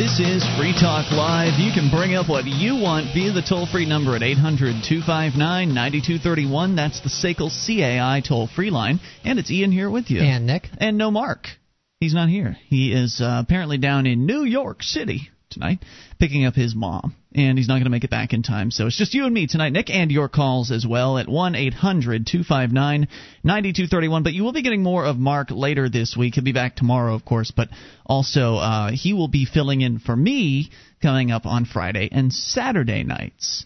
This is Free Talk Live. You can bring up what you want via the toll free number at 800 259 9231. That's the SACL CAI toll free line. And it's Ian here with you. And Nick. And no Mark. He's not here. He is uh, apparently down in New York City tonight picking up his mom and he's not going to make it back in time. So it's just you and me tonight, Nick, and your calls as well at 1 800 259 9231. But you will be getting more of Mark later this week. He'll be back tomorrow, of course, but also uh, he will be filling in for me coming up on Friday and Saturday nights.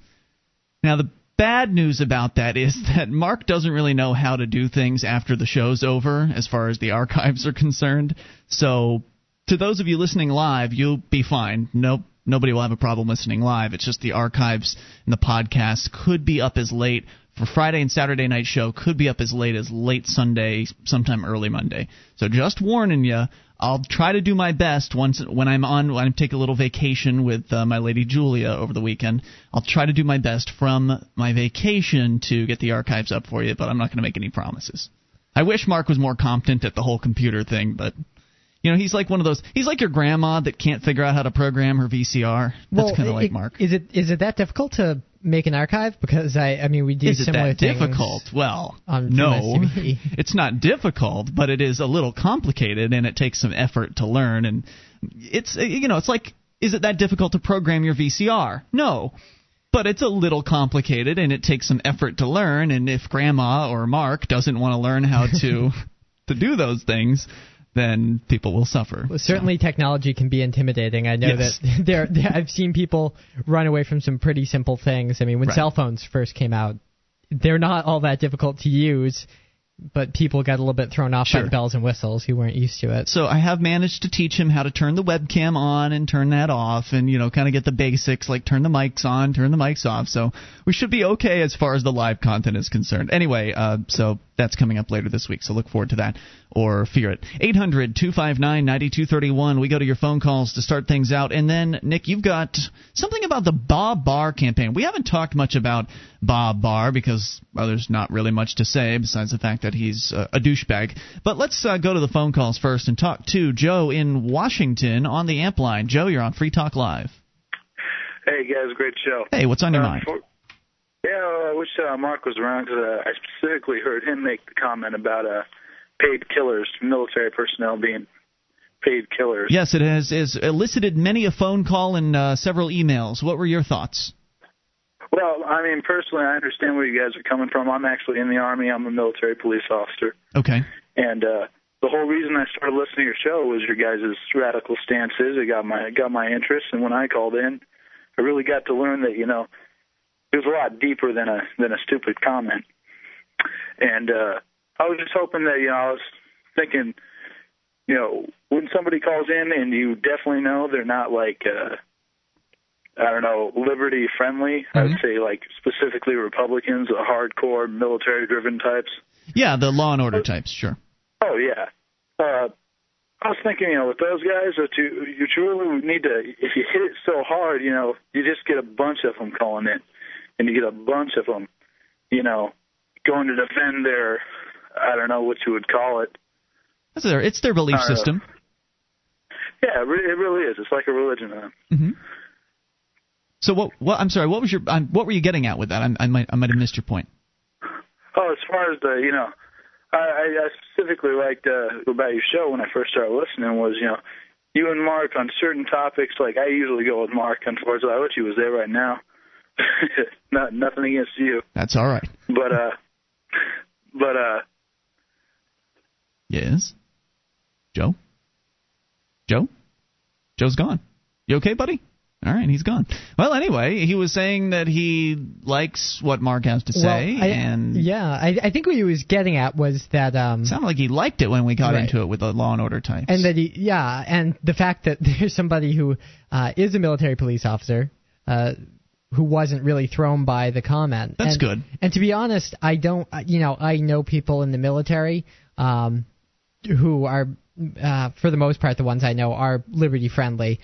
Now, the bad news about that is that Mark doesn't really know how to do things after the show's over as far as the archives are concerned. So, to those of you listening live, you'll be fine. Nope nobody will have a problem listening live. It's just the archives and the podcast could be up as late for Friday and Saturday night show could be up as late as late Sunday, sometime early Monday. So just warning you, I'll try to do my best once when I'm on when I take a little vacation with uh, my lady Julia over the weekend. I'll try to do my best from my vacation to get the archives up for you, but I'm not going to make any promises. I wish Mark was more competent at the whole computer thing, but you know, he's like one of those. He's like your grandma that can't figure out how to program her VCR. That's well, kind of like Mark. Is it is it that difficult to make an archive? Because I I mean we do is similar it that things. difficult? Well, no, it's not difficult, but it is a little complicated, and it takes some effort to learn. And it's you know, it's like, is it that difficult to program your VCR? No. But it's a little complicated and it takes some effort to learn. And if Grandma or Mark doesn't want to learn how to to do those things, then people will suffer. Well, certainly, so. technology can be intimidating. I know yes. that there, there, I've seen people run away from some pretty simple things. I mean, when right. cell phones first came out, they're not all that difficult to use but people got a little bit thrown off sure. by the bells and whistles who weren't used to it. So I have managed to teach him how to turn the webcam on and turn that off, and you know, kind of get the basics like turn the mics on, turn the mics off. So we should be okay as far as the live content is concerned. Anyway, uh, so that's coming up later this week. So look forward to that or fear it. 800 259 9231. We go to your phone calls to start things out, and then Nick, you've got something about the Bob Barr campaign. We haven't talked much about Bob Barr because well, there's not really much to say besides the fact that he's uh, a douchebag. But let's uh, go to the phone calls first and talk to Joe in Washington on the amp line. Joe, you're on Free Talk Live. Hey guys, great show. Hey, what's on your Uh, mind? for- yeah, I wish uh, Mark was around because uh, I specifically heard him make the comment about uh, paid killers, military personnel being paid killers. Yes, it has, has elicited many a phone call and uh, several emails. What were your thoughts? Well, I mean, personally, I understand where you guys are coming from. I'm actually in the army. I'm a military police officer, Okay. and uh, the whole reason I started listening to your show was your guys' radical stances. It got my it got my interest, and when I called in, I really got to learn that you know it was a lot deeper than a than a stupid comment. And uh, I was just hoping that you know I was thinking, you know, when somebody calls in and you definitely know they're not like. uh I don't know, liberty friendly. I would say like specifically Republicans, the hardcore military driven types. Yeah, the law and order types, sure. Oh yeah. Uh I was thinking, you know, with those guys that you you truly need to if you hit it so hard, you know, you just get a bunch of them calling in and you get a bunch of them, you know, going to defend their I don't know what you would call it. That's their, it's their belief Uh, system. Yeah, it really is. It's like a religion to them. hmm So what? What? I'm sorry. What was your? Um, what were you getting at with that? I, I might. I might have missed your point. Oh, as far as the, you know, I, I specifically liked uh, about your show when I first started listening was, you know, you and Mark on certain topics. Like I usually go with Mark. Unfortunately, I wish he was there right now. Not nothing against you, That's all right. but uh, but uh, Yes. Joe. Joe. Joe's gone. You okay, buddy? All right, he's gone. Well, anyway, he was saying that he likes what Mark has to say, well, I, and yeah, I, I think what he was getting at was that um, sounded like he liked it when we got Right. into it with the Law and Order types. and that he, yeah, and the fact that there's somebody who uh, is a military police officer uh, who wasn't really thrown by the comment. That's And- good. And to be honest, I don't, uh, you know, I know people in the military um, who are, uh, for the most part, the ones I know are liberty friendly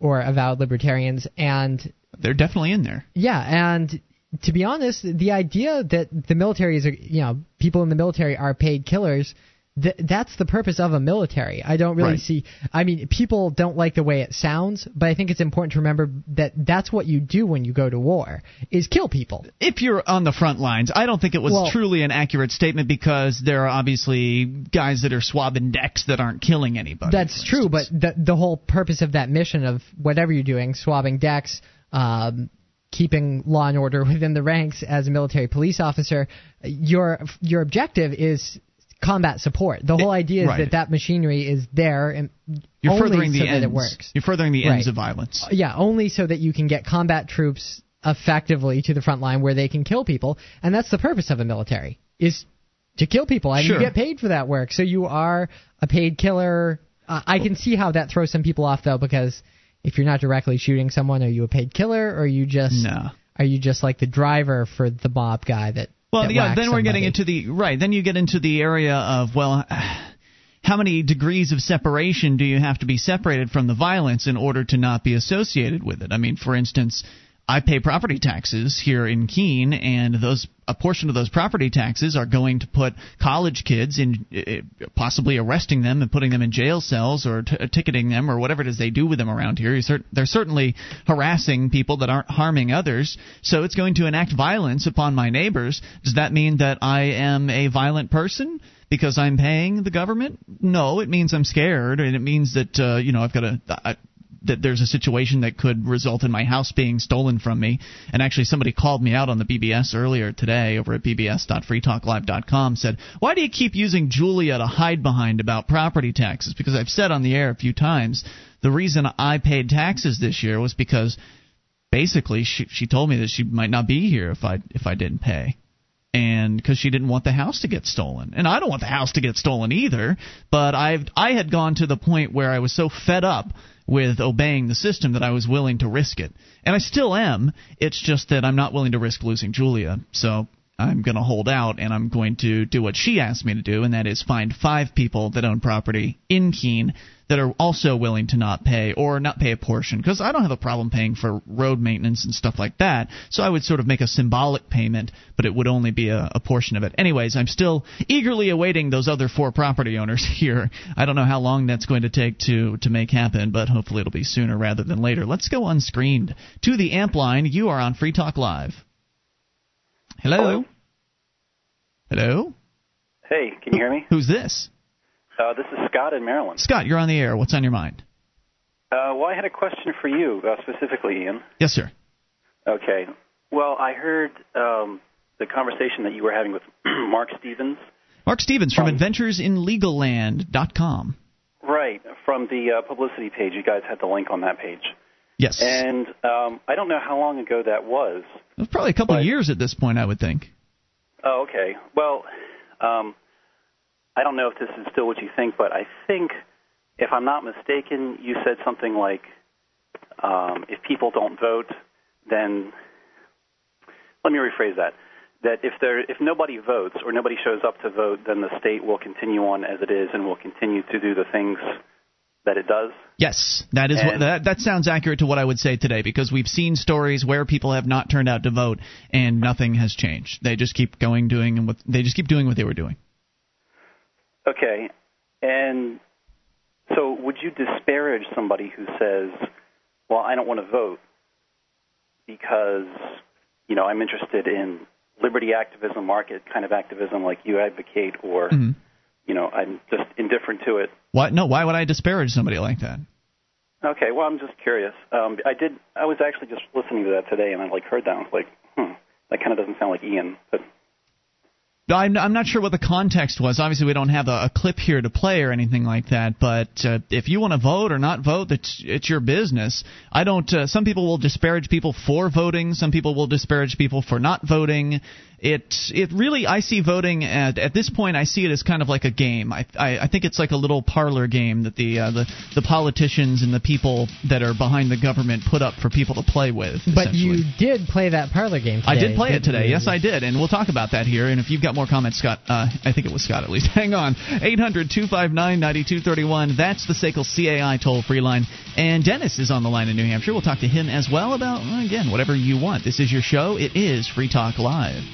or avowed libertarians, and They're definitely in there. yeah, and to be honest, the idea that the military is, you know, people in the military are paid killers th- that's the purpose of a military. I don't really Right. see. I mean, people don't like the way it sounds, but I think it's important to remember that that's what you do when you go to war is kill people. if you're on the front lines, I don't think it was Well- truly an accurate statement because there are obviously guys that are swabbing decks that aren't killing anybody. That's true, but the the whole purpose of that mission of whatever you're doing, swabbing decks, um, keeping law and order within the ranks as a military police officer, your your objective is combat support. The whole idea is right. that that machinery is there and you're only furthering the so ends. that it works. You're furthering the ends Right. of violence. Yeah, only so that you can get combat troops effectively to the front line where they can kill people, and that's the purpose of a military is to kill people, and Sure. you get paid for that work. So you are a paid killer. Uh, I can see how that throws some people off though, because if you're not directly shooting someone, are you a paid killer, or are you just No. are you just like the driver for the mob guy that? Well, yeah. Then we're getting into the right. Then you get into the area of well, how many degrees of separation do you have to be separated from the violence in order to not be associated with it? I mean, for instance, I pay property taxes here in Keene, and those a portion of those property taxes are going to put college kids in, eh, possibly arresting them and putting them in jail cells or t- ticketing them or whatever it is they do with them around here. You cer- They're certainly harassing people that aren't harming others, so it's going to enact violence upon my neighbors. Does that mean that I am a violent person? Because I'm paying the government? No, it means I'm scared, and it means that uh, you know I've got. I, that there's a situation that could result in my house being stolen from me. And actually, somebody called me out on the BBS earlier today over at bbs.freetalklive.com. Said, "Why do you keep using Julia to hide behind about property taxes?" Because I've said on the air a few times the reason I paid taxes this year was because basically she she told me that she might not be here if I if I didn't pay and because she didn't want the house to get stolen and i don't want the house to get stolen either but i've i had gone to the point where i was so fed up with obeying the system that i was willing to risk it. And i still am. It's just that i'm not willing to risk losing julia. So i'm going to hold out and i'm going to do what she asked me to do and that is find five people that own property in keene that are also willing to not pay or not pay a portion because I don't have a problem paying for road maintenance and stuff like that. So I would sort of make a symbolic payment, but it would only be a, a portion of it. Anyways, I'm still eagerly awaiting those other four property owners here. I don't know how long that's going to take to to make happen, but hopefully it'll be sooner rather than later. Let's go unscreened to the amp line. You are on Free Talk Live. Hello. Hello. Hey, can you hear me? Who's this? Uh, this is Scott in Maryland. Scott, you're on the air. What's on your mind? Uh, well, I had a question for you uh, specifically, Ian. Yes, sir. Okay. Well, I heard um, the conversation that you were having with Marc Stevens. Marc Stevens from Um, AdventuresInLegalLand.com. Right, from the uh, publicity page. You guys had the link on that page. Yes. And um, I don't know how long ago that was. it was probably a couple of years at this point, I would think. Oh, okay. Well, um, I don't know if this is still what you think, but I think, if I'm not mistaken, you said something like, um, if people don't vote, then let me rephrase that. That if there, if nobody votes or nobody shows up to vote, then the state will continue on as it is and will continue to do the things that it does. Yes, that is what that, that sounds accurate to what I would say today because we've seen stories where people have not turned out to vote and nothing has changed. They just keep going doing and what they just keep doing what they were doing. Okay. And so would you disparage somebody who says, "Well, I don't want to vote because, you know, I'm interested in liberty activism, market kind of activism like you advocate or, Mhm. you know, I'm just indifferent to it." Why no, why would I disparage somebody like that? Okay, well, I'm just curious. Um, I did. I was actually just listening to that today, and I like heard that. I was like, hmm, that kind of doesn't sound like Ian. But I'm, I'm not sure what the context was. Obviously, we don't have a, a clip here to play or anything like that. But uh, if you want to vote or not vote, it's it's your business. I don't. Uh, some people will disparage people for voting. Some people will disparage people for not voting. It it really I see voting at at this point I see it as kind of like a game. I I, I think it's like a little parlor game that the uh, the the politicians and the people that are behind the government put up for people to play with. But you did play that parlor game. Today, I did play it today. you? Yes, I did, and we'll talk about that here. And if you've got more comments, Scott, uh, I think it was Scott at least. Hang on, 800-259-9231. That's the SACL CAI toll-free line. And Dennis is on the line in New Hampshire. We'll talk to him as well about again whatever you want. This is your show. It is Free Talk Live.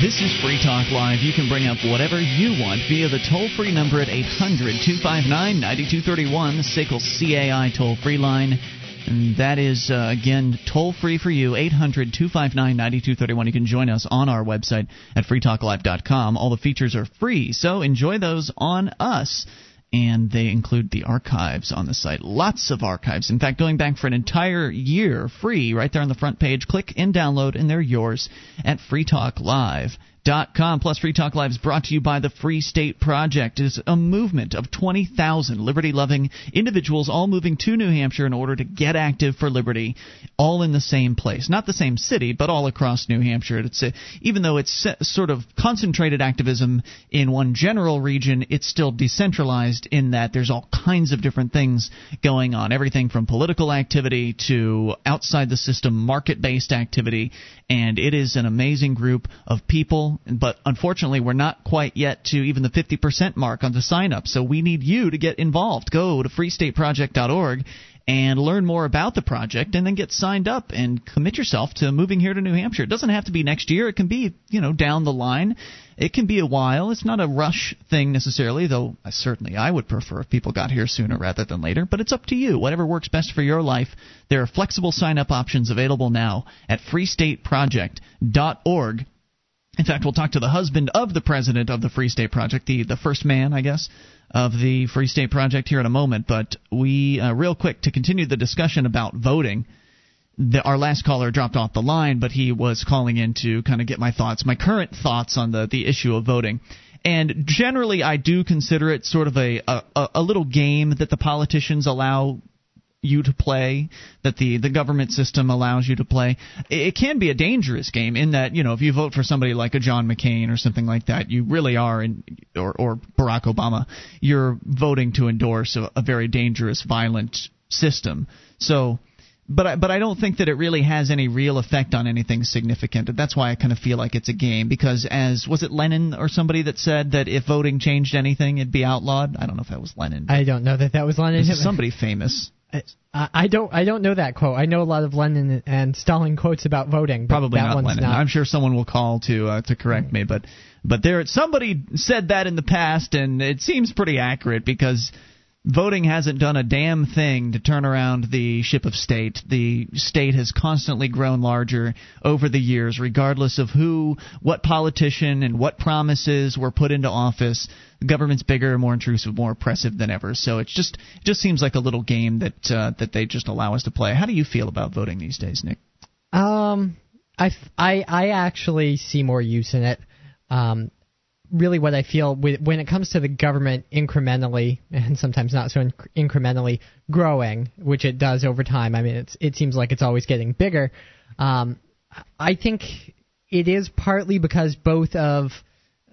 This is Free Talk Live. You can bring up whatever you want via the toll free number at 800 259 9231, the SACL CAI toll free line. And that is, uh, again, toll free for you, 800 259 9231. You can join us on our website at freetalklive.com. All the features are free, so enjoy those on us and they include the archives on the site. Lots of archives. In fact, going back for an entire year free right there on the front page. Click and download, and they're yours at Free Live. Com. Plus, Free Talk Live is brought to you by the Free State Project. It is a movement of 20,000 liberty loving individuals all moving to New Hampshire in order to get active for liberty, all in the same place. Not the same city, but all across New Hampshire. It's a, even though it's uh, sort of concentrated activism in one general region, it's still decentralized in that there's all kinds of different things going on. Everything from political activity to outside the system market based activity. And it is an amazing group of people but unfortunately, we're not quite yet to even the 50% mark on the sign up. So we need you to get involved. Go to freestateproject.org and learn more about the project and then get signed up and commit yourself to moving here to New Hampshire. It doesn't have to be next year. It can be, you know, down the line. It can be a while. It's not a rush thing necessarily, though certainly I would prefer if people got here sooner rather than later, but it's up to you. Whatever works best for your life. There are flexible sign up options available now at freestateproject.org in fact, we'll talk to the husband of the president of the Free State Project, the, the first man, I guess, of the Free State Project here in a moment. But we, uh, real quick, to continue the discussion about voting, the, our last caller dropped off the line, but he was calling in to kind of get my thoughts, my current thoughts on the, the issue of voting. And generally, I do consider it sort of a, a, a little game that the politicians allow you to play, that the, the government system allows you to play. It can be a dangerous game in that, you know, if you vote for somebody like a John McCain or something like that, you really are, in, or, or Barack Obama, you're voting to endorse a, a very dangerous, violent system. So, but I, but I don't think that it really has any real effect on anything significant. That's why I kind of feel like it's a game because as was it Lenin or somebody that said that if voting changed anything, it'd be outlawed. I don't know if that was Lenin. I don't know that that was Lenin. Somebody famous. I, I don't I don't know that quote. I know a lot of Lenin and Stalin quotes about voting. Probably not Lenin. Not. I'm sure someone will call to uh, to correct me, but but there somebody said that in the past, and it seems pretty accurate because voting hasn't done a damn thing to turn around the ship of state. The state has constantly grown larger over the years, regardless of who, what politician, and what promises were put into office. The government's bigger, more intrusive, more oppressive than ever. So it just it just seems like a little game that uh, that they just allow us to play. How do you feel about voting these days, Nick? Um, I, I, I actually see more use in it. Um, really what I feel when it comes to the government incrementally and sometimes not so incrementally growing, which it does over time. I mean, it's it seems like it's always getting bigger. Um, I think it is partly because both of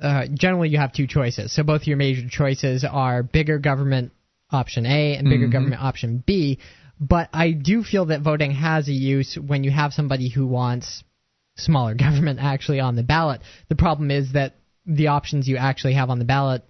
uh, generally you have two choices. So both your major choices are bigger government option A and bigger mm-hmm. government option B. But I do feel that voting has a use when you have somebody who wants smaller government actually on the ballot. The problem is that the options you actually have on the ballot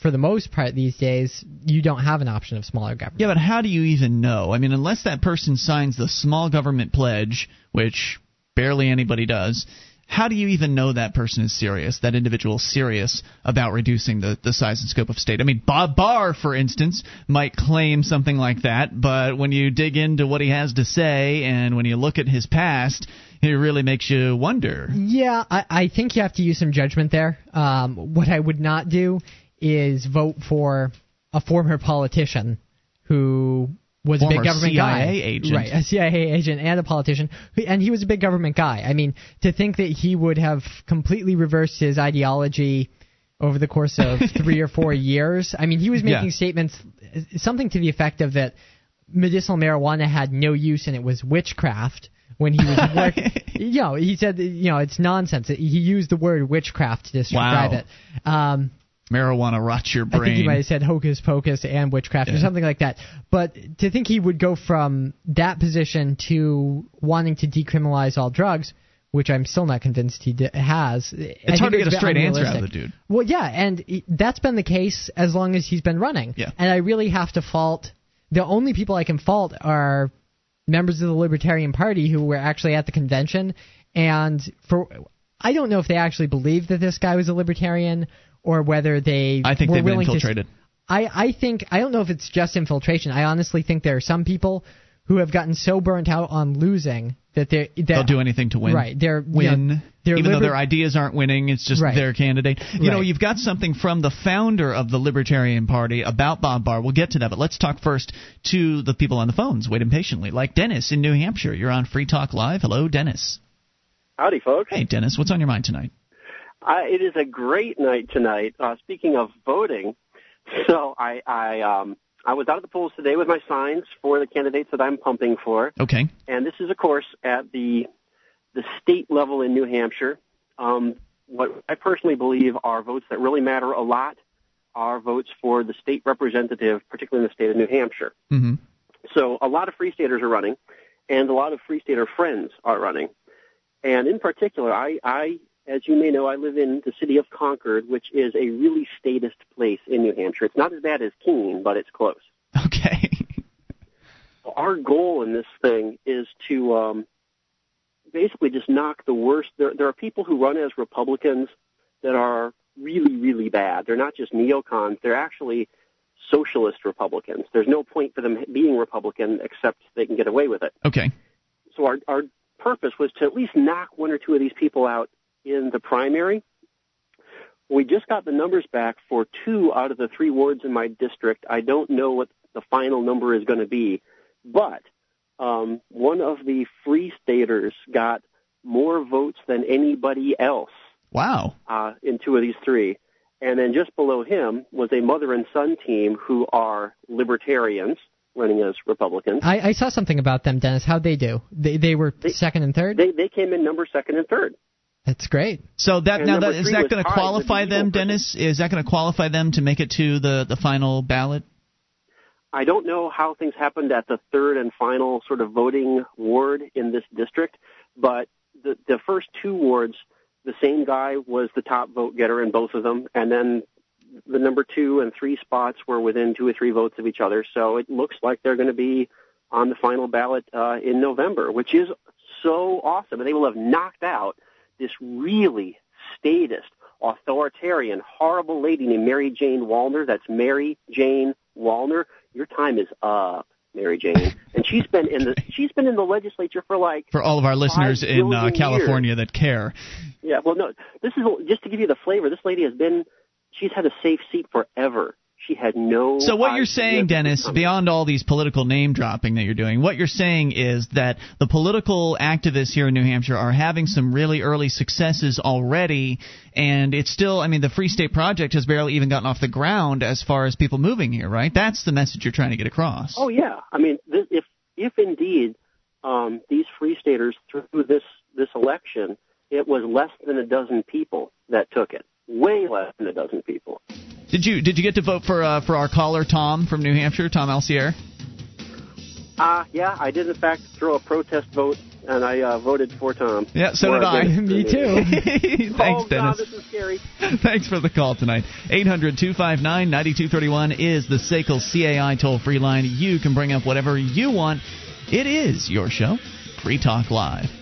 for the most part these days, you don't have an option of smaller government. Yeah, but how do you even know? I mean, unless that person signs the small government pledge, which barely anybody does, how do you even know that person is serious, that individual serious about reducing the, the size and scope of state? I mean, Bob Barr, for instance, might claim something like that, but when you dig into what he has to say and when you look at his past, it really makes you wonder. Yeah, I, I think you have to use some judgment there. Um, what I would not do is vote for a former politician who was Former a big government CIA guy, agent. right? A CIA agent and a politician, and he was a big government guy. I mean, to think that he would have completely reversed his ideology over the course of three or four years. I mean, he was making yeah. statements, something to the effect of that medicinal marijuana had no use and it was witchcraft when he was working. you know, he said, you know, it's nonsense. He used the word witchcraft to describe wow. it. Um, marijuana rots your brain. I think he might have said hocus pocus and witchcraft yeah. or something like that. But to think he would go from that position to wanting to decriminalize all drugs, which I'm still not convinced he has. It's hard to get a straight answer out of the dude. Well, yeah, and that's been the case as long as he's been running. Yeah. And I really have to fault. The only people I can fault are members of the Libertarian Party who were actually at the convention, and for I don't know if they actually believed that this guy was a libertarian or whether they I think were they've been infiltrated. To, I I think I don't know if it's just infiltration. I honestly think there are some people who have gotten so burnt out on losing that they that they'll do anything to win. Right, they're win. You know, they're even liber- though their ideas aren't winning, it's just Right. their candidate. You know, you've got something from the founder of the Libertarian Party about Bob Barr. We'll get to that, but let's talk first to the people on the phones waiting patiently, like Dennis in New Hampshire. You're on Free Talk Live. Hello, Dennis. Howdy, folks. Hey, Dennis, what's on your mind tonight? Uh, it is a great night tonight. Uh, speaking of voting, so I I um I was out at the polls today with my signs for the candidates that I'm pumping for, Okay. and this is of course at the the state level in New Hampshire. Um, what I personally believe are votes that really matter a lot are votes for the state representative, particularly in the state of New Hampshire. hmm So a lot of free staters are running, and a lot of free stater friends are running. And in particular, I, I, as you may know, I live in the city of Concord, which is a really statist place in New Hampshire. It's not as bad as Keene, but it's close. Okay. Our goal in this thing is to um, basically just knock the worst. There, there are people who run as Republicans that are really, really bad. They're not just neocons. They're actually socialist Republicans. There's no point for them being Republican except they can get away with it. okay. So our, our purpose was to at least knock one or two of these people out in the primary. We just got the numbers back for two out of the three wards in my district. I don't know what the final number is going to be, but um, one of the free staters got more votes than anybody else Wow. uh, in two of these three. And then just below him was a mother and son team who are libertarians running as Republicans. I, I saw something about them, Dennis. How'd they do? They they were They- second and third. They they came in number second and third. That's great. So that And now that is that going to qualify them, Dennis? Is that going to qualify them to make it to the the final ballot? I don't know how things happened at the third and final sort of voting ward in this district, but the the first two wards, the same guy was the top vote getter in both of them, and then the number two and three spots were within two or three votes of each other. So it looks like they're going to be on the final ballot uh, in November, which is so awesome, and they will have knocked out this really statist, authoritarian, horrible lady named Mary Jane Wallner. That's Mary Jane Wallner. Your time is up, Mary Jane. And she's been in the she's been in the legislature for like For all of our listeners in uh, California that care. yeah. Well, no, this is just to give you the flavor. This lady has been she's had a safe seat forever. She had no. So what you're saying, Dennis, beyond all these political name dropping that you're doing, what you're saying is that the political activists here in New Hampshire are having some really early successes already, and it's still, I mean, the Free State Project has barely even gotten off the ground as far as people moving here, right? That's the message you're trying to get across. Oh yeah, I mean, if if indeed um, these free staters through this this election, it was less than a dozen people that took it. Way less than a dozen people. Did you did you get to vote for uh, for our caller Tom from New Hampshire, Tom Alciere? Uh, yeah, I did in fact throw a protest vote, and I uh, voted for Tom. Yeah, so did I. me. too. Thanks, oh, Dennis. God, this is scary. Thanks for the call tonight. 800 259 9231 is the SACL CAI toll free line. You can bring up whatever you want. It is your show, Free Talk Live.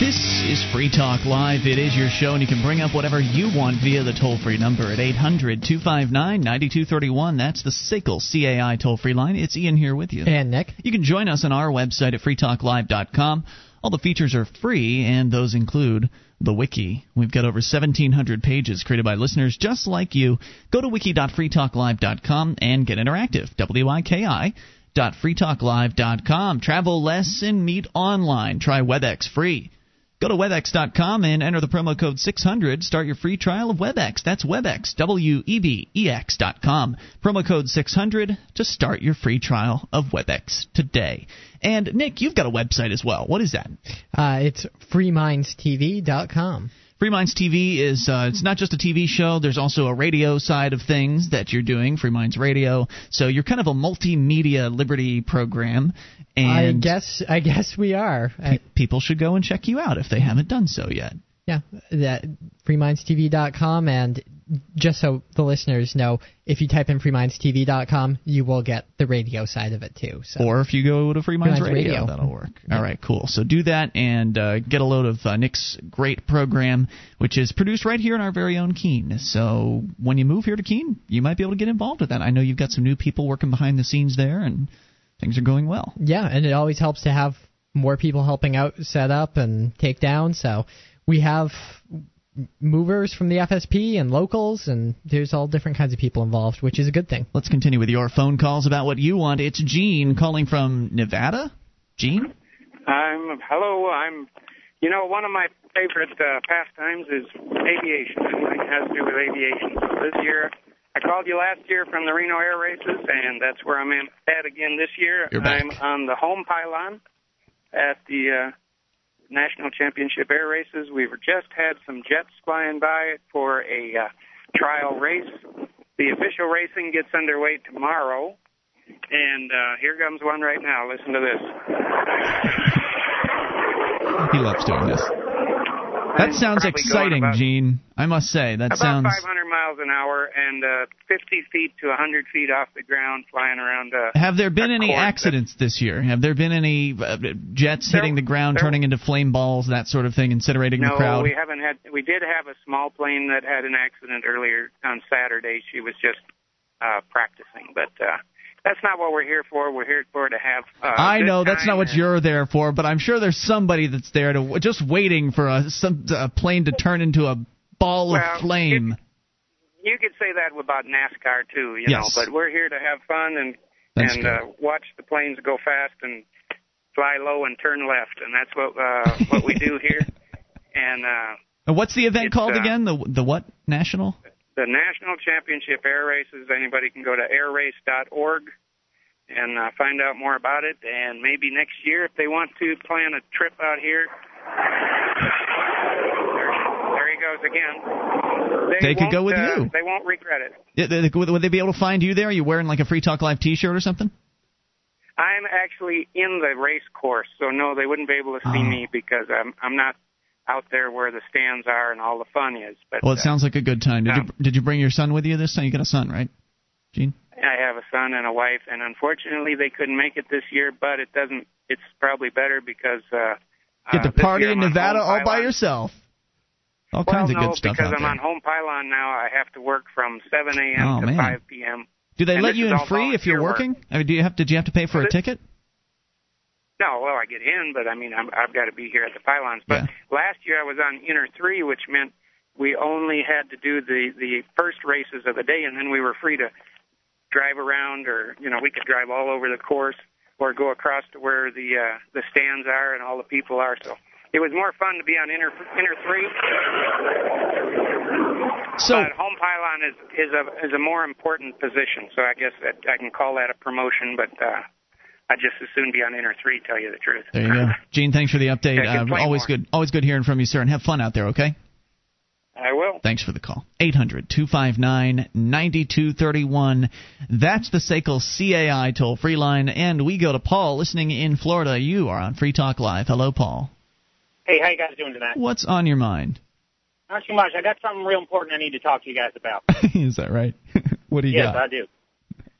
This is Free Talk Live. It is your show, and you can bring up whatever you want via the toll free number at 800 259 9231. That's the SACL CAI toll free line. It's Ian here with you. And Nick. You can join us on our website at freetalklive.com. All the features are free, and those include the wiki. We've got over 1,700 pages created by listeners just like you. Go to wiki.freetalklive.com and get interactive. W-I-K-I dot freetalklive.com. Travel less and meet online. Try WebEx free. Go to WebEx.com and enter the promo code 600. Start your free trial of WebEx. That's WebEx, W-E-B-E-X dot com. Promo code 600 to start your free trial of WebEx today. And Nick, you've got a website as well. What is that? Uh, it's freemindstv.com. Free Minds TV is uh, it's not just a TV show. There's also a radio side of things that you're doing, Free Minds Radio. So you're kind of a multimedia liberty program. And I guess I guess we are. pe- people should go and check you out if they haven't done so yet. Yeah, that freemindstv.com and just so the listeners know, if you type in freemindstv.com, you will get the radio side of it too. So Or if you go to Free Minds, Minds Radio, Radio. that'll work. All right, cool. So do that and uh, get a load of uh, Nick's great program, which is produced right here in our very own Keene. So when you move here to Keene, you might be able to get involved with that. I know you've got some new people working behind the scenes there, and things are going well. yeah, and it always helps to have more people helping out set up and take down. So we have movers from the FSP and locals, and there's all different kinds of people involved, which is a good thing. Let's continue with your phone calls about what you want. It's Gene calling from Nevada. Gene? I'm hello. I'm, you know, one of my favorite uh, pastimes is aviation. It has to do with aviation. So this year, I called you last year from the Reno Air Races, and that's where I'm at again this year. You're back. I'm on the home pylon at the uh, National Championship Air Races. We've just had some jets flying by for a uh, trial race. The official racing gets underway tomorrow. And uh, here comes one right now. Listen to this. He loves doing this. That sounds exciting, about- Gene. I must say, that About sounds. 500 miles an hour and uh, 50 feet to 100 feet off the ground, flying around. Uh, Have there been a any course that- accidents this year? Have there been any uh, jets There- hitting the ground, there- turning into flame balls, that sort of thing, incinerating no, the crowd? No, we haven't had. We did have a small plane that had an accident earlier on Saturday. She was just uh, practicing, but uh, that's not what we're here for. We're here for to have. Uh, I know that's not what you're there for, but I'm sure there's somebody that's there to just waiting for a some a plane to turn into a ball Well, of flame. You could say that about NASCAR too, you Yes. know. But we're here to have fun and That's and uh, watch the planes go fast and fly low and turn left, and that's what uh, what we do here. And uh, And what's the event called uh, again? The the what national? The National Championship Air Races. Anybody can go to airrace.org and uh, find out more about it. And maybe next year, if they want to plan a trip out here, there, he goes again. They could go with uh, you. They won't regret it. Yeah, they- they- Would they be able to find you there? Are you wearing like a Free Talk Live T-shirt or something? I'm actually in the race course, so no, they wouldn't be able to see Oh. me because I'm I'm not out there where the stands are and all the fun is. But Well, it uh, sounds like a good time. Did yeah. you did you bring your son with you this time? You got a son, right, Gene? I have a son and a wife, and unfortunately, they couldn't make it this year. But it doesn't. It's probably better because uh, Get uh, to this party in Nevada all by yourself. All Well, kinds of no, good stuff because I'm there. on home pylon now. I have to work from 7 a.m. Oh, to man. 5 p.m. Do they and let you in free if you're working? I mean, do you have did you have to pay for a ticket? No, well, I get in, but I mean, I'm, I've got to be here at the pylons. But Yeah. last year I was on inner three, which meant we only had to do the the first races of the day, and then we were free to drive around, or you know, we could drive all over the course, or go across to where the uh, the stands are and all the people are. So it was more fun to be on inner inner three. So but home pylon is is a is a more important position, so I guess that I can call that a promotion. But uh, I'd just as soon be on inner three. Tell you the truth. there you go, Gene. Thanks for the update. Yeah, Uh, always more. good, always good hearing from you, sir. And have fun out there. Okay. I will. Thanks for the call. 800 259 9231. That's the SACL CAI toll free line. And we go to Paul listening in Florida. You are on Free Talk Live. Hello, Paul. Hey, how you guys doing tonight? What's on your mind? Not too much. I got something real important I need to talk to you guys about. Is that right? what do you yes, got? I do.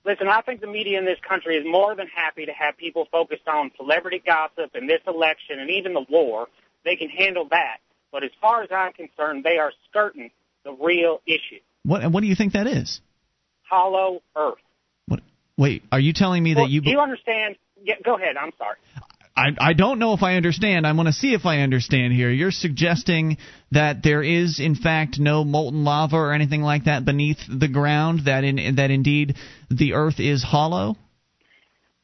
Listen, I think the media in this country is more than happy to have people focused on celebrity gossip and this election and even the war. They can handle that. But as far as I'm concerned, they are skirting the real issue. What, and what do you think that is? Hollow Earth. What? Wait, are you telling me Well, that you. do you understand? Yeah, go ahead. I'm sorry. I, I don't know if I understand. I want to see if I understand here. You're suggesting that there is, in fact, no molten lava or anything like that beneath the ground. That in that indeed the Earth is hollow.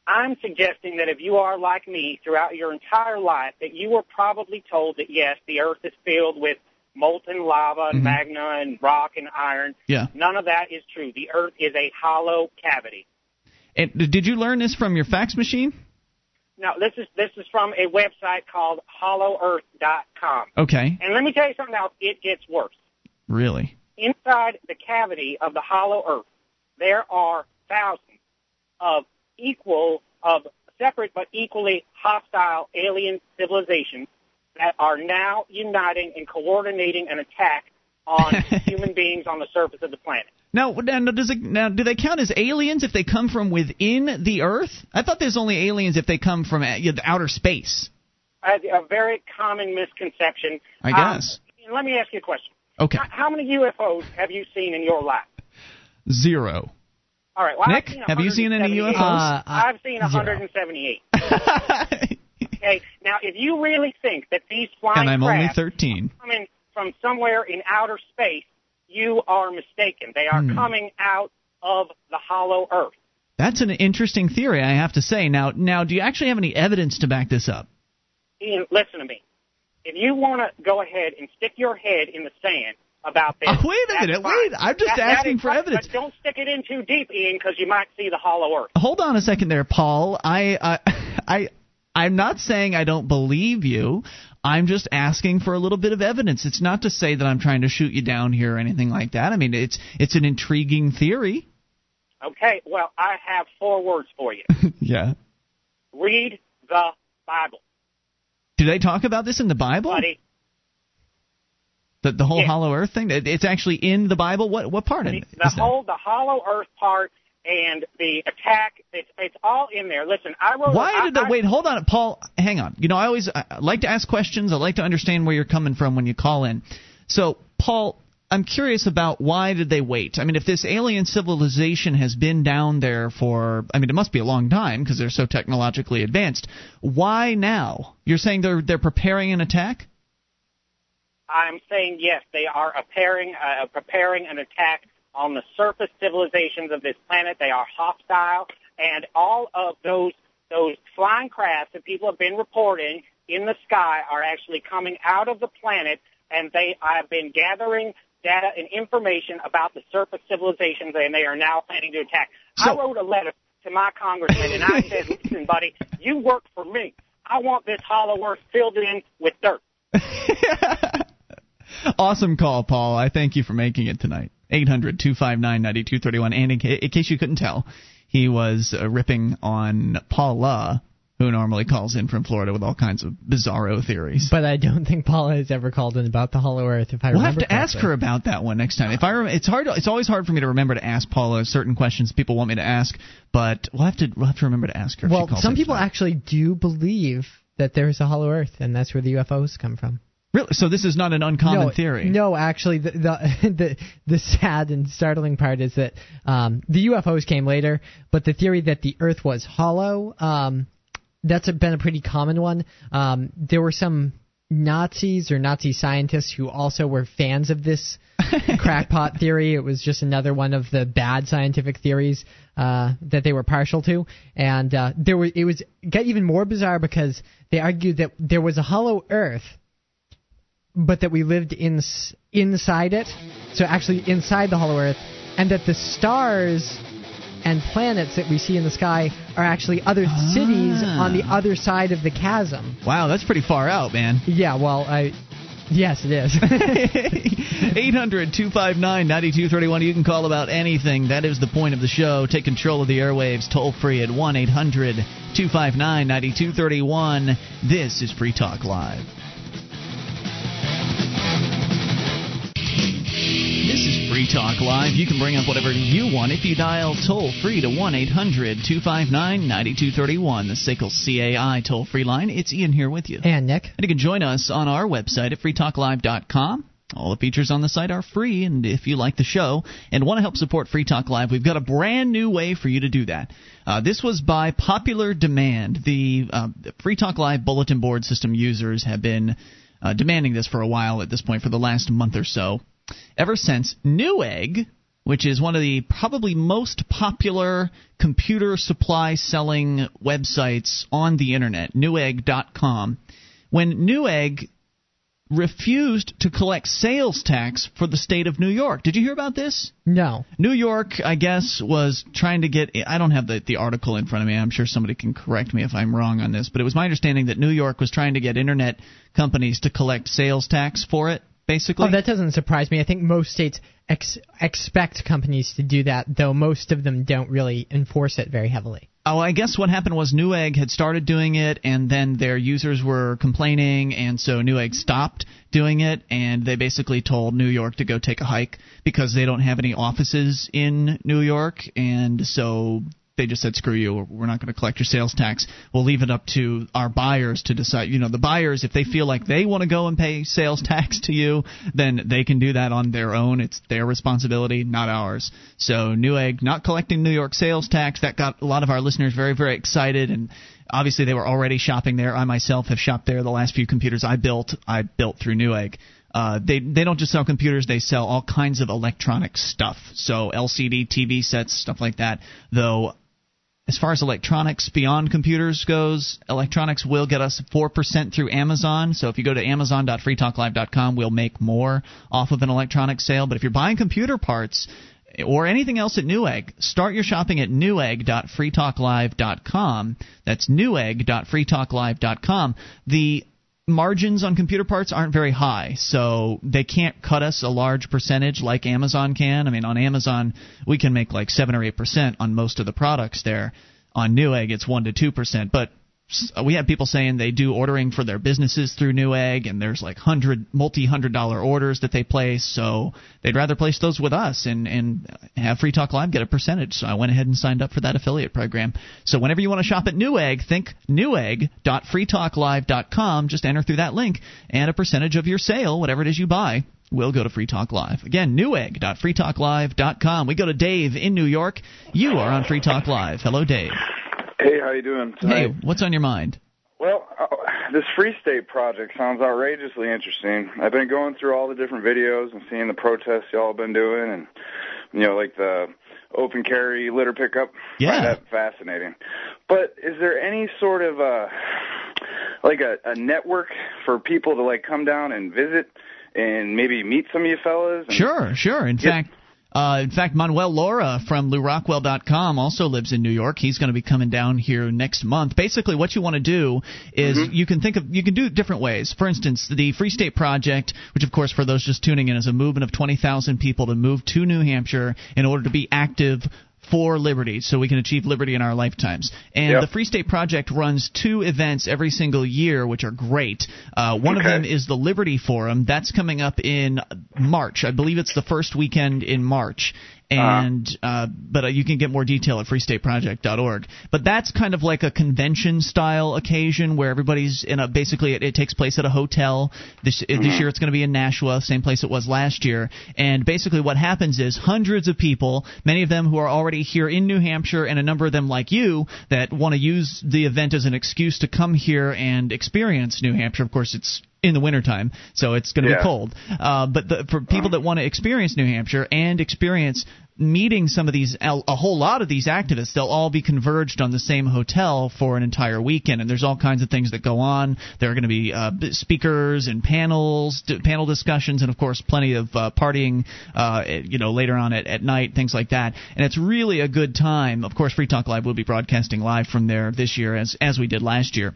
I'm suggesting that if you are like me throughout your entire life, that you were probably told that yes, the earth is filled with molten lava and Mhm. magma and rock and iron. Yeah. None of that is true. The earth is a hollow cavity. And did you learn this from your fax machine? Now, this is this is from a website called HollowEarth.com. Okay. And let me tell you something else. It gets worse. Really? Inside the cavity of the Hollow Earth, there are thousands of equal, of separate but equally hostile alien civilizations that are now uniting and coordinating an attack on human beings on the surface of the planet. Now, now, does it, now, do they count as aliens if they come from within the Earth? I thought there's only aliens if they come from uh, you know, outer space. A, a very common misconception. I Um, guess. let me ask you a question. Okay. How, how many UFOs have you seen in your life? Zero. All right. Well, Nick, I've you seen any UFOs? Uh, I've seen zero. 178. Okay. Now, if you really think that these flying and I'm only 13. are coming from somewhere in outer space, you are mistaken. They are Hmm. coming out of the hollow Earth. That's an interesting theory, I have to say. Now, now, do you actually have any evidence to back this up? Ian, listen to me. If you want to go ahead and stick your head in the sand about this, Oh, wait a minute, fine. wait. I'm just That- that asking is for fine, evidence. But don't stick it in too deep, Ian, because you might see the hollow Earth. Hold on a second there, Paul. I, uh, I, I'm not saying I don't believe you. I'm just asking for a little bit of evidence. It's not to say that I'm trying to shoot you down here or anything like that. I mean, it's it's an intriguing theory. Okay. Well, I have four words for you. yeah. Read the Bible, Do they talk about this in the Bible? buddy. The the whole Yeah. Hollow Earth thing. It's actually in the Bible. What what part of The, it? the that? whole, the hollow Earth part and the attack. It's it's all in there. Listen, I wrote. Why I, did the I, wait? Hold on, Paul. Hang on. You know, I always I like to ask questions. I like to understand where you're coming from when you call in. So, Paul, I'm curious about why did they wait? I mean, if this alien civilization has been down there for, I mean, it must be a long time because they're so technologically advanced. Why now? You're saying they're they're preparing an attack? I'm saying yes, they are preparing uh, preparing an attack on the surface civilizations of this planet. They are hostile, and all of those those flying crafts that people have been reporting in the sky are actually coming out of the planet, and they have been gathering data and information about the surface civilizations, and they are now planning to attack. I wrote a letter to my congressman, and I said, "Listen, buddy, you work for me. I want this hollow earth filled in with dirt." awesome call, Paul. I thank you for making it tonight. 800 259 9231. And in, in case you couldn't tell, he was uh, ripping on Paula, who normally calls in from Florida with all kinds of bizarro theories. But I don't think Paula has ever called in about the Hollow Earth. If I We'll have to ask her about that one next time. If I rem- it's hard. It's always hard for me to remember to ask Paula certain questions people want me to ask, but we'll have to we'll have to remember to ask her. if Well, she calls some people tonight. actually do believe that there's a Hollow Earth, and that's where the UFOs come from. Really. So this is not an uncommon no, theory. No, actually, the, the the the sad and startling part is that um, the UFOs came later, but the theory that the Earth was hollow, um, that's a, been a pretty common one. Um, there were some Nazis or Nazi scientists who also were fans of this crackpot theory. It was just another one of the bad scientific theories uh, that they were partial to, and uh, there were it was got even more bizarre because they argued that there was a hollow Earth but that we lived in inside it, so actually inside the hollow Earth, and that the stars and planets that we see in the sky are actually other cities Ah. on the other side of the chasm. Wow, that's pretty far out, man. Yeah, well, I yes, it is. 800 259 9231. You can call about anything. That is the point of the show. Take control of the airwaves toll free at 1 800 259 9231. This is Free Talk Live. Free Talk Live. You can bring up whatever you want if you dial toll free to 1 800 259 9231, the SACL CAI toll free line. It's Ian here with you. and Nick, And you can join us on our website at freetalklive.com. All the features on the site are free, and if you like the show and want to help support Free Talk Live, we've got a brand new way for you to do that. Uh, this was by popular demand. The uh, Free Talk Live bulletin board system users have been uh, demanding this for a while at this point, for the last month or so. Ever since Newegg, which is one of the probably most popular computer supply selling websites on the internet, Newegg.com, when Newegg refused to collect sales tax for the state of New York. Did you hear about this? No. New York, I guess, was trying to get. I don't have the, the article in front of me. I'm sure somebody can correct me if I'm wrong on this, but it was my understanding that New York was trying to get internet companies to collect sales tax for it, basically. Oh, that doesn't surprise me. I think most states ex- expect companies to do that, though most of them don't really enforce it very heavily. Oh, I guess what happened was Newegg had started doing it, and then their users were complaining, and so Newegg stopped doing it, and they basically told New York to go take a hike because they don't have any offices in New York, and so they just said screw you we're not going to collect your sales tax. We'll leave it up to our buyers to decide. You know the buyers if they feel like they want to go and pay sales tax to you then they can do that on their own. It's their responsibility not ours. So newegg not collecting new york sales tax that got a lot of our listeners very very excited and obviously they were already shopping there. I myself have shopped there. The last few computers i built i built through newegg. Uh, they they don't just sell computers; they sell all kinds of electronic stuff. So LCD TV sets, stuff like that. Though as far as electronics beyond computers goes, electronics will get us 4% through Amazon. So if you go to amazon.freetalklive.com, we'll make more off of an electronic sale. But if you're buying computer parts, or anything else at Newegg, start your shopping at newegg.freetalklive.com. That's newegg.freetalklive.com. The margins on computer parts aren't very high, so they can't cut us a large percentage like Amazon can. I mean, on Amazon, we can make like 7 or 8% on most of the products there. On Newegg, it's 1 to 2%, but Uh, we have people saying they do ordering for their businesses through Newegg, and there's like hundred, multi-hundred dollar orders that they place. So they'd rather place those with us and and have Free Talk Live get a percentage. So I went ahead and signed up for that affiliate program. So whenever you want to shop at Newegg, think newegg.freetalklive.com. Just enter through that link, and a percentage of your sale, whatever it is you buy, will go to Free Talk Live. Again, newegg.freetalklive.com. We go to Dave in New York. You are on Free Talk Live. Hello, Dave. Hey, how you doing tonight? Hey, what's on your mind? Well, uh, this Free State project sounds outrageously interesting. I've been going through all the different videos and seeing the protests y'all have been doing, and you know, like the open carry litter pickup. Yeah, I that fascinating. But is there any sort of uh, like a, a network for people to like come down and visit? and maybe meet some of you fellas? sure, sure. In get, fact, uh, in fact, Manuel Lora from LewRockwell.com also lives in New York. He's going to be coming down here next month. Basically, what you want to do is Mhm. you can think of you can do it different ways. For instance, the Free State Project, which of course for those just tuning in is a movement of 20,000 people to move to New Hampshire in order to be active for liberty so we can achieve liberty in our lifetimes. And Yep. the Free State Project runs two events every single year, which are great. Uh, one of them is the Liberty Forum. That's coming up in March. I believe it's the first weekend in March. And uh, but uh, you can get more detail at freestateproject.org. But that's kind of like a convention style occasion where everybody's in a basically it, it takes place at a hotel. This this year it's going to be in Nashua, same place it was last year. And basically what happens is hundreds of people, many of them who are already here in New Hampshire, and a number of them like you that want to use the event as an excuse to come here and experience New Hampshire. Of course, it's in the wintertime, so it's going to Yeah. be cold. Uh, but the, for people that want to experience New Hampshire and experience meeting some of these, a whole lot of these activists, they'll all be converged on the same hotel for an entire weekend. And there's all kinds of things that go on. There are going to be uh, speakers and panels, d- panel discussions, and of course, plenty of uh, partying, uh, you know, later on at, at night, things like that. And it's really a good time. Of course, Free Talk Live will be broadcasting live from there this year, as as we did last year.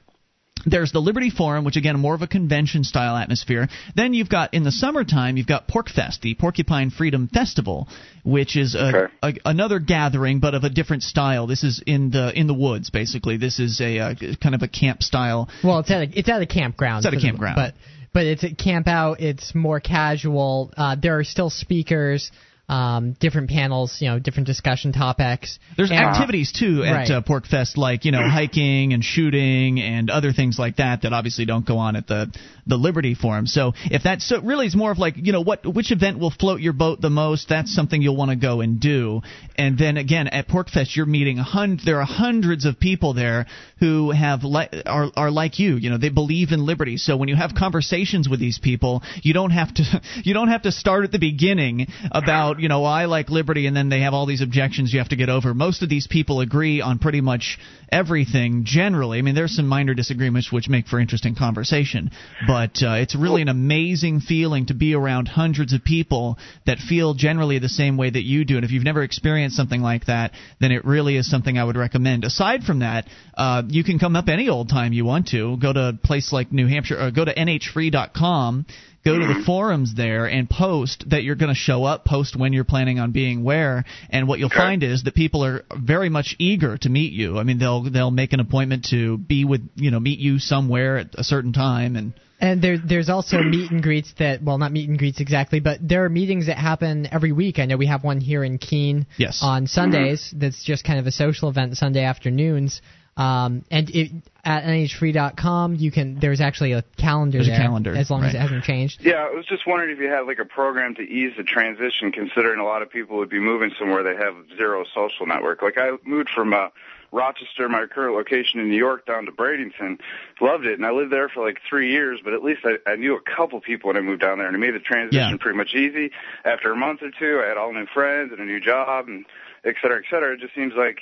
There's the Liberty Forum, which again more of a convention style atmosphere. Then you've got in the summertime you've got Porkfest, the Porcupine Freedom Festival, which is a, Okay. a, another gathering but of a different style. This is in the in the woods basically. This is a, uh kind of a camp style. Well, it's at a, it's at a campground. It's at a campground. but but it's a camp out. It's more casual. Uh, there are still speakers, um, different panels, you know, different discussion topics. There's And- activities too at Right. uh, Porkfest, like you know hiking and shooting and other things like that that obviously don't go on at the the Liberty Forum. So if that's so, really is more of like you know what which event will float your boat the most. That's something you'll want to go and do. And then again at Porkfest, you're meeting a hundred. There are hundreds of people there who have li- are are like you. You know they believe in liberty. So when you have conversations with these people, you don't have to you don't have to start at the beginning about about, you know, I like liberty, and then they have all these objections you have to get over. Most of these people agree on pretty much everything generally. I mean, there's some minor disagreements which make for interesting conversation, but uh, it's really an amazing feeling to be around hundreds of people that feel generally the same way that you do. And if you've never experienced something like that, then it really is something I would recommend. Aside from that, uh, you can come up any old time you want to. Go to a place like New Hampshire, or go to nhfree.com go to the forums there and post that you're going to show up post when you're planning on being where and what you'll Okay. find is that people are very much eager to meet you i mean they'll they'll make an appointment to be with you know meet you somewhere at a certain time and And there, there's also meet and greets that, well, not meet and greets exactly, but there are meetings that happen every week. I know we have one here in Keene Yes. on Sundays. That's just kind of a social event Sunday afternoons. Um, and it, at nhfree.com, you can. There's actually a calendar There's a calendar, as long as it hasn't changed. Yeah, I was just wondering if you had like a program to ease the transition, considering a lot of people would be moving somewhere they have zero social network. Like I moved from uh, Rochester, my current location in New York, down to Bradenton. Loved it, and I lived there for like three years. But at least I, I knew a couple people when I moved down there, and it made the transition Yeah. pretty much easy. After a month or two, I had all new friends and a new job, and et cetera, et cetera. It just seems like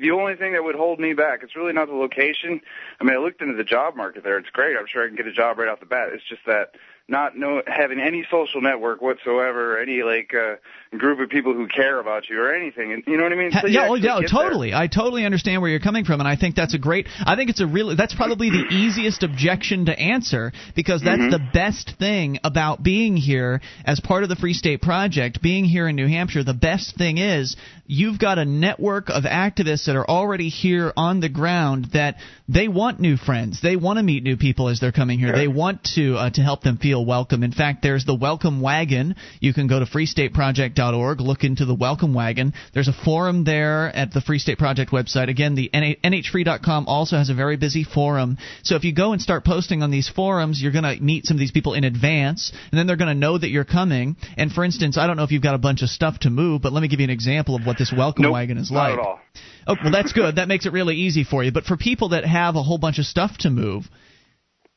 the only thing that would hold me back, it's really not the location. I mean, I looked into the job market there. It's great. I'm sure I can get a job right off the bat. It's just that not know having any social network whatsoever, any like uh, group of people who care about you or anything. And you know what I mean? So yeah, oh, yeah, get there. totally. I totally understand where you're coming from, and I think that's a great. I think it's a really. That's probably the easiest objection to answer because that's Mm-hmm. the best thing about being here as part of the Free State Project. Being here in New Hampshire, the best thing is you've got a network of activists that are already here on the ground that they want new friends. They want to meet new people as they're coming here. They want to uh, to help them feel welcome. In fact, there's the Welcome Wagon. You can go to freestateproject.org, look into the Welcome Wagon. There's a forum there at the Free State Project website. Again, the NH- nhfree.com also has a very busy forum. So if you go and start posting on these forums, you're going to meet some of these people in advance, and then they're going to know that you're coming. And for instance, I don't know if you've got a bunch of stuff to move, but let me give you an example of what this Welcome Nope, Wagon is not like. at all. Oh, well, that's good. That makes it really easy for you. But for people that have a whole bunch of stuff to move,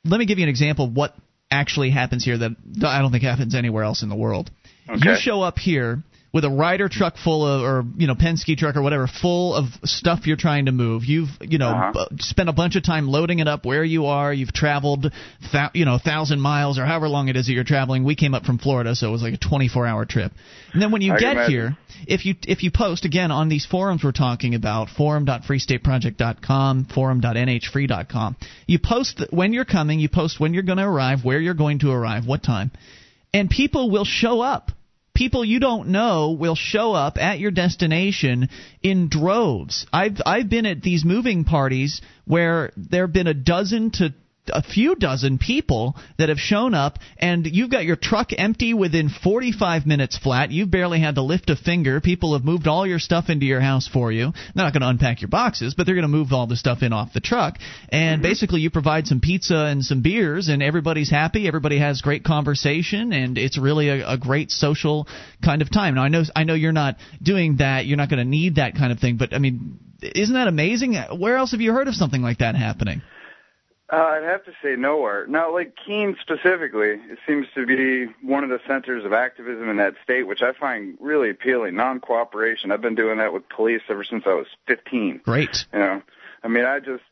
let me give you an example of what actually happens here that I don't think happens anywhere else in the world. You show up here with a Ryder truck full of, or you know, Penske truck or whatever, full of stuff you're trying to move. You've, you know, Uh-huh. b- spent a bunch of time loading it up where you are. You've traveled, thou- you know, a thousand miles or however long it is that you're traveling. We came up from Florida, so it was like a 24-hour trip. And then when you I get imagine. here, if you if you post again on these forums we're talking about forum.freestateproject.com forum.nhfree.com you post th- when you're coming you post when you're going to arrive where you're going to arrive what time and people will show up people you don't know will show up at your destination in droves. I've i've been at these moving parties where there've been a dozen to a few dozen people that have shown up and you've got your truck empty within 45 minutes flat. You've barely had to lift a finger. People have moved all your stuff into your house for you. They're not going to unpack your boxes but they're going to move all the stuff in off the truck. And mm-hmm. basically you provide some pizza and some beers and everybody's happy. Everybody has great conversation and it's really a, a great social kind of time. Now i know i know you're not doing that. You're not going to need that kind of thing but i mean isn't that amazing? Where else have you heard of something like that happening Uh, I'd have to say nowhere. Now, like Keene specifically, it seems to be one of the centers of activism in that state, which I find really appealing. Non-cooperation. I've been doing that with police ever since I was 15. great You know, I mean, I just,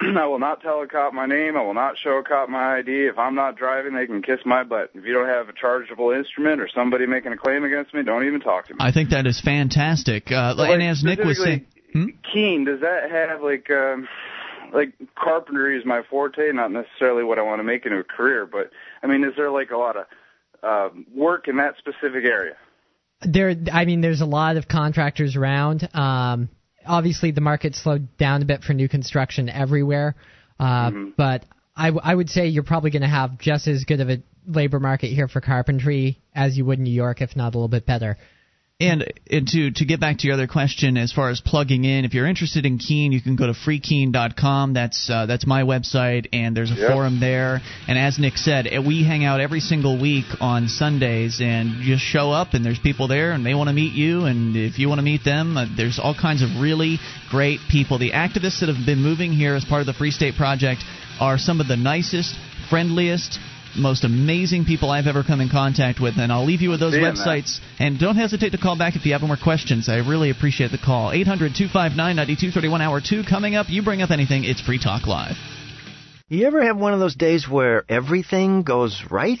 I will not tell a cop my name. I will not show a cop my ID. If I'm not driving, they can kiss my butt. If you don't have a chargeable instrument or somebody making a claim against me, don't even talk to me. I think that is fantastic. Uh, and like, as Nick was saying, Keene, does that have like, um, like carpentry is my forte, not necessarily what I want to make into a career, but I mean, is there like a lot of um, work in that specific area? There, I mean, there's a lot of contractors around. Um, obviously, the market slowed down a bit for new construction everywhere, uh, but I, w- I would say you're probably going to have just as good of a labor market here for carpentry as you would in New York, if not a little bit better. And, and to to get back to your other question, as far as plugging in, if you're interested in Keene, you can go to freekeene.com. That's uh, that's my website, and there's a Yep. forum there. And as Nick said, eh, we hang out every single week on Sundays, and you just show up, and there's people there, and they want to meet you, and if you want to meet them, uh, there's all kinds of really great people. The activists that have been moving here as part of the Free State Project are some of the nicest, friendliest most amazing people I've ever come in contact with. And I'll leave you with those Seeing websites. And don't hesitate to call back if you have more questions. I really appreciate the call. 800 259 9231, hour 2 coming up. You bring up anything, it's Free Talk Live. You ever have one of those days where everything goes right?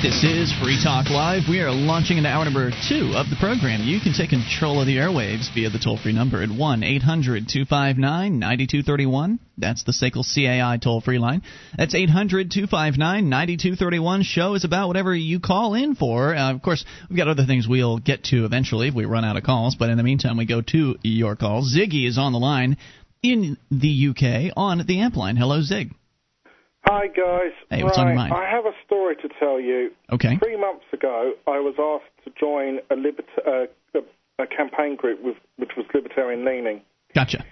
This is Free Talk Live. We are launching into hour number two of the program. You can take control of the airwaves via the toll free number at 1 800 259 9231. That's the SACL CAI toll free line. That's 800 259 9231. Show is about whatever you call in for. Uh, of course, we've got other things we'll get to eventually if we run out of calls, but in the meantime, we go to your calls. Ziggy is on the line in the UK on the amp line. Hello, Zig. Hi guys. Hey, what's right, on your mind? I have a story to tell you. Okay. Three months ago, I was asked to join a, libert- uh, a, a campaign group with, which was libertarian leaning, Gotcha.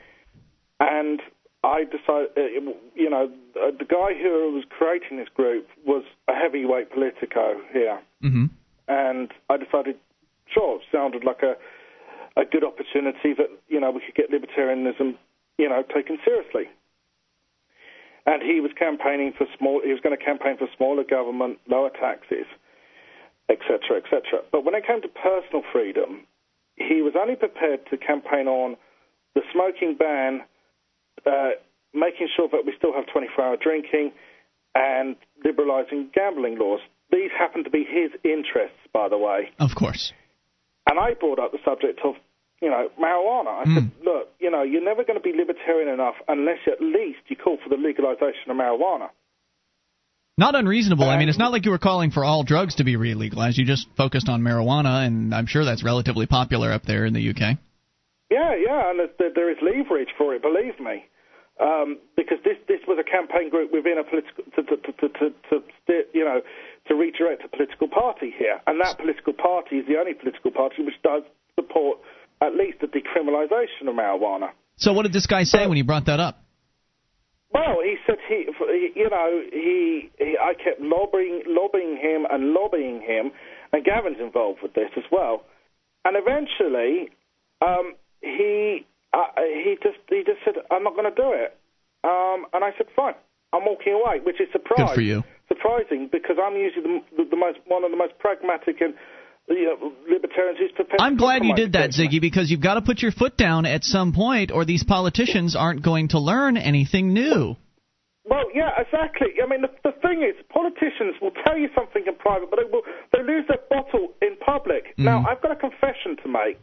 and I decided, uh, you know, uh, the guy who was creating this group was a heavyweight politico here, hmm and I decided, sure, it sounded like a a good opportunity that you know we could get libertarianism, you know, taken seriously. And he was campaigning for small. He was going to campaign for smaller government, lower taxes, etc., etc. But when it came to personal freedom, he was only prepared to campaign on the smoking ban, uh, making sure that we still have 24-hour drinking, and liberalising gambling laws. These happen to be his interests, by the way. Of course. And I brought up the subject of, you know, marijuana. I said, look, you know, you're never going to be libertarian enough unless at least you call for the legalization of marijuana. Not unreasonable. I mean, it's not like you were calling for all drugs to be re-legalized. You just focused on marijuana, and I'm sure that's relatively popular up there in the UK. Yeah, yeah, and there, there is leverage for it, believe me. Um, because this this was a campaign group within a political to to to to, to, to you know to redirect a political party here, and that political party is the only political party which does support at least the decriminalisation of marijuana. So, what did this guy say when you brought that up? Well, he said he, he- you know, he, he, I kept lobbying, lobbying him and lobbying him, and Gavin's involved with this as well. And eventually, um, he, uh, he just, he just said, "I'm not going to do it." Um, and I said, "Fine, I'm walking away," which is surprising. Good for you. Surprising because I'm usually the, the, the most, one of the most pragmatic and you know, libertarians who's prepared. I'm glad you did that. Ziggy, because you've got to put your foot down at some point, or these politicians aren't going to learn anything new. Well, yeah, exactly. I mean, the, the thing is, politicians will tell you something in private, but they will they lose their bottle in public. Now, I've got a confession to make.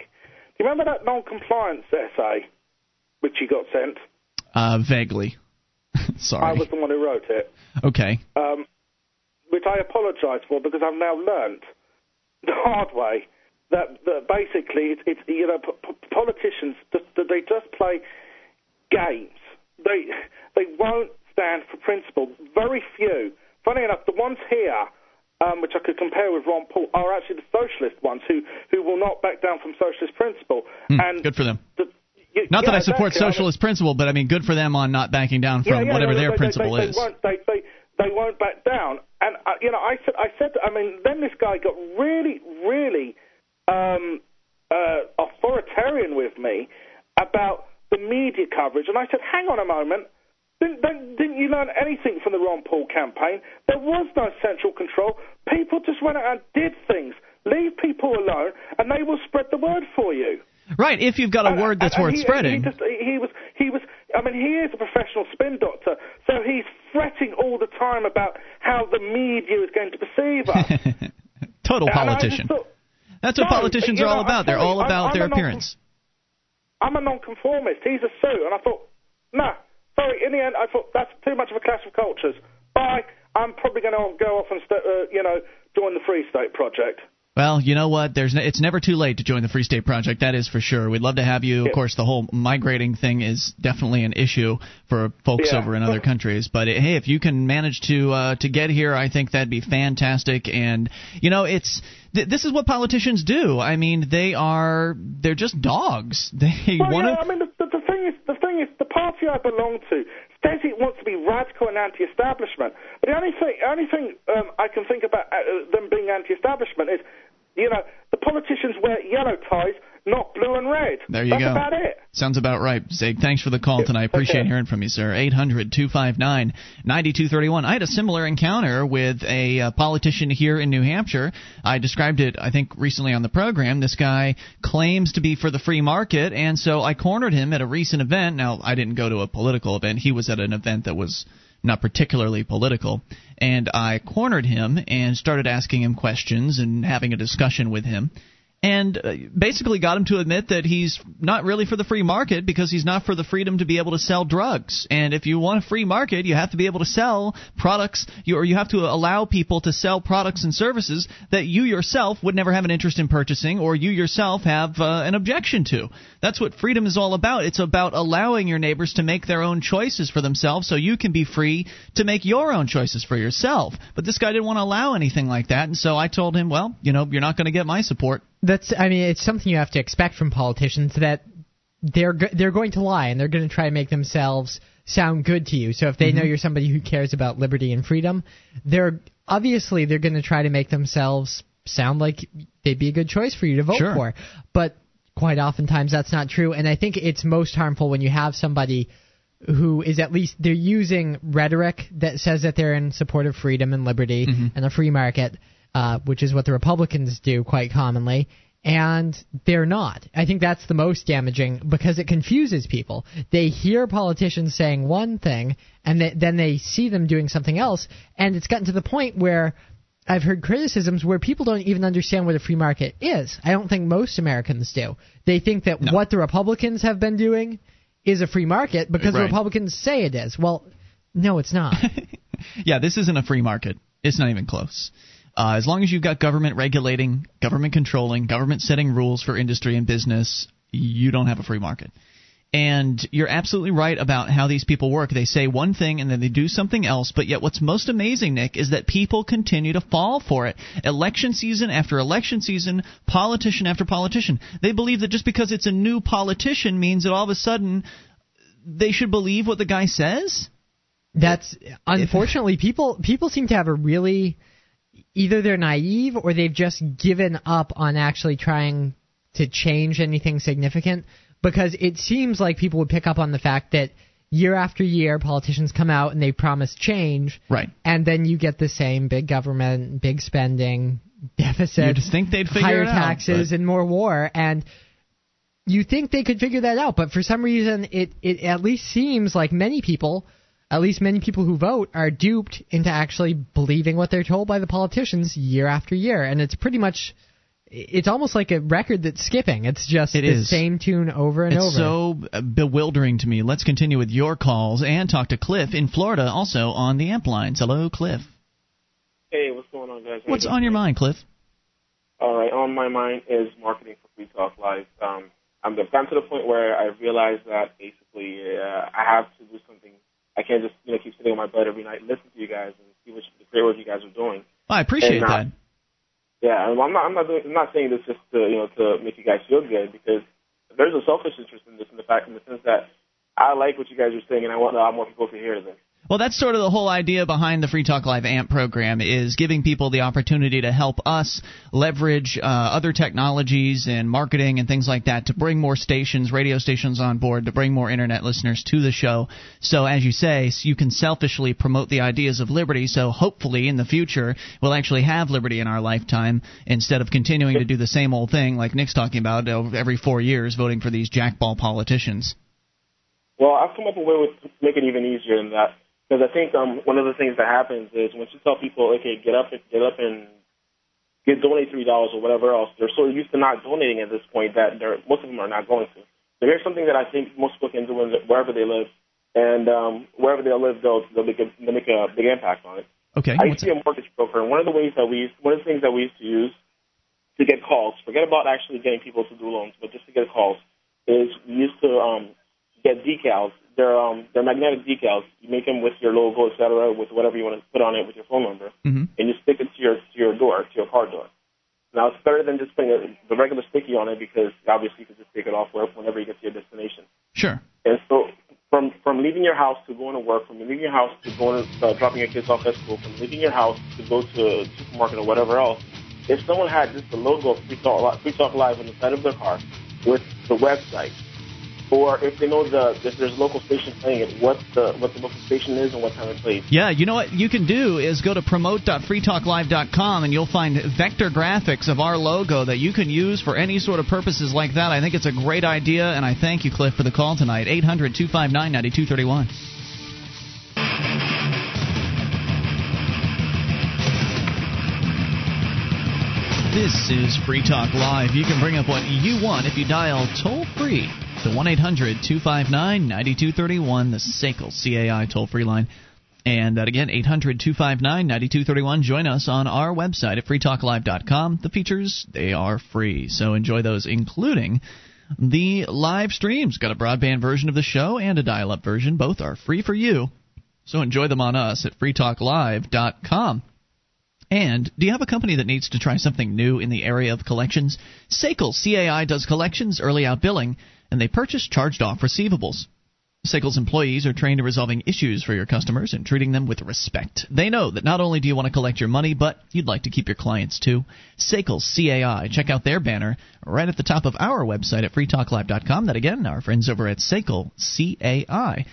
Do you remember that non-compliance essay, which you got sent? Uh, vaguely. Sorry. I was the one who wrote it, Okay. um, which I apologise for because I've now learnt the hard way that, that basically it's, it's you know p- p- politicians that they just play games. They they won't stand for principle. Very few. Funny enough, the ones here, um, which I could compare with Ron Paul, are actually the socialist ones who, who will not back down from socialist principle. Hmm, and good for them. the, you, Not that I support exactly. I mean- socialist principle, but I mean, good for them on not backing down from yeah, yeah, whatever their they, principle they, they, is. They they, won't back down. And uh, you know, I said, I said, I mean, then this guy got really, really um, uh, authoritarian with me about the media coverage, and I said, hang on a moment. Didn't, didn't you learn anything from the Ron Paul campaign? There was no central control. People just went out and did things. Leave people alone, and they will spread the word for you. Right, if you've got a word that's and worth he, spreading. He, just, he was, he was. I mean, he is a professional spin doctor, so he's fretting all the time about how the media is going to perceive us. Total And politician. thought- That's what No, politicians are all know, I'm about. They're all I'm- about I'm their non- appearance. I'm a non-conformist. He's a suit, and I thought, nah, sorry. In the end, I thought that's too much of a clash of cultures. Bye. I'm probably going to go off and, st- uh, you know, join the Free State Project. Well, you know what? There's ne- it's never too late to join the Free State Project. That is for sure. We'd love to have you. Of course, the whole migrating thing is definitely an issue for folks Yeah. over in other countries. But eh, hey, if you can manage to uh, to get here, I think that'd be fantastic. And you know, it's th- this is what politicians do. I mean, they are they're just dogs. They Well, want yeah, to. I mean, the, the, the thing is, the thing is, the party I belong to says it wants to be radical and anti-establishment. But the only thing, only thing um, I can think about uh, them being anti-establishment is, you know, the politicians wear yellow ties, not blue and red. There you That's go. about it. Sounds about right. Zig, thanks for the call tonight. Appreciate care. hearing from you, sir. 800 259 9231. I had a similar encounter with a uh, politician here in New Hampshire. I described it, I think, recently on the program. This guy claims to be for the free market, and so I cornered him at a recent event. Now, I didn't go to a political event, he was at an event that was not particularly political. And I cornered him and started asking him questions and having a discussion with him and uh, basically got him to admit that he's not really for the free market because he's not for the freedom to be able to sell drugs. And if you want a free market, you have to be able to sell products, or you have to allow people to sell products and services that you yourself would never have an interest in purchasing, or you yourself have uh, an objection to. That's what freedom is all about. It's about allowing your neighbors to make their own choices for themselves, so you can be free to make your own choices for yourself. But this guy didn't want to allow anything like that, and so I told him, well, you know, you're not going to get my support. That's I mean it's something you have to expect from politicians that they're go- they're going to lie and they're going to try to make themselves sound good to you. So if they know mm-hmm. you're somebody who cares about liberty and freedom, they're obviously they're going to try to make themselves sound like they'd be a good choice for you to vote Sure. for. But quite oftentimes that's not true and I think it's most harmful when you have somebody who is at least they're using rhetoric that says that they're in support of freedom and liberty mm-hmm. and a free market, uh, which is what the Republicans do quite commonly, and they're not. I think that's the most damaging because it confuses people. They hear politicians saying one thing and th- then they see them doing something else, and it's gotten to the point where. I've heard criticisms where people don't even understand what a free market is. I don't think most Americans do. They think that what the Republicans have been doing is a free market because the Republicans say it is. Well, no, it's not. Yeah, this isn't a free market. It's not even close. Uh, as long as you've got government regulating, government controlling, government setting rules for industry and business, you don't have a free market. And you're absolutely right about how these people work. They say one thing and then they do something else, but yet what's most amazing, Nick, is that people continue to fall for it. Election season after election season, politician after politician. They believe that just because it's a new politician means that all of a sudden they should believe what the guy says. That's unfortunately people people seem to have a really either they're naive or they've just given up on actually trying to change anything significant because it seems like people would pick up on the fact that year after year politicians come out and they promise change Right. and then you get the same big government, big spending, deficit, You'd think they'd figure higher out, taxes but- and more war and you think they could figure that out, but for some reason it it at least seems like many people, at least many people who vote are duped into actually believing what they're told by the politicians year after year and it's pretty much it's almost like a record that's skipping. It's just It the is. same tune over and It's over. so uh, bewildering to me. Let's continue with your calls and talk to Cliff in Florida, also on the amp lines. Hello, Cliff. Hey, what's going on, guys? How What's you on your mind, Cliff? All right, on my mind is marketing for Free Talk Live. Um, I'm I've gotten to the point where I realize that basically uh, I have to do something. I can't just you know keep sitting on my butt every night, and listen to you guys, and see what the great work you guys are doing. I appreciate And, uh, that. Yeah, I'm not. I'm not. Doing, I'm not saying this just to you know to make you guys feel good because there's a selfish interest in this in the fact in the sense that I like what you guys are saying and I want a lot more people to hear this. Well, that's sort of the whole idea behind the Free Talk Live AMP program is giving people the opportunity to help us leverage uh, other technologies and marketing and things like that to bring more stations, radio stations on board, to bring more internet listeners to the show. So, as you say, you can selfishly promote the ideas of liberty. So, hopefully, in the future, we'll actually have liberty in our lifetime instead of continuing to do the same old thing like Nick's talking about every four years, voting for these jackball politicians. Well, I've come up with a way to make it even easier than that. Because I think um, one of the things that happens is once you tell people, okay, get up, and get up and get donate three dollars or whatever else, they're so used to not donating at this point that they're most of them are not going to. So here's something that I think most people can do wherever they live, and um, wherever they live, they'll they'll make a, they'll make a big impact on it. Okay. I used to be a mortgage broker, and one of the ways that we one of the things that we used to use to get calls, forget about actually getting people to do loans, but just to get calls, is we used to um, get decals. They're um, they're magnetic decals. You make them with your logo, et cetera, with whatever you want to put on it with your phone number, mm-hmm. and you stick it to your to your door, to your car door. Now it's better than just putting a, the regular sticky on it because obviously you can just take it off whenever you get to your destination. Sure. And so from from leaving your house to going to work, from leaving your house to going to uh, dropping your kids off at school, from leaving your house to go to a supermarket or whatever else, if someone had just the logo of Free Talk, Free Talk Live on the side of their car with the website, or if they know the if there's a local station playing it, what the what the local station is and what time it plays. Yeah, you know what you can do is go to promote.freetalklive.com and you'll find vector graphics of our logo that you can use for any sort of purposes like that. I think it's a great idea, and I thank you, Cliff, for the call tonight. 800 259 9231. This is Free Talk Live. You can bring up what you want if you dial toll free to 1 800 259 9231, the SACL CAI toll free line. And that again, 800 259 9231. Join us on our website at freetalklive.com. The features, they are free. So enjoy those, including the live streams. Got a broadband version of the show and a dial up version. Both are free for you. So enjoy them on us at freetalklive.com. And do you have a company that needs to try something new in the area of collections? SACL CAI does collections, early out billing, and they purchase charged off receivables. SACL's employees are trained in resolving issues for your customers and treating them with respect. They know that not only do you want to collect your money, but you'd like to keep your clients too. SACL CAI. Check out their banner right at the top of our website at freetalklive.com. That again, our friends over at SACL CAI.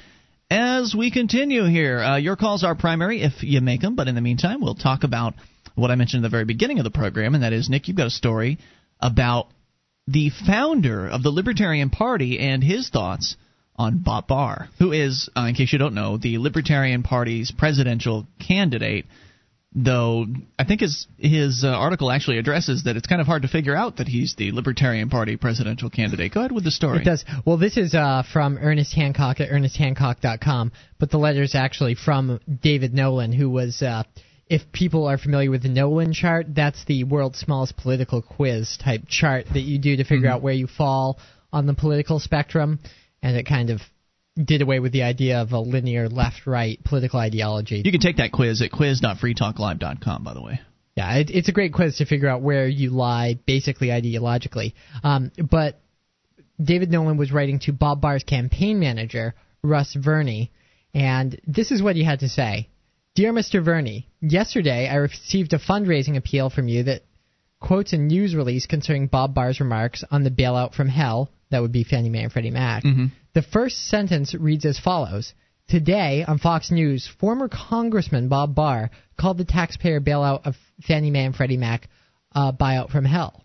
As we continue here, uh, your calls are primary if you make them, but in the meantime, we'll talk about what I mentioned at the very beginning of the program, and that is, Nick, you've got a story about the founder of the Libertarian Party and his thoughts on Bob Barr, who is, uh, in case you don't know, the Libertarian Party's presidential candidate though I think his his uh, article actually addresses that it's kind of hard to figure out that he's the Libertarian Party presidential candidate. Go ahead with the story. It does. Well, this is uh, from Ernest Hancock at ernesthancock.com, but the letter is actually from David Nolan, who was. If people are familiar with the Nolan chart, that's the world's smallest political quiz type chart that you do to figure Mm-hmm. out where you fall on the political spectrum, and it kind of did away with the idea of a linear left-right political ideology. You can take that quiz at quiz.freetalklive.com, by the way. Yeah, it, it's a great quiz to figure out where you lie, basically ideologically. Um, but David Nolan was writing to Bob Barr's campaign manager, Russ Verney, and this is what he had to say. Dear Mr. Verney, yesterday I received a fundraising appeal from you that quotes a news release concerning Bob Barr's remarks on the bailout from hell, that would be Fannie Mae and Freddie Mac. The first sentence reads as follows Today on Fox News, former Congressman Bob Barr called the taxpayer bailout of Fannie Mae and Freddie Mac a buyout from hell.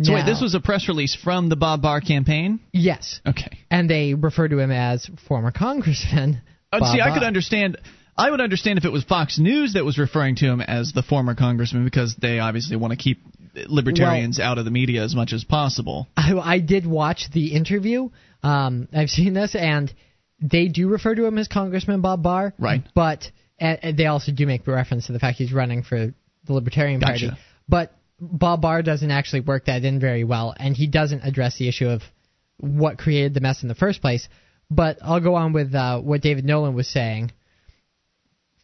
So wait, this was a press release from the Bob Barr campaign? Yes. Okay. And they refer to him as former Congressman. Uh, see, I could understand. I would understand if it was Fox News that was referring to him as the former congressman because they obviously want to keep libertarians out of the media as much as possible. I, I did watch the interview. Um, I've seen this, and they do refer to him as Congressman Bob Barr. Right. But uh, they also do make reference to the fact he's running for the Libertarian Gotcha. Party. But Bob Barr doesn't actually work that in very well, and he doesn't address the issue of what created the mess in the first place. But I'll go on with uh, what David Nolan was saying.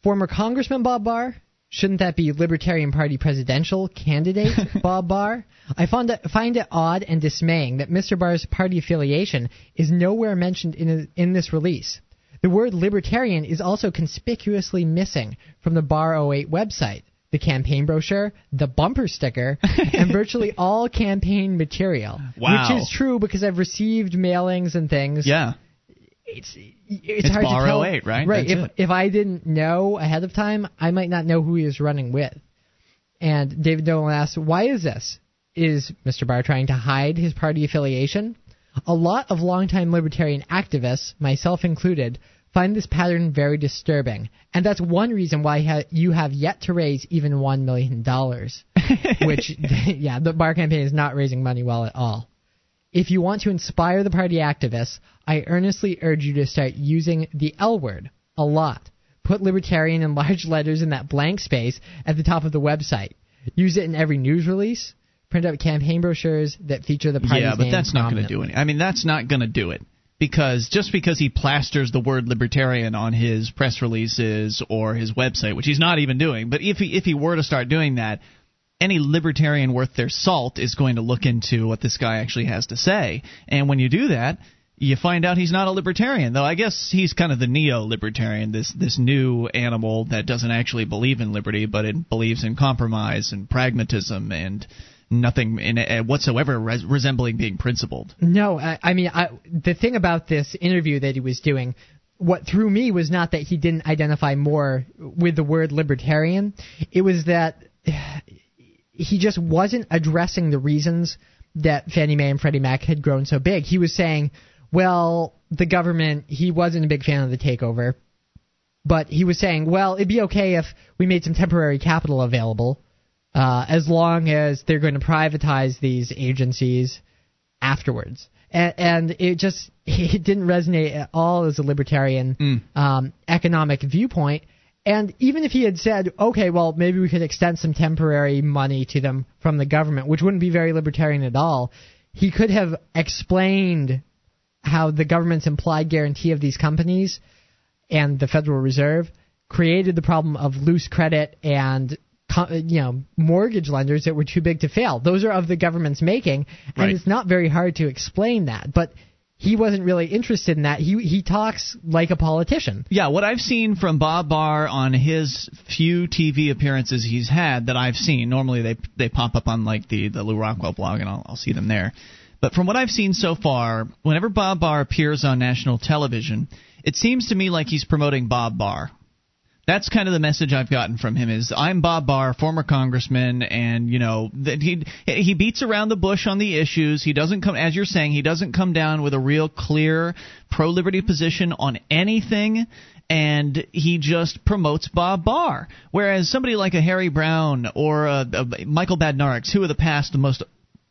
Former Congressman Bob Barr, shouldn't that be Libertarian Party presidential candidate Bob Barr? I find it, find it odd and dismaying that Mr. Barr's party affiliation is nowhere mentioned in in this release. The word libertarian is also conspicuously missing from the Barr 08 website. The campaign brochure, the bumper sticker, and virtually all campaign material. Wow. Which is true because I've received mailings and things. Yeah. It's it's, It's hard Barr to tell. 08, right? Right. That's if it. if I didn't know ahead of time, I might not know who he was running with. And David Nolan asks, why is this? Is Mr. Barr trying to hide his party affiliation? A lot of longtime libertarian activists, myself included, find this pattern very disturbing, and that's one reason why ha- you have yet to raise even one million dollars. Which, yeah, the Barr campaign is not raising money well at all. If you want to inspire the party activists, I earnestly urge you to start using the L word a lot. Put libertarian in large letters in that blank space at the top of the website. Use it in every news release. Print out campaign brochures that feature the party's Yeah, but that's not going to do any. I mean, that's not going to do it because just because he plasters the word libertarian on his press releases or his website, which he's not even doing, but if he if he were to start doing that, any libertarian worth their salt is going to look into what this guy actually has to say. And when you do that, you find out he's not a libertarian, though I guess he's kind of the neo-libertarian, this this new animal that doesn't actually believe in liberty, but it believes in compromise and pragmatism and nothing in uh, whatsoever res- resembling being principled. No, I, I mean, I, the thing about this interview that he was doing, what threw me was not that he didn't identify more with the word libertarian. It was that he just wasn't addressing the reasons that Fannie Mae and Freddie Mac had grown so big. He was saying, well, the government, he wasn't a big fan of the takeover, but he was saying, well, it'd be okay if we made some temporary capital available. Uh, as long as they're going to privatize these agencies afterwards. And, and it just it didn't resonate at all as a libertarian um, economic viewpoint. And even if he had said, okay, well, maybe we could extend some temporary money to them from the government, which wouldn't be very libertarian at all, he could have explained how the government's implied guarantee of these companies and the Federal Reserve created the problem of loose credit and you know mortgage lenders that were too big to fail. Those are of the government's making, and Right. it's not very hard to explain that. But he wasn't really interested in that. He he talks like a politician. Yeah, what I've seen from Bob Barr on his few TV appearances he's had that I've seen, normally they they pop up on like the the Lew Rockwell blog, and I'll, I'll see them there. But from what I've seen so far, whenever Bob Barr appears on national television, it seems to me like he's promoting Bob Barr. That's kind of the message I've gotten from him is I'm Bob Barr, former congressman, and you know that he he beats around the bush on the issues. He doesn't come, as you're saying, he doesn't come down with a real clear pro liberty position on anything, and he just promotes Bob Barr. Whereas somebody like a Harry Browne or a, a Michael Badnarik, who of the past the most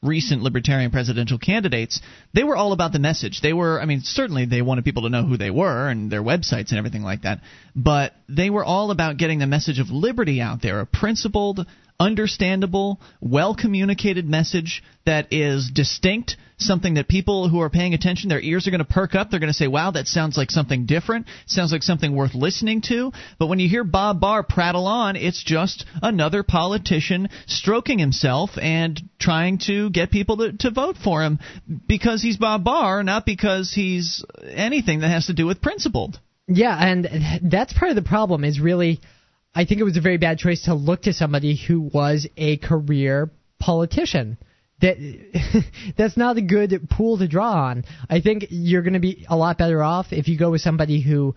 recent libertarian presidential candidates, they were all about the message. They were, I mean, certainly they wanted people to know who they were and their websites and everything like that, but they were all about getting the message of liberty out there, a principled, understandable, well communicated message that is distinct, something that people who are paying attention, their ears are going to perk up. They're going to say, wow, that sounds like something different, sounds like something worth listening to. But when you hear Bob Barr prattle on, it's just another politician stroking himself and trying to get people to, to vote for him because he's Bob Barr, not because he's anything that has to do with principled. Yeah, and that's part of the problem. Is really, I think it was a very bad choice to look to somebody who was a career politician. That that's not a good pool to draw on. I think you're going to be a lot better off if you go with somebody who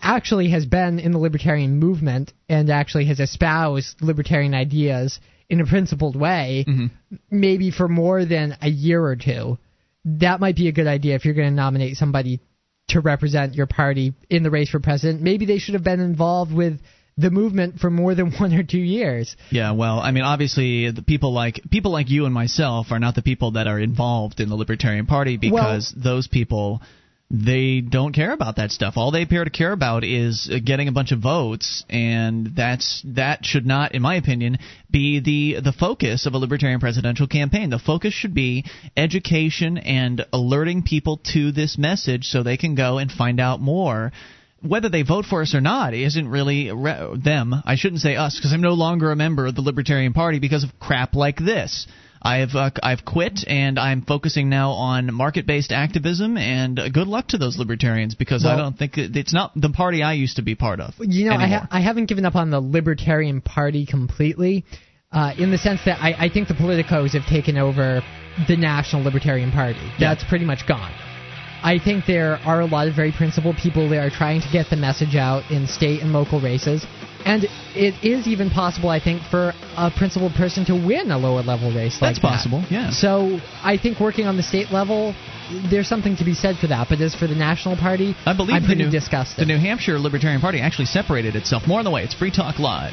actually has been in the libertarian movement and actually has espoused libertarian ideas in a principled way, mm-hmm. maybe for more than a year or two. That might be a good idea if you're going to nominate somebody to represent your party in the race for president. Maybe they should have been involved with the movement for more than one or two years. Yeah, well, I mean, obviously, the people like people like you and myself are not the people that are involved in the Libertarian Party because those people they don't care about that stuff. All they appear to care about is getting a bunch of votes, and that's that should not, in my opinion, be the the focus of a libertarian presidential campaign. The focus should be education and alerting people to this message so they can go and find out more whether they vote for us or not isn't really re- them. I shouldn't say us because I'm no longer a member of the Libertarian Party because of crap like this. I've uh, I've quit and I'm focusing now on market-based activism. And uh, good luck to those libertarians because I don't think it, it's not the party I used to be part of. You know, I, ha- I haven't given up on the Libertarian Party completely, uh, in the sense that I, I think the politicos have taken over the National Libertarian Party. That's pretty much gone. I think there are a lot of very principled people that are trying to get the message out in state and local races. And it is even possible, I think, for a principled person to win a lower level race like That's that. possible, yeah. So I think working on the state level, there's something to be said for that. But as for the national party, I believe I'm the pretty new, disgusted. the New Hampshire Libertarian Party actually separated itself. More on the way. It's Free Talk Live.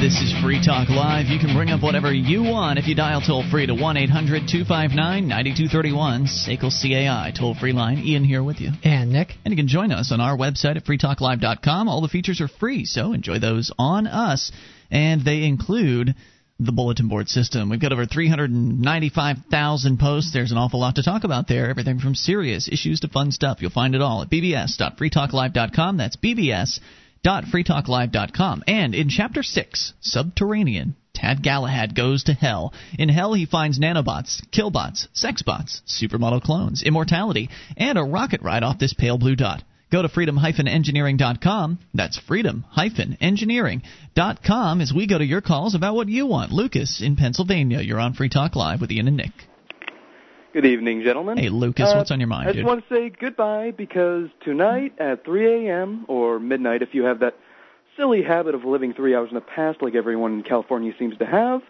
This is Free Talk Live. You can bring up whatever you want if you dial toll free to 1 800 259 9231, SACL CAI, toll free line. Ian here with you. And Nick. And you can join us on our website at freetalklive.com. All the features are free, so enjoy those on us. And they include the bulletin board system. We've got over 395,000 posts. There's an awful lot to talk about there. Everything from serious issues to fun stuff. You'll find it all at bbs.freetalklive.com. That's bbs.freetalklive.com. And in Chapter 6, Subterranean, Tad Galahad goes to hell. In hell, he finds nanobots, killbots, sexbots, supermodel clones, immortality, and a rocket ride off this pale blue dot. Go to freedom-engineering.com. That's freedom-engineering.com as we go to your calls about what you want. Lucas in Pennsylvania, you're on Free Talk Live with Ian and Nick. Good evening, gentlemen. Hey, Lucas, Uh, what's on your mind, I just dude? want to say goodbye because tonight at 3 a.m. or midnight, if you have that silly habit of living three hours in the past like everyone in California seems to have,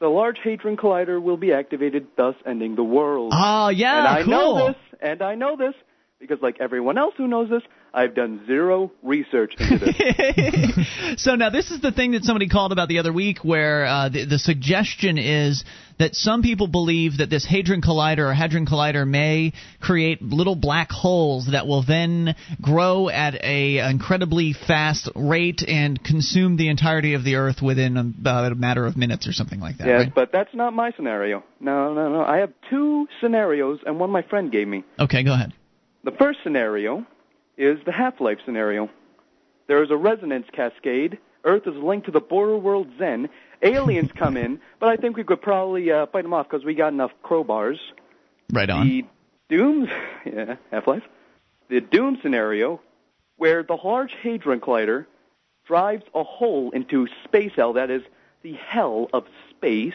the Large Hadron Collider will be activated, thus ending the world. Oh, yeah, and I know cool. this, and I know this because, like everyone else who knows this, I've done zero research into this. so now this is the thing that somebody called about the other week where uh, the, the suggestion is that some people believe that this hadron collider or hadron collider may create little black holes that will then grow at a incredibly fast rate and consume the entirety of the earth within about a matter of minutes or something like that yes, right? but that's not my scenario. No, no, no. I have two scenarios, and one my friend gave me. okay go ahead The first scenario is the half-life scenario. There is a resonance cascade. Earth is linked to the border world Xen. Aliens come in, but I think we could probably uh, fight them off because we got enough crowbars. right on The Doom, yeah, Half-Life. The Doom scenario, where the Large Hadron Collider drives a hole into space hell, that is, the hell of space,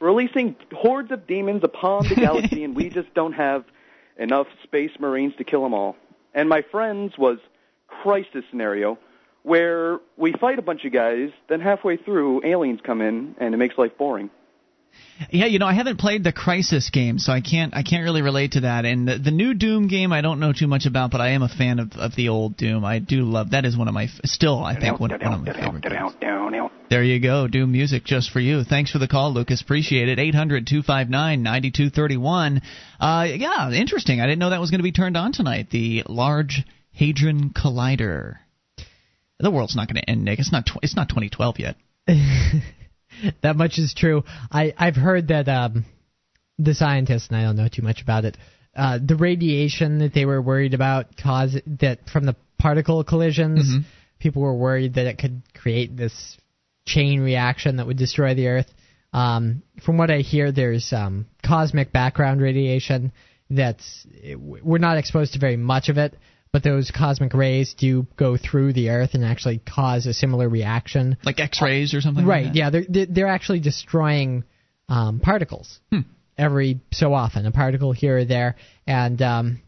releasing hordes of demons upon the galaxy, and we just don't have enough space marines to kill them all. And my friend's was Crysis scenario, where we fight a bunch of guys, then halfway through, aliens come in, and it makes life boring. Yeah, you know, I haven't played the Crysis game, so I can't I can't really relate to that. And the, the new Doom game, I don't know too much about, but I am a fan of, of the old Doom. I do love that is one of my still I think one, one of my favorite. games. There you go, Doom music just for you. Thanks for the call, Lucas. Appreciate it. Eight hundred two five nine ninety two thirty one. Uh, yeah, interesting. I didn't know that was going to be turned on tonight. The Large Hadron Collider. The world's not going to end, Nick. It's not. Tw- it's not 2012 yet. that much is true. I I've heard that um, the scientists, and I don't know too much about it, uh, the radiation that they were worried about cause that from the particle collisions, Mm-hmm. people were worried that it could create this chain reaction that would destroy the Earth. Um, from what I hear, there's um, cosmic background radiation that's we're not exposed to very much of it, but those cosmic rays do go through the Earth and actually cause a similar reaction. Like X-rays or something. Right. Like? Yeah. They're they're- they're actually destroying um, particles Hmm. every so often, a particle here or there, and um,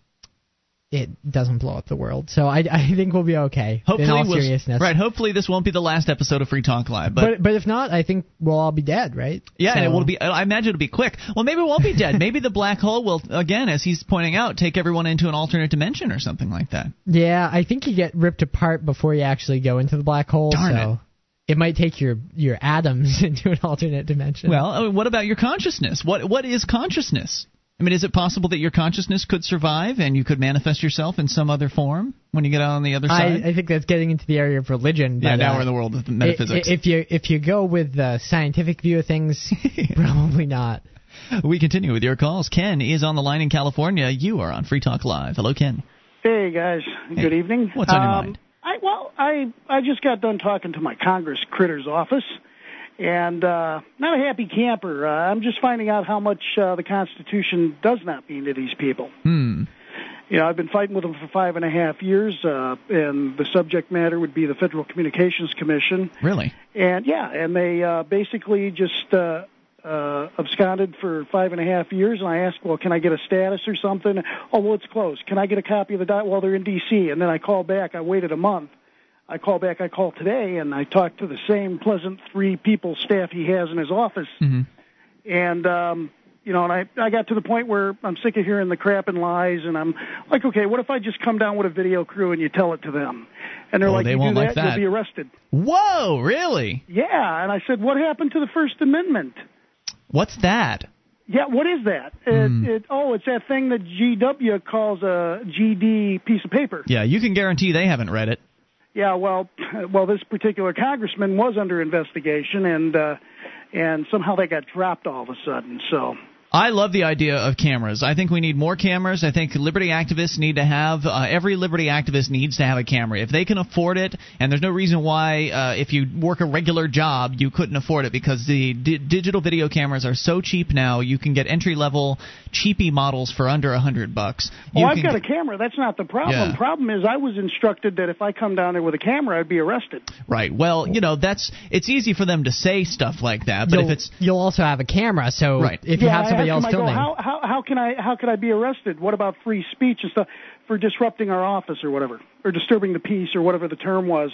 it doesn't blow up the world. So I, I think we'll be okay. Hopefully, in all we'll- seriousness. right. Hopefully, this won't be the last episode of Free Talk Live. But, But but if not, I think we'll all be dead, right? yeah, and it will be. I imagine it'll be quick. Well, maybe we won't be dead. maybe the black hole will again, as he's pointing out, take everyone into an alternate dimension or something like that. Yeah, I think you get ripped apart before you actually go into the black hole. Darn so it. might take your your atoms into an alternate dimension. Well, mean, what about your consciousness? What what is consciousness? I mean, is it possible that your consciousness could survive and you could manifest yourself in some other form when you get out on the other side? I, I think that's getting into the area of religion. yeah, now uh, we're in the world of metaphysics. i- If you if you go with the scientific view of things, probably not. we continue with your calls. Ken is on the line in California. You are on Free Talk Live. Hello, Ken. Hey guys, good evening. What's on your Um, mind? I well, I I just got done talking to my Congress critters office, and uh, not a happy camper. Uh, I'm just finding out how much uh, the Constitution does not mean to these people. Hmm. You know, I've been fighting with them for five and a half years, uh, and the subject matter would be the Federal Communications Commission. Really? And yeah, and they uh, basically just uh, uh, absconded for five and a half years. And I asked, well, can I get a status or something? Oh, well, it's closed. Can I get a copy of the doc? Well, they're in D.C. And then I call back. I waited a month. I call back. I call today, and I talked to the same pleasant three people staff he has in his office. Mm-hmm. And um, you know, and I I got to the point where I'm sick of hearing the crap and lies, and I'm like, okay, what if I just come down with a video crew and you tell it to them? And they're Oh, like, they you won't do like that, that. you'll be arrested. Whoa, really? Yeah, and I said, what happened to the First Amendment? What's that? Yeah, what is that? It, it, oh, it's that thing that GW calls a GD piece of paper. Yeah, you can guarantee they haven't read it. Yeah, well, well, this particular congressman was under investigation, and uh, and somehow they got dropped all of a sudden. So I love the idea of cameras. I think we need more cameras. I think liberty activists need to have uh, every liberty activist needs to have a camera if they can afford it. And there's no reason why uh, if you work a regular job you couldn't afford it because the di- digital video cameras are so cheap now. You can get entry level cheapy models for under a hundred bucks. Oh, You I've can got a camera. That's not the problem. Yeah. Problem is, I was instructed that if I come down there with a camera, I'd be arrested. Right. Well, you know that's it's easy for them to say stuff like that, but you'll, if it's you'll also have a camera, so Right. if you yeah, have somebody I else I go, how, how how can I how can I be arrested? What about free speech and stuff for disrupting our office or whatever, or disturbing the peace or whatever the term was?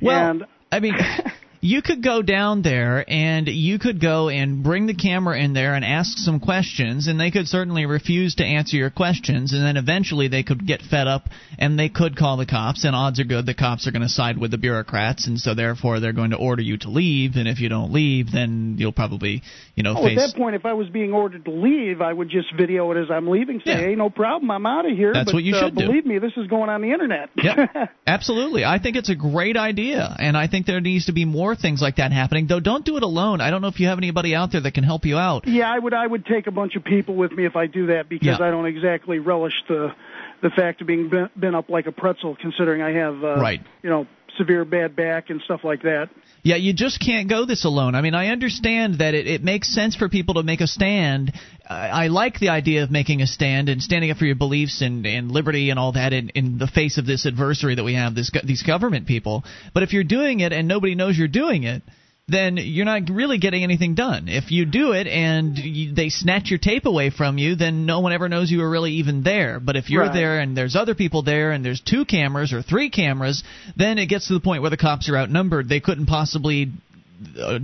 Well, And- I mean, you could go down there and you could go and bring the camera in there and ask some questions, and they could certainly refuse to answer your questions, and then eventually they could get fed up and they could call the cops, and odds are good the cops are going to side with the bureaucrats, and so therefore they're going to order you to leave, and if you don't leave, then you'll probably, you know, Oh, at that point, if I was being ordered to leave, I would just video it as I'm leaving. Say, hey, no problem, I'm out of here. That's but, what you uh, should do. Believe me, this is going on the internet. Yeah, absolutely. I think it's a great idea, and I think there needs to be more things like that happening. Though, don't do it alone. I don't know if you have anybody out there that can help you out. Yeah, I would. I would take a bunch of people with me if I do that because Yeah. I don't exactly relish the the fact of being bent, bent up like a pretzel, considering I have uh, Right. you know severe bad back and stuff like that. Yeah, you just can't go this alone. I mean, I understand that it, it makes sense for people to make a stand. I, I like the idea of making a stand and standing up for your beliefs and, and liberty and all that in, in the face of this adversary that we have, this these government people. But if you're doing it and nobody knows you're doing it, then you're not really getting anything done. If you do it and you, they snatch your tape away from you, then no one ever knows you were really even there. But if you're Right. there and there's other people there and there's two cameras or three cameras, then it gets to the point where the cops are outnumbered. They couldn't possibly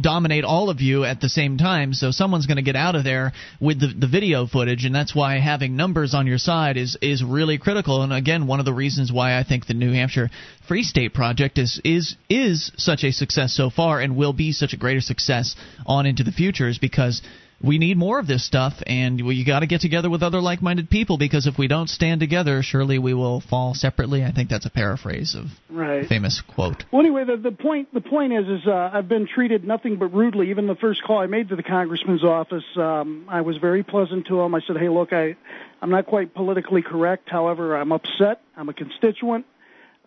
dominate all of you at the same time so someone's going to get out of there with the, the video footage and that's why having numbers on your side is is really critical and again one of the reasons why I think the New Hampshire Free State project is is is such a success so far and will be such a greater success on into the future is because we need more of this stuff, and we got to get together with other like-minded people because if we don't stand together, surely we will fall separately. I think that's a paraphrase of Right. a famous quote. Well, anyway, the, the point the point is is uh, I've been treated nothing but rudely. Even the first call I made to the congressman's office, um, I was very pleasant to him. I said, "Hey, look, I I'm not quite politically correct. However, I'm upset. I'm a constituent.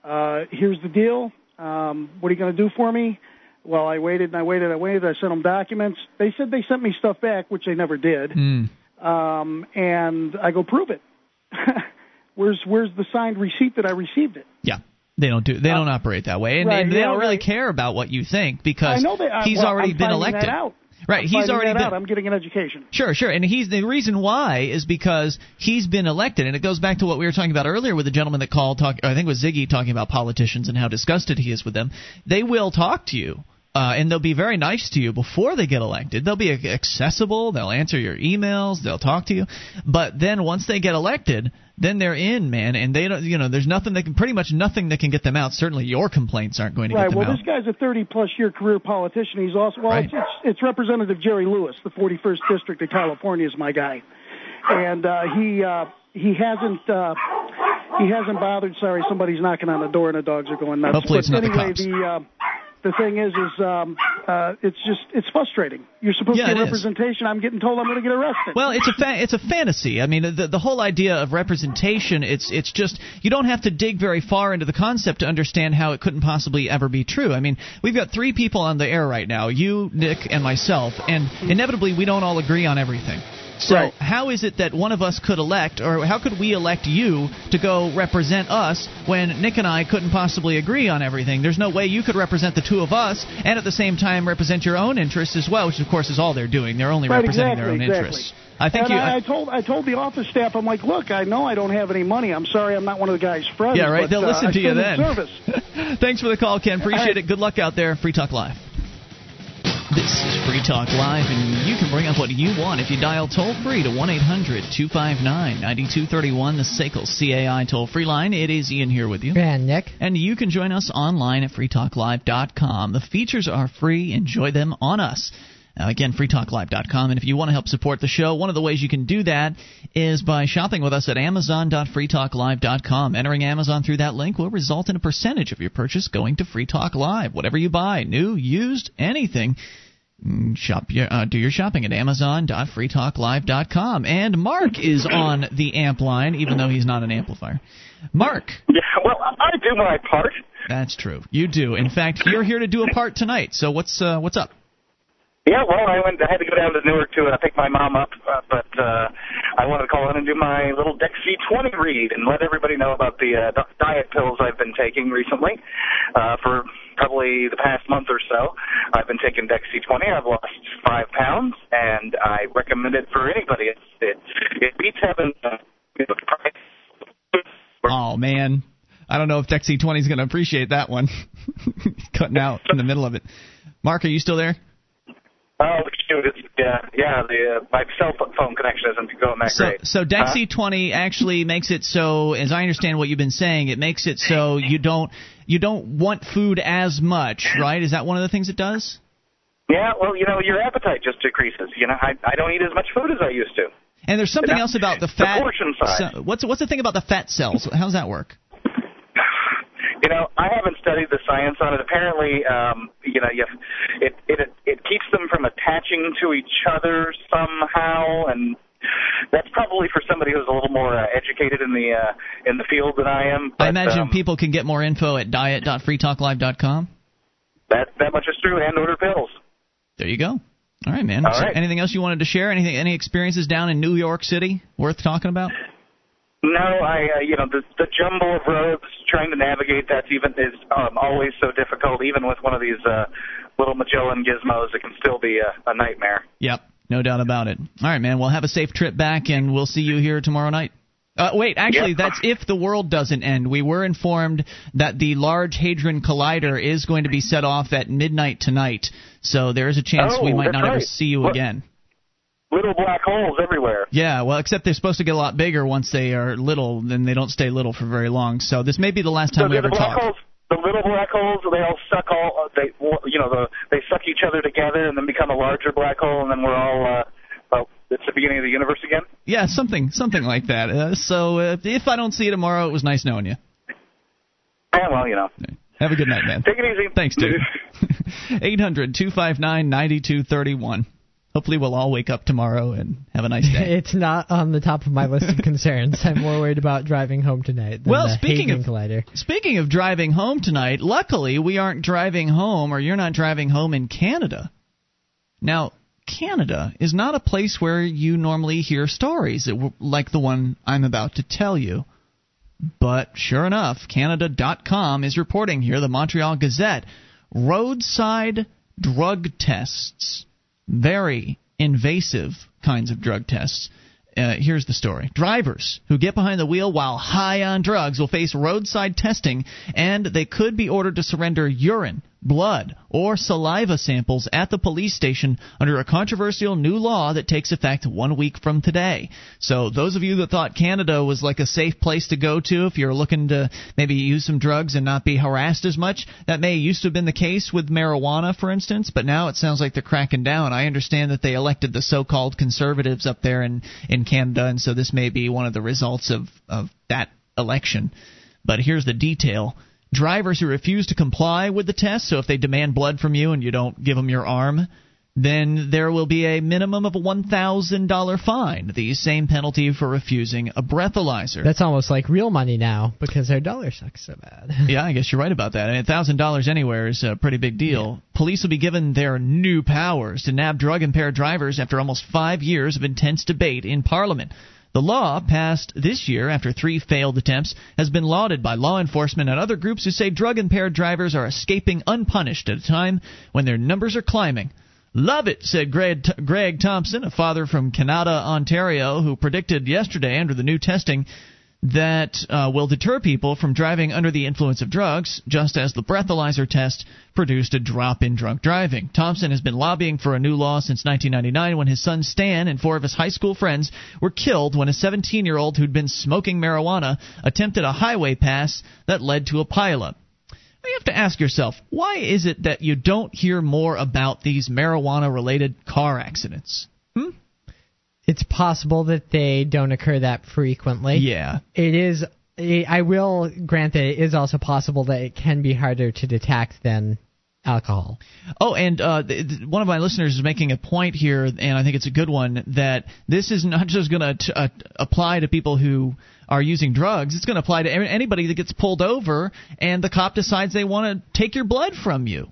Uh, here's the deal. Um, what are you going to do for me?" Well, I waited and I waited. And I waited. I sent them documents. They said they sent me stuff back, which they never did. Mm. Um, and I go prove it. where's where's the signed receipt that I received it? Yeah. They don't do. They don't operate that way, and, right, and they yeah, don't really right. care about what you think because I know they, I, he's well, already I'm been elected. That out. Right, I'm he's already that been. out. I'm getting an education. Sure, sure. And he's the reason why is because he's been elected, and it goes back to what we were talking about earlier with the gentleman that called. Talk, I think it was Ziggy talking about politicians and how disgusted he is with them. They will talk to you. Uh, and they'll be very nice to you before they get elected. They'll be accessible. They'll answer your emails. They'll talk to you. But then once they get elected, then they're in, man. And they don't, you know, there's nothing that can, pretty much nothing that can get them out. Certainly your complaints aren't going to Right. get them Well, out. Right. Well, this guy's a 30 plus year career politician. He's also well, Right. it's, it's, it's Representative Jerry Lewis, the 41st district of California, is my guy. and uh, he uh, he hasn't. Uh, he hasn't bothered. Sorry, somebody's knocking on the door and the dogs are going nuts. Hopefully, it's but not the anyway, cops. the uh, the thing is, is um, uh, it's just it's frustrating. You're supposed Yeah, to it get is. representation. I'm getting told I'm going to get arrested. Well, it's a fa- it's a fantasy. I mean, the the whole idea of representation. It's it's just you don't have to dig very far into the concept to understand how it couldn't possibly ever be true. I mean, we've got three people on the air right now: you, Nick, and myself, and inevitably we don't all agree on everything. So Right. how is it that one of us could elect, or how could we elect you to go represent us when Nick and I couldn't possibly agree on everything? There's no way you could represent the two of us and at the same time represent your own interests as well, which of course is all they're doing. They're only Right, representing exactly, their own exactly. interests. I think and you. I, I told I told the office staff, I'm like, look, I know I don't have any money. I'm sorry, I'm not one of the guy's friends. Yeah, right. but, They'll uh, listen I to you then. Service. Thanks for the call, Ken. Appreciate right. it. Good luck out there. Free Talk Live. This is Free Talk Live, and you can bring up what you want if you dial toll free to 1 800 259 9231, the SACL CAI toll free line. It is Ian here with you. And Nick. And you can join us online at freetalklive.com. The features are free. Enjoy them on us. Now, again, freetalklive.com. And if you want to help support the show, one of the ways you can do that is by shopping with us at amazon.freetalklive.com. Entering Amazon through that link will result in a percentage of your purchase going to Free Talk Live. Whatever you buy, new, used, anything, mm, shop your, uh, do your shopping at amazon.freetalklive.com. And Mark is on the amp line, even though he's not an amplifier. Mark. Yeah, well, I do my part. That's true. You do. In fact, you're here to do a part tonight. So what's uh, what's up? Yeah, well, I went. I had to go down to Newark to uh, pick my mom up, uh, but uh, I wanted to call in and do my little Dexy 20 read and let everybody know about the uh, di- diet pills I've been taking recently. Uh, for probably the past month or so, I've been taking Dexy 20. I've lost five pounds, and I recommend it for anybody. It it, it beats having uh, know, price. Oh man, I don't know if Dexy 20 is going to appreciate that one. Cutting out in the middle of it. Mark, are you still there? Oh, shoot! It's, yeah, yeah. The uh, my cell phone connection isn't going that So, great. so Dexy 20 actually makes it so, as I understand what you've been saying, it makes it so you don't you don't want food as much, right? Is that one of the things it does? Yeah, well, you know, your appetite just decreases. You know, I I don't eat as much food as I used to. And there's something else about the The fat. portion size. so- what's what's the thing about the fat cells? How does that work? You know, I haven't studied the science on it. Apparently, um, you know, you, it it it keeps them from attaching to each other somehow, and that's probably for somebody who's a little more uh, educated in the uh, in the field than I am. I imagine um, people can get more info at diet.freetalklive.com. that that much is true, and order pills. There you go. All right, man. All So right. Anything else you wanted to share? Anything? Any experiences down in New York City worth talking about? No, I uh, you know the the jumble of roads trying to navigate that's even is um, always so difficult. Even with one of these uh, little Magellan gizmos, it can still be a, a nightmare. Yep, no doubt about it. All right, man. Well, have a safe trip back, and we'll see you here tomorrow night. Uh, wait, actually, Yep. that's if the world doesn't end. We were informed that the Large Hadron Collider is going to be set off at midnight tonight, so there is a chance we Oh, might that's not ever see you again. Little black holes everywhere. Yeah, well, except they're supposed to get a lot bigger once they are little, then they don't stay little for very long. So this may be the last time so we ever talk. holes, the little black holes, they all suck all uh, they you know the they suck each other together and then become a larger black hole, and then we're all uh, well, it's the beginning of the universe again. Yeah, something something like that. Uh, so uh, if I don't see you tomorrow, it was nice knowing you. Yeah, well, you know. Have a good night, man. Take it easy. Thanks, dude. 800 259 9231. Hopefully, we'll all wake up tomorrow and have a nice day. It's not on the top of my list of concerns. I'm more worried about driving home tonight. Than Well, the speaking of- collider. Speaking of driving home tonight, luckily we aren't driving home, or you're not driving home in Canada. Now, Canada is not a place where you normally hear stories like the one I'm about to tell you. But sure enough, Canada.com is reporting here, the Montreal Gazette, roadside drug tests. Very invasive kinds of drug tests. Uh, here's the story. Drivers who get behind the wheel while high on drugs will face roadside testing, and they could be ordered to surrender urine, blood, or saliva samples at the police station under a controversial new law that takes effect one week from today. So, those of you that thought Canada was like a safe place to go to if you're looking to maybe use some drugs and not be harassed as much, that may used to have been the case with marijuana, for instance, but now it sounds like they're cracking down. I understand that they elected the so called conservatives up there in, in Canada, and so this may be one of the results of, of that election. But here's the detail drivers who refuse to comply with the test, so if they demand blood from you and you don't give them your arm, then there will be a minimum of a $1,000 fine. The same penalty for refusing a breathalyzer. That's almost like real money now because their dollar sucks so bad. yeah, I guess you're right about that. I mean, $1,000 anywhere is a pretty big deal. Yeah. Police will be given their new powers to nab drug impaired drivers after almost five years of intense debate in Parliament. The law, passed this year after three failed attempts, has been lauded by law enforcement and other groups who say drug impaired drivers are escaping unpunished at a time when their numbers are climbing. Love it, said Greg, Greg Thompson, a father from Kanata, Ontario, who predicted yesterday under the new testing that uh, will deter people from driving under the influence of drugs, just as the breathalyzer test produced a drop in drunk driving. Thompson has been lobbying for a new law since 1999 when his son Stan and four of his high school friends were killed when a 17 year old who'd been smoking marijuana attempted a highway pass that led to a pileup. You have to ask yourself, why is it that you don't hear more about these marijuana related car accidents? Hmm? It's possible that they don't occur that frequently. Yeah. It is. I will grant that it is also possible that it can be harder to detect than alcohol. Oh, and uh, one of my listeners is making a point here, and I think it's a good one, that this is not just going to uh, apply to people who are using drugs. It's going to apply to anybody that gets pulled over and the cop decides they want to take your blood from you.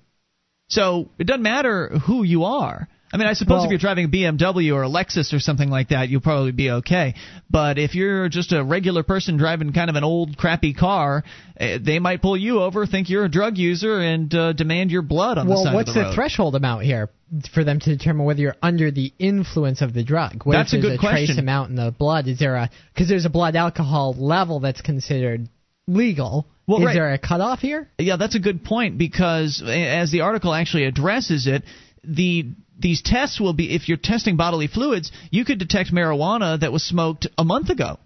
So it doesn't matter who you are. I mean, I suppose well, if you're driving a BMW or a Lexus or something like that, you'll probably be okay. But if you're just a regular person driving kind of an old, crappy car, eh, they might pull you over, think you're a drug user, and uh, demand your blood on well, the side of the road. Well, what's the threshold amount here for them to determine whether you're under the influence of the drug? What that's a, a question. trace amount in the blood? Is there a because there's a blood alcohol level that's considered legal? Well, is right. there a cutoff here? Yeah, that's a good point because as the article actually addresses it, the these tests will be if you're testing bodily fluids, you could detect marijuana that was smoked a month ago.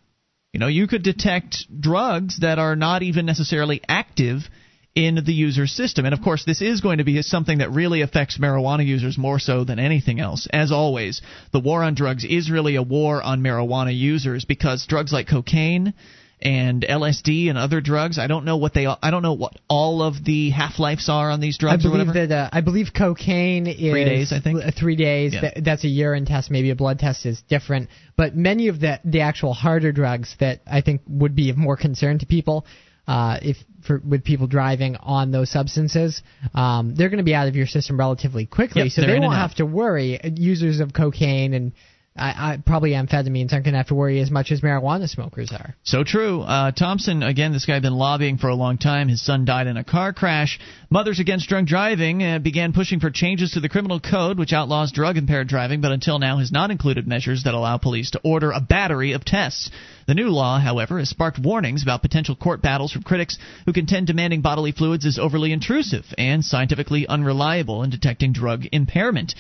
You know, you could detect drugs that are not even necessarily active in the user's system. And of course, this is going to be something that really affects marijuana users more so than anything else. As always, the war on drugs is really a war on marijuana users because drugs like cocaine, and LSD and other drugs. I don't know what they. I don't know what all of the half lives are on these drugs. I believe that uh, I believe cocaine is three days. I think three days. Yeah. that's a urine test. Maybe a blood test is different. But many of the the actual harder drugs that I think would be of more concern to people. Uh, if for with people driving on those substances, um, they're going to be out of your system relatively quickly, yep, so they won't have to worry. Users of cocaine and I, I, probably amphetamines aren't going to have to worry as much as marijuana smokers are. So true. Uh, Thompson, again, this guy had been lobbying for a long time. His son died in a car crash. Mothers Against Drunk Driving uh, began pushing for changes to the criminal code, which outlaws drug impaired driving, but until now has not included measures that allow police to order a battery of tests. The new law, however, has sparked warnings about potential court battles from critics who contend demanding bodily fluids is overly intrusive and scientifically unreliable in detecting drug impairment.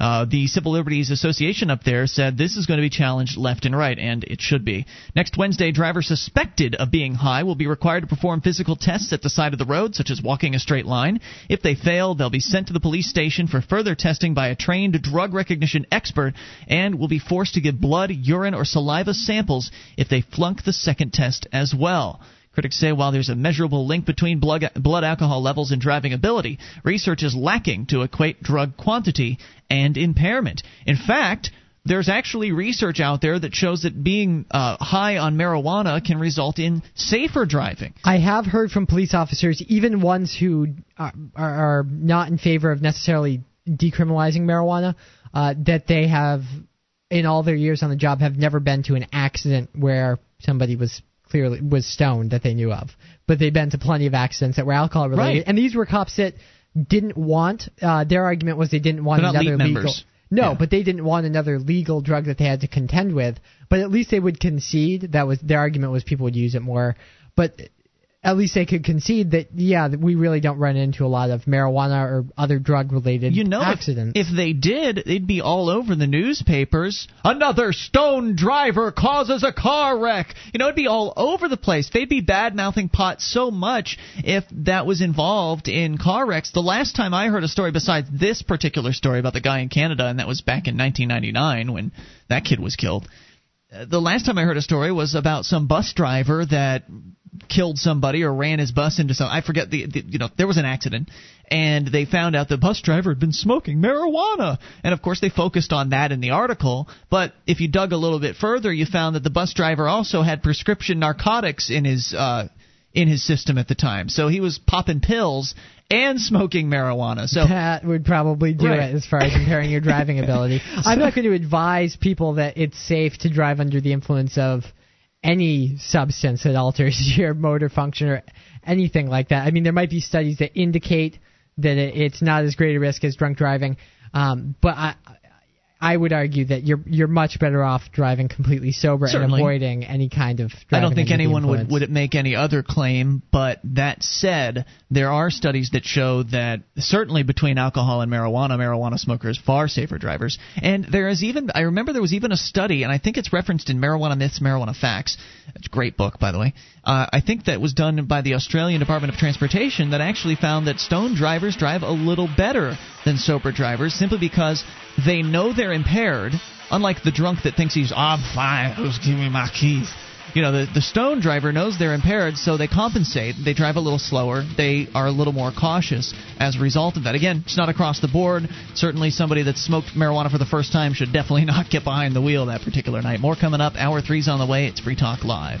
Uh, the Civil Liberties Association up there said this is going to be challenged left and right, and it should be. Next Wednesday, drivers suspected of being high will be required to perform physical tests at the side of the road, such as walking a straight line. If they fail, they'll be sent to the police station for further testing by a trained drug recognition expert and will be forced to give blood, urine, or saliva samples if they flunk the second test as well. Critics say while there's a measurable link between blood, blood alcohol levels and driving ability, research is lacking to equate drug quantity and impairment. In fact, there's actually research out there that shows that being uh, high on marijuana can result in safer driving. I have heard from police officers, even ones who are, are not in favor of necessarily decriminalizing marijuana, uh, that they have, in all their years on the job, have never been to an accident where somebody was clearly was stoned that they knew of. But they've been to plenty of accidents that were alcohol related, right. and these were cops that didn't want. Uh, their argument was they didn't want They're another legal. Members. No, yeah. but they didn't want another legal drug that they had to contend with. But at least they would concede. That was their argument was people would use it more. But at least they could concede that yeah, we really don't run into a lot of marijuana or other drug related you know, accidents. If, if they did, it'd be all over the newspapers. Another stone driver causes a car wreck. You know, it'd be all over the place. They'd be bad mouthing pot so much if that was involved in car wrecks. The last time I heard a story besides this particular story about the guy in Canada, and that was back in 1999 when that kid was killed. Uh, the last time I heard a story was about some bus driver that killed somebody or ran his bus into some I forget the, the, you know there was an accident and they found out the bus driver had been smoking marijuana and of course they focused on that in the article but if you dug a little bit further you found that the bus driver also had prescription narcotics in his uh in his system at the time so he was popping pills and smoking marijuana. So that would probably do right. it as far as impairing your driving ability. so, I'm not going to advise people that it's safe to drive under the influence of any substance that alters your motor function or anything like that. I mean, there might be studies that indicate that it's not as great a risk as drunk driving, um, but I, I would argue that you're you're much better off driving completely sober Certainly. and avoiding any kind of. I don't think anyone would would make any other claim. But that said, there are studies that show that certainly between alcohol and marijuana, marijuana smokers far safer drivers. And there is even I remember there was even a study, and I think it's referenced in Marijuana Myths, Marijuana Facts. It's a great book, by the way. Uh, I think that was done by the Australian Department of Transportation that actually found that stone drivers drive a little better than sober drivers simply because they know they're impaired, unlike the drunk that thinks he's, I'm fine, who's giving me my keys? You know, the, the stone driver knows they're impaired, so they compensate. They drive a little slower. They are a little more cautious as a result of that. Again, it's not across the board. Certainly, somebody that smoked marijuana for the first time should definitely not get behind the wheel that particular night. More coming up. Hour three's on the way. It's Free Talk Live.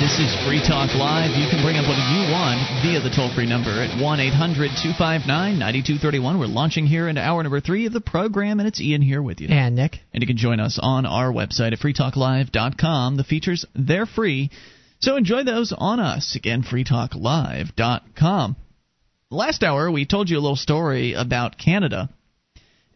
This is Free Talk Live. You can bring up what you want via the toll free number at 1 800 259 9231. We're launching here into hour number three of the program, and it's Ian here with you. And Nick. And you can join us on our website at freetalklive.com. The features, they're free. So enjoy those on us. Again, freetalklive.com. Last hour, we told you a little story about Canada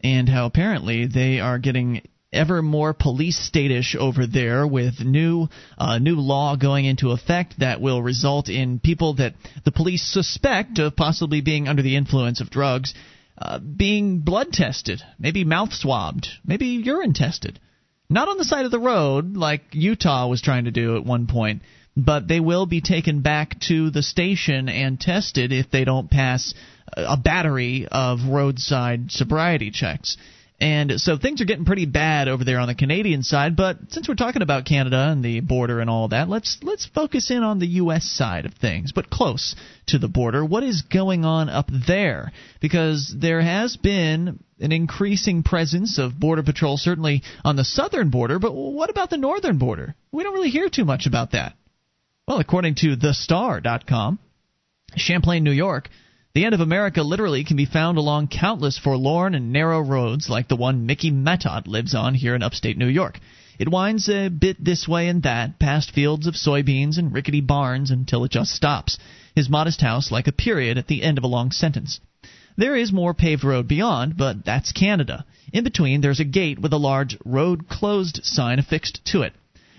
and how apparently they are getting ever more police statish over there with new uh, new law going into effect that will result in people that the police suspect of possibly being under the influence of drugs uh, being blood tested, maybe mouth swabbed, maybe urine tested. Not on the side of the road like Utah was trying to do at one point, but they will be taken back to the station and tested if they don't pass a battery of roadside sobriety checks. And so things are getting pretty bad over there on the Canadian side. But since we're talking about Canada and the border and all that, let's let's focus in on the U.S. side of things, but close to the border. What is going on up there? Because there has been an increasing presence of border patrol, certainly on the southern border. But what about the northern border? We don't really hear too much about that. Well, according to TheStar.com, Champlain, New York. The end of America literally can be found along countless forlorn and narrow roads like the one Mickey Matot lives on here in upstate New York. It winds a bit this way and that, past fields of soybeans and rickety barns until it just stops, his modest house like a period at the end of a long sentence. There is more paved road beyond, but that's Canada. In between, there's a gate with a large road closed sign affixed to it.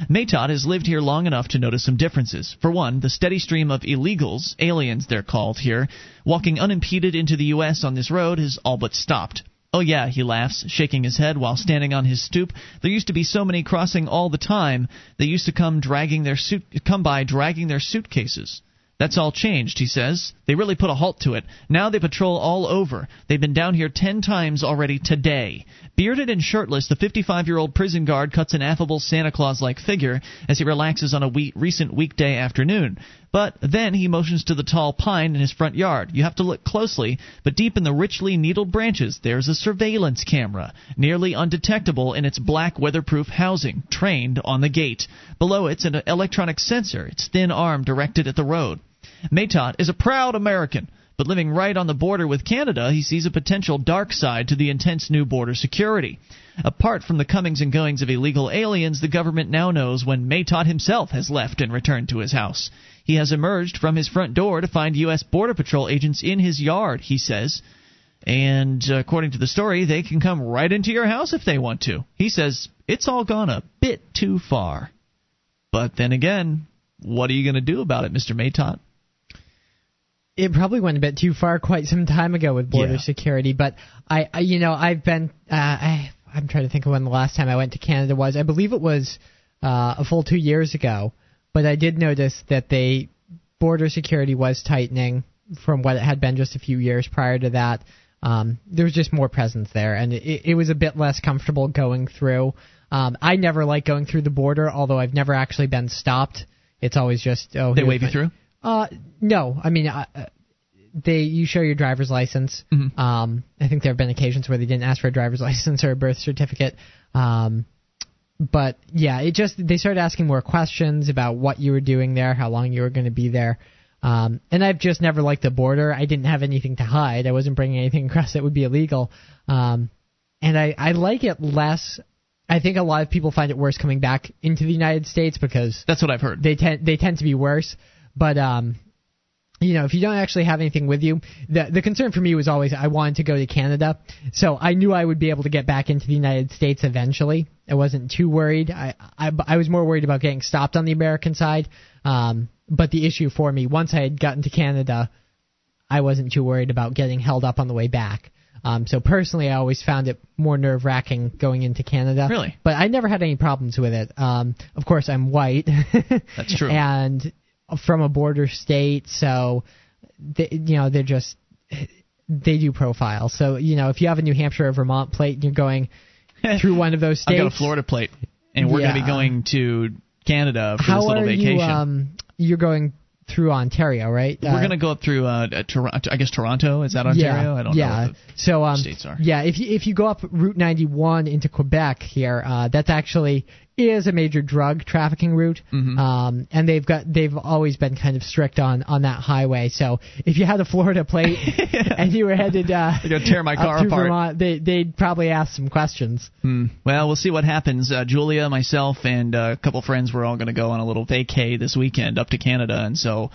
Matot has lived here long enough to notice some differences. For one, the steady stream of illegals, aliens they're called here, walking unimpeded into the U.S. on this road has all but stopped. Oh, yeah, he laughs, shaking his head while standing on his stoop. There used to be so many crossing all the time. They used to come dragging their suit, come by dragging their suitcases. That's all changed, he says. They really put a halt to it. Now they patrol all over. They've been down here ten times already today. Bearded and shirtless, the 55 year old prison guard cuts an affable Santa Claus like figure as he relaxes on a recent weekday afternoon. But then he motions to the tall pine in his front yard. You have to look closely, but deep in the richly needled branches, there's a surveillance camera, nearly undetectable in its black weatherproof housing, trained on the gate. Below it's an electronic sensor, its thin arm directed at the road. Matot is a proud American, But living right on the border with Canada, he sees a potential dark side to the intense new border security. Apart from the comings and goings of illegal aliens, the government now knows when Matot himself has left and returned to his house. He has emerged from his front door to find U.S. Border Patrol agents in his yard, he says. And uh, according to the story, they can come right into your house if they want to. He says it's all gone a bit too far. But then again, what are you going to do about it, Mr. Matot? It probably went a bit too far quite some time ago with border Yeah. security. But I, I, you know, I've been. Uh, I, I'm trying to think of when the last time I went to Canada was. I believe it was uh, a full two years ago. But I did notice that they border security was tightening from what it had been just a few years prior to that. Um, there was just more presence there, and it, it was a bit less comfortable going through. Um, I never like going through the border, although I've never actually been stopped. It's always just oh They wave you through? Uh, no. I mean, uh, uh, they you show your driver's license. Mm-hmm. Um, I think there have been occasions where they didn't ask for a driver's license or a birth certificate. Um, but yeah, it just they started asking more questions about what you were doing there, how long you were going to be there. Um, and I've just never liked the border. I didn't have anything to hide. I wasn't bringing anything across that would be illegal. Um, and I, I like it less. I think a lot of people find it worse coming back into the United States because that's what I've heard. They tend they tend to be worse. But um, you know, if you don't actually have anything with you, the the concern for me was always I wanted to go to Canada, so I knew I would be able to get back into the United States eventually. I wasn't too worried. I I, I was more worried about getting stopped on the American side. Um, but the issue for me, once I had gotten to Canada, I wasn't too worried about getting held up on the way back. Um, so personally, I always found it more nerve wracking going into Canada. Really? But I never had any problems with it. Um, of course, I'm white. That's true. and from a border state, so they, you know they're just they do profile. So you know if you have a New Hampshire or Vermont plate and you're going through one of those states, I've got a Florida plate, and we're going to be going to Canada for how this little are vacation. you? Um, you're going through Ontario, right? we're Uh, going to go up through, uh, uh, Toronto. I guess Toronto is that Ontario? Yeah, I don't yeah. know. What so um, states are. Yeah, if you, if you go up Route 91 into Quebec here, uh, that's actually is a major drug trafficking route. Mm-hmm. Um, and they've got they've always been kind of strict on on that highway. So if you had a Florida plate and you were headed uh, They're gonna tear my car apart, Vermont, they they'd probably ask some questions. Hmm. Well, we'll see what happens. Uh, Julia, myself, and uh, a couple friends, we're all going to go on a little vacay this weekend up to Canada, and so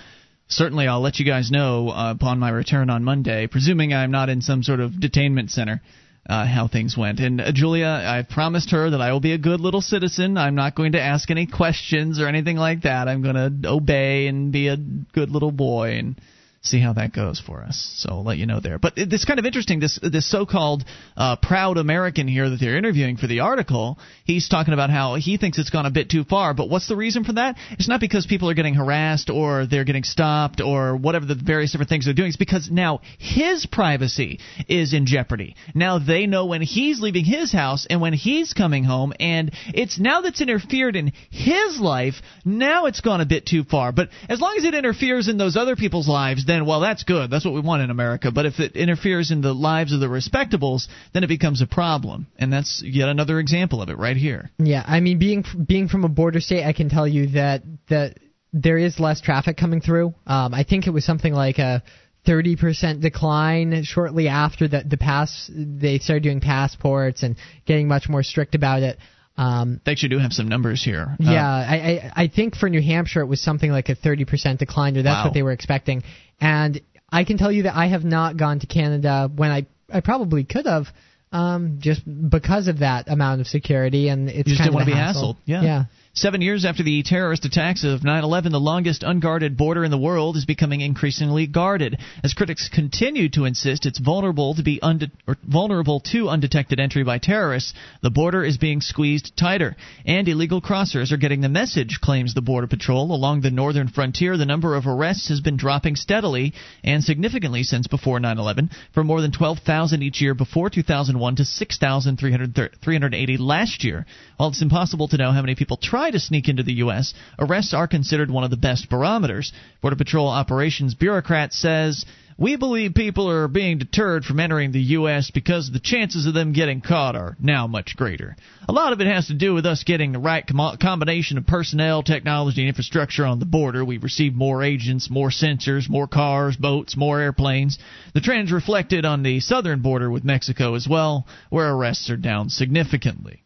certainly I'll let you guys know uh, upon my return on Monday, presuming I'm not in some sort of detainment center. Uh, how things went. And uh, Julia, I've promised her that I will be a good little citizen. I'm not going to ask any questions or anything like that. I'm going to obey and be a good little boy and see how that goes for us. So I'll let you know there. But it- it's kind of interesting. This this so-called uh, proud American here that they're interviewing for the article, he's talking about how he thinks it's gone a bit too far. But what's the reason for that? It's not because people are getting harassed or they're getting stopped or whatever the various different things they're doing. It's because now his privacy is in jeopardy. Now they know when he's leaving his house and when he's coming home, and it's now that's interfered in his life. Now it's gone a bit too far. But as long as it interferes in those other people's lives, then well, that's good. That's what we want in America. But if it interferes in the lives of the respectables, then it becomes a problem. And that's yet another example of it right here. Yeah, I mean, being being from a border state, I can tell you that that there is less traffic coming through. Um, I think it was something like a 30% decline shortly after the the pass. They started doing passports and getting much more strict about it. Um, They actually do have some numbers here. Uh, yeah, I, I I think for New Hampshire it was something like a 30% decline, or that's Wow. what they were expecting. And I can tell you that I have not gone to Canada when I I probably could have, um, just because of that amount of security, and it's you just kind didn't want to be hassle. hassled. Yeah. yeah. Seven years after the terrorist attacks of 9 11, the longest unguarded border in the world is becoming increasingly guarded. As critics continue to insist it's vulnerable to be unde- vulnerable to undetected entry by terrorists, the border is being squeezed tighter. And illegal crossers are getting the message, claims the Border Patrol. Along the northern frontier, the number of arrests has been dropping steadily and significantly since before 9 11, from more than 12,000 each year before 2001 to 6,380 last year. While it's impossible to know how many people try to sneak into the U.S., arrests are considered one of the best barometers. Border Patrol operations bureaucrat says We believe people are being deterred from entering the U.S. because the chances of them getting caught are now much greater. A lot of it has to do with us getting the right com- combination of personnel, technology, and infrastructure on the border. We've received more agents, more sensors, more cars, boats, more airplanes. The trend is reflected on the southern border with Mexico as well, where arrests are down significantly.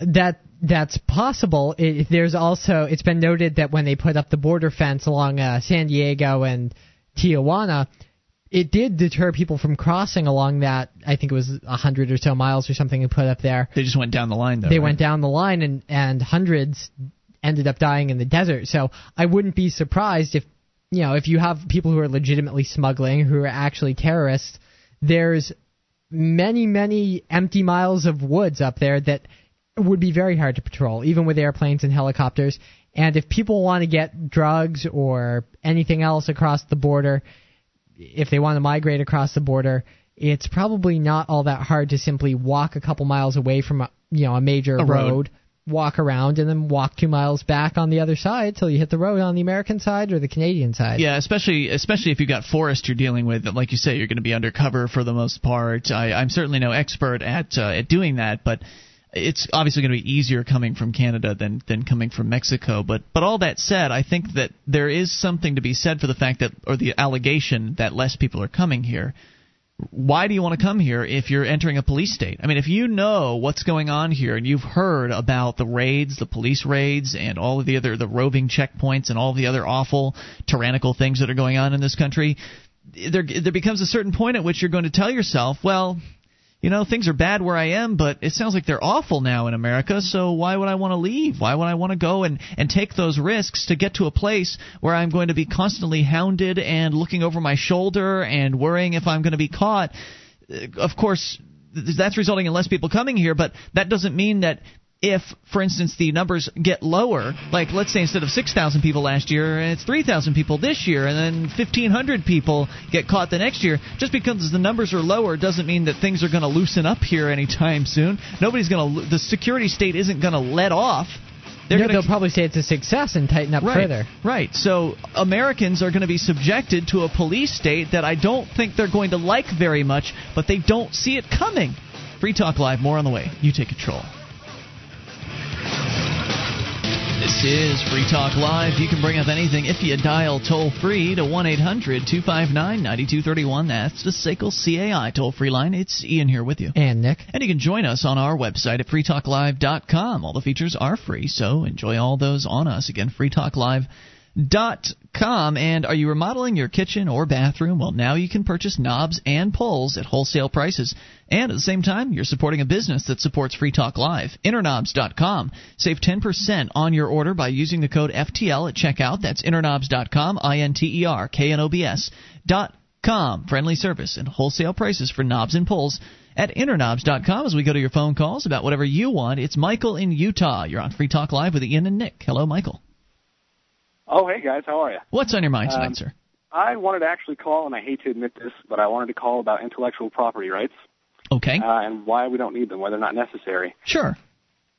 That that's possible. It, there's also it's been noted that when they put up the border fence along uh, San Diego and Tijuana, it did deter people from crossing along that. I think it was a hundred or so miles or something they put up there. They just went down the line though. They right? went down the line and and hundreds ended up dying in the desert. So I wouldn't be surprised if you know if you have people who are legitimately smuggling who are actually terrorists. There's many many empty miles of woods up there that would be very hard to patrol, even with airplanes and helicopters. And if people want to get drugs or anything else across the border, if they want to migrate across the border, it's probably not all that hard to simply walk a couple miles away from a, you know a major A road. road, walk around, and then walk two miles back on the other side till you hit the road on the American side or the Canadian side. Yeah, especially especially if you've got forest you're dealing with. Like you say, you're going to be undercover for the most part. I, I'm certainly no expert at uh, at doing that, but it's obviously going to be easier coming from Canada than than coming from Mexico. But but all that said, I think that there is something to be said for the fact that or the allegation that less people are coming here. Why do you want to come here if you're entering a police state? I mean, if you know what's going on here and you've heard about the raids, the police raids, and all of the other the roving checkpoints and all the other awful tyrannical things that are going on in this country, there there becomes a certain point at which you're going to tell yourself, well, you know, things are bad where I am, but it sounds like they're awful now in America, so why would I want to leave? Why would I want to go and, and take those risks to get to a place where I'm going to be constantly hounded and looking over my shoulder and worrying if I'm going to be caught? Uh, Of course, th- that's resulting in less people coming here, but that doesn't mean that if, for instance, the numbers get lower, like let's say instead of 6,000 people last year, it's 3,000 people this year, and then 1,500 people get caught the next year, just because the numbers are lower doesn't mean that things are going to loosen up here anytime soon. Nobody's going to, the security state isn't going to let off. They're No, gonna they'll probably say it's a success and tighten up right, further. Right. So Americans are going to be subjected to a police state that I don't think they're going to like very much, but they don't see it coming. Free Talk Live, more on the way. You take control. This is Free Talk Live. You can bring up anything if you dial toll free to 1 800 259 9231. That's the SACL CAI toll free line. It's Ian here with you. And Nick. And you can join us on our website at freetalklive.com. All the features are free, so enjoy all those on us. Again, freetalklive.com. And are you remodeling your kitchen or bathroom? Well, now you can purchase knobs and poles at wholesale prices. And at the same time, you're supporting a business that supports Free Talk Live. Interknobs.com. Save 10% on your order by using the code FTL at checkout. That's interknobs.com, I N T E R K N O B S dot com. Friendly service and wholesale prices for knobs and poles at interknobs.com as we go to your phone calls about whatever you want. It's Michael in Utah. You're on Free Talk Live with Ian and Nick. Hello, Michael. Oh, hey guys, how are you? What's on your mind tonight, Um, sir? I wanted to actually call, and I hate to admit this, but I wanted to call about intellectual property rights Okay. uh, and why we don't need them, why they're not necessary. Sure.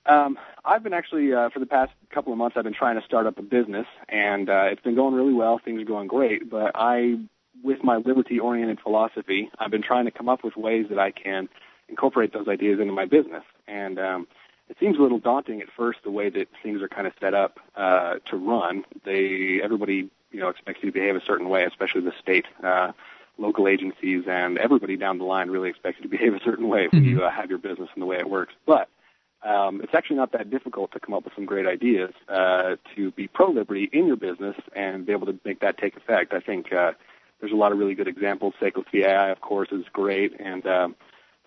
Um, I've been actually uh, for the past couple of months, I've been trying to start up a business, and uh, it's been going really well. Things are going great, but I, with my liberty-oriented philosophy, I've been trying to come up with ways that I can incorporate those ideas into my business, and um, it seems a little daunting at first the way that things are kind of set up uh, to run. They everybody you know expects you to behave a certain way, especially the state. Uh, local agencies and everybody down the line really expects you to behave a certain way when you uh, have your business and the way it works. But um, it's actually not that difficult to come up with some great ideas uh, to be pro liberty in your business and be able to make that take effect. I think uh, there's a lot of really good examples. Seiko CAI, of course, is great, and um,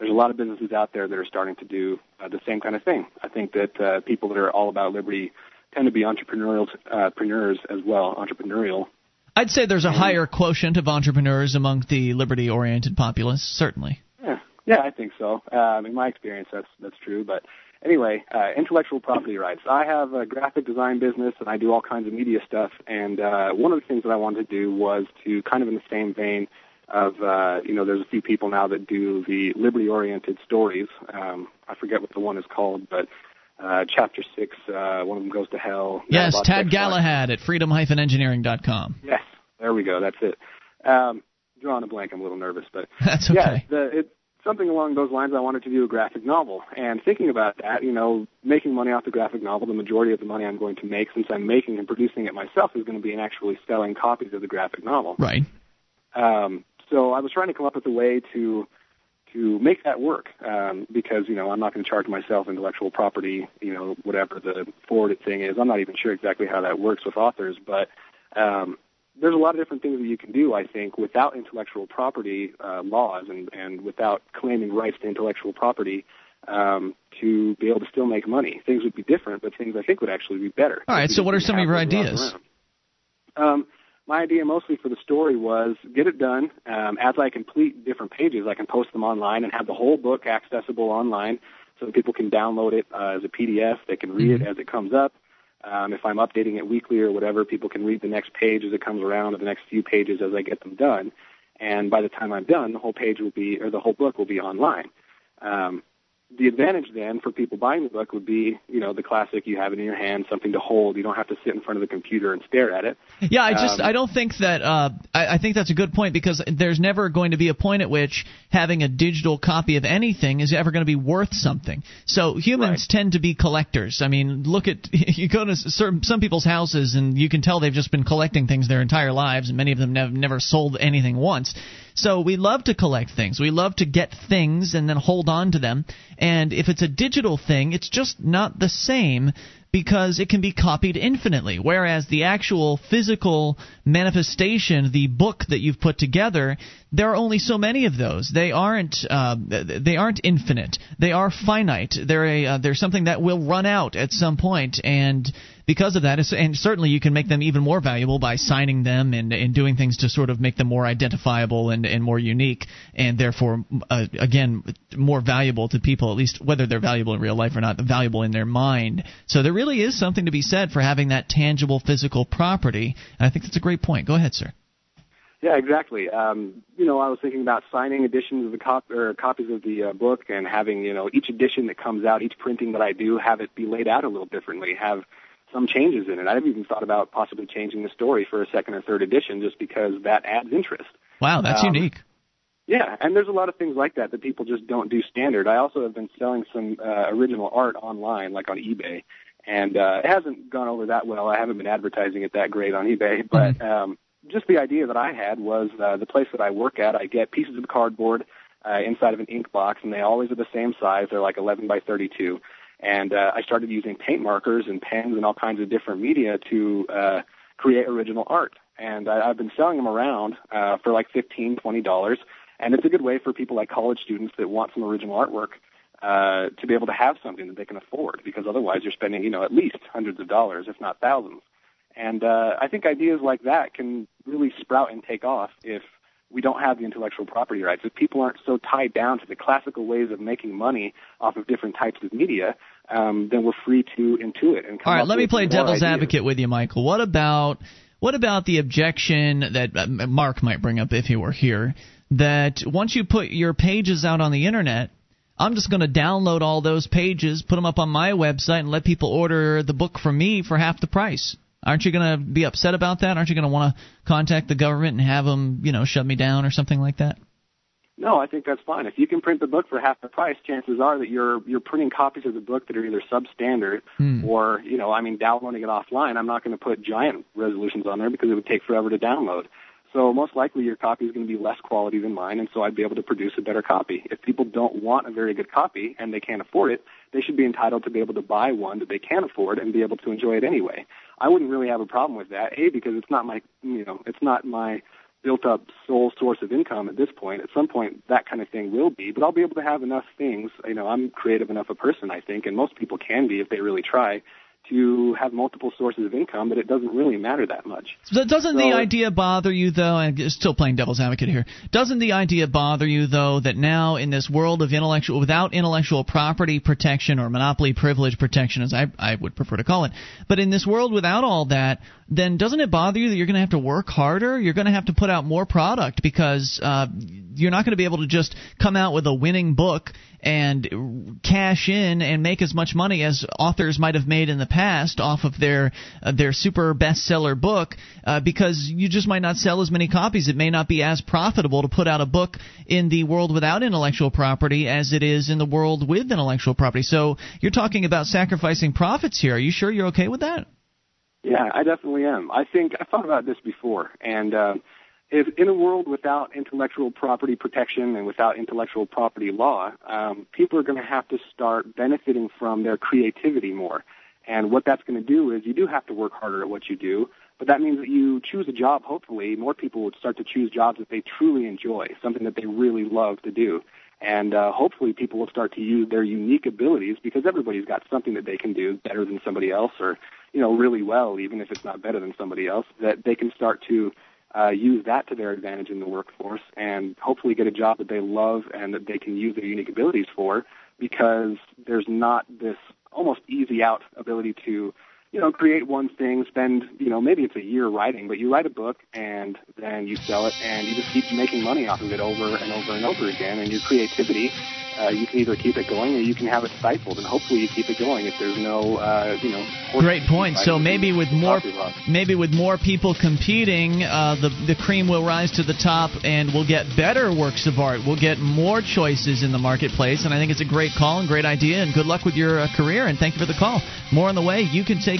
there's a lot of businesses out there that are starting to do uh, the same kind of thing. I think that uh, people that are all about liberty tend to be entrepreneurial uh, entrepreneurs as well, entrepreneurial. I'd say there's a higher quotient of entrepreneurs among the liberty oriented populace, certainly. Yeah, yeah, I think so. Um, in my experience, that's that's true. But anyway, uh, intellectual property rights. I have a graphic design business, and I do all kinds of media stuff. And uh, one of the things that I wanted to do was to kind of in the same vein of uh, you know, there's a few people now that do the liberty-oriented stories. Um, I forget what the one is called, but uh, chapter six, uh, one of them goes to hell. Yes, Tad Galahad at freedom-engineering.com. Yes, there we go. That's it. Um, drawing a blank. I'm a little nervous, but That's okay. yeah, the, it, something along those lines. I wanted to do a graphic novel, and thinking about that, you know, making money off the graphic novel, the majority of the money I'm going to make, since I'm making and producing it myself, is going to be in actually selling copies of the graphic novel. Right. Um, so I was trying to come up with a way to to make that work um, because you know I'm not going to charge myself intellectual property, you know, whatever the forwarded thing is. I'm not even sure exactly how that works with authors, but um, there's a lot of different things that you can do, I think, without intellectual property uh, laws and, and without claiming rights to intellectual property um, to be able to still make money. Things would be different, but things I think would actually be better. All right. So, what are some of your ideas? Um, my idea mostly for the story was get it done. Um, as I complete different pages, I can post them online and have the whole book accessible online so that people can download it uh, as a PDF. They can read Mm-hmm. it as it comes up. Um, if I'm updating it weekly or whatever, people can read the next page as it comes around or the next few pages as I get them done. And by the time I'm done, the whole page will be, or the whole book will be online. Um, the advantage then for people buying the book would be, you know, the classic you have it in your hand, something to hold. You don't have to sit in front of the computer and stare at it. Yeah, I just Um, I don't think that uh, I, I think that's a good point because there's never going to be a point at which having a digital copy of anything is ever going to be worth something. So humans tend to be collectors. I mean, look at you go to certain, some people's houses and you can tell they've just been collecting things their entire lives, and many of them have never sold anything once. So we love to collect things. We love to get things and then hold on to them. And if it's a digital thing, it's just not the same because it can be copied infinitely. Whereas the actual physical manifestation, the book that you've put together, there are only so many of those. They aren't uh, they aren't infinite. They are finite. They're a uh, they're something that will run out at some point, and because of that, and certainly you can make them even more valuable by signing them and, and doing things to sort of make them more identifiable and, and more unique, and therefore, uh, again, more valuable to people, at least whether they're valuable in real life or not, valuable in their mind. So there really is something to be said for having that tangible physical property, and I think that's a great point. Go ahead, sir. Yeah, exactly. Um, you know, I was thinking about signing editions of the cop or copies of the uh, book and having you know each edition that comes out, each printing that I do, have it be laid out a little differently, have some changes in it. I've even thought about possibly changing the story for a second or third edition, just because that adds interest. Wow, that's Um, unique. Yeah, and there's a lot of things like that that people just don't do standard. I also have been selling some uh, original art online, like on eBay, and uh, it hasn't gone over that well. I haven't been advertising it that great on eBay, but um, just the idea that I had was uh, the place that I work at, I get pieces of cardboard uh, inside of an ink box, and they always are the same size. They're like 11 by 32. And uh, I started using paint markers and pens and all kinds of different media to uh, create original art. And I, I've been selling them around uh, for like fifteen, twenty dollars. And it's a good way for people like college students that want some original artwork uh, to be able to have something that they can afford, because otherwise you're spending, you know, at least hundreds of dollars, if not thousands. And uh, I think ideas like that can really sprout and take off if we don't have the intellectual property rights. If people aren't so tied down to the classical ways of making money off of different types of media, um, then we're free to intuit and come All right, let me play devil's advocate with you, Michael. What about what about the objection that uh, Mark might bring up if he were here that once you put your pages out on the internet, I'm just going to download all those pages, put them up on my website, and let people order the book from me for half the price. Aren't you going to be upset about that? Aren't you going to want to contact the government and have them, you know, shut me down or something like that? No, I think that's fine. If you can print the book for half the price, chances are that you're you're printing copies of the book that are either substandard Hmm. or, you know, I mean, downloading it offline. I'm not going to put giant resolutions on there because it would take forever to download. So most likely your copy is going to be less quality than mine, and so I'd be able to produce a better copy. If people don't want a very good copy and they can't afford it, they should be entitled to be able to buy one that they can afford and be able to enjoy it anyway. I wouldn't really have a problem with that. A because it's not my, you know, it's not my built up sole source of income at this point. At some point, that kind of thing will be, but I'll be able to have enough things. You know, I'm creative enough a person, I think, and most people can be if they really try, to have multiple sources of income that it doesn't really matter that much. So doesn't the idea bother you though? And still playing devil's advocate here. Doesn't the idea bother you though that now in this world of intellectual without intellectual property protection or monopoly privilege protection, as I I would prefer to call it, but in this world without all that, then doesn't it bother you that you're going to have to work harder? You're going to have to put out more product because uh, you're not going to be able to just come out with a winning book and cash in and make as much money as authors might have made in the past off of their uh, their super bestseller book uh, because you just might not sell as many copies. It may not be as profitable to put out a book in the world without intellectual property as it is in the world with intellectual property. So you're talking about sacrificing profits here. Are you sure you're okay with that? Yeah, I definitely am. I think I thought about this before, and uh, if in a world without intellectual property protection and without intellectual property law, um, people are going to have to start benefiting from their creativity more. And what that's going to do is you do have to work harder at what you do, but that means that you choose a job. Hopefully, more people would start to choose jobs that they truly enjoy, something that they really love to do. And uh, hopefully, people will start to use their unique abilities because everybody's got something that they can do better than somebody else, or you know, really well, even if it's not better than somebody else. That they can start to uh, use that to their advantage in the workforce and hopefully get a job that they love and that they can use their unique abilities for because there's not this almost easy out ability to you know create one thing spend you know maybe it's a year writing but you write a book and then you sell it and you just keep making money off of it over and over and over again and your creativity uh, you can either keep it going or you can have it stifled, and hopefully you keep it going if there's no, uh, you know. Great point. So maybe with more, maybe with more people competing, uh, the the cream will rise to the top, and we'll get better works of art. We'll get more choices in the marketplace, and I think it's a great call and great idea. And good luck with your uh, career. And thank you for the call. More on the way. You can take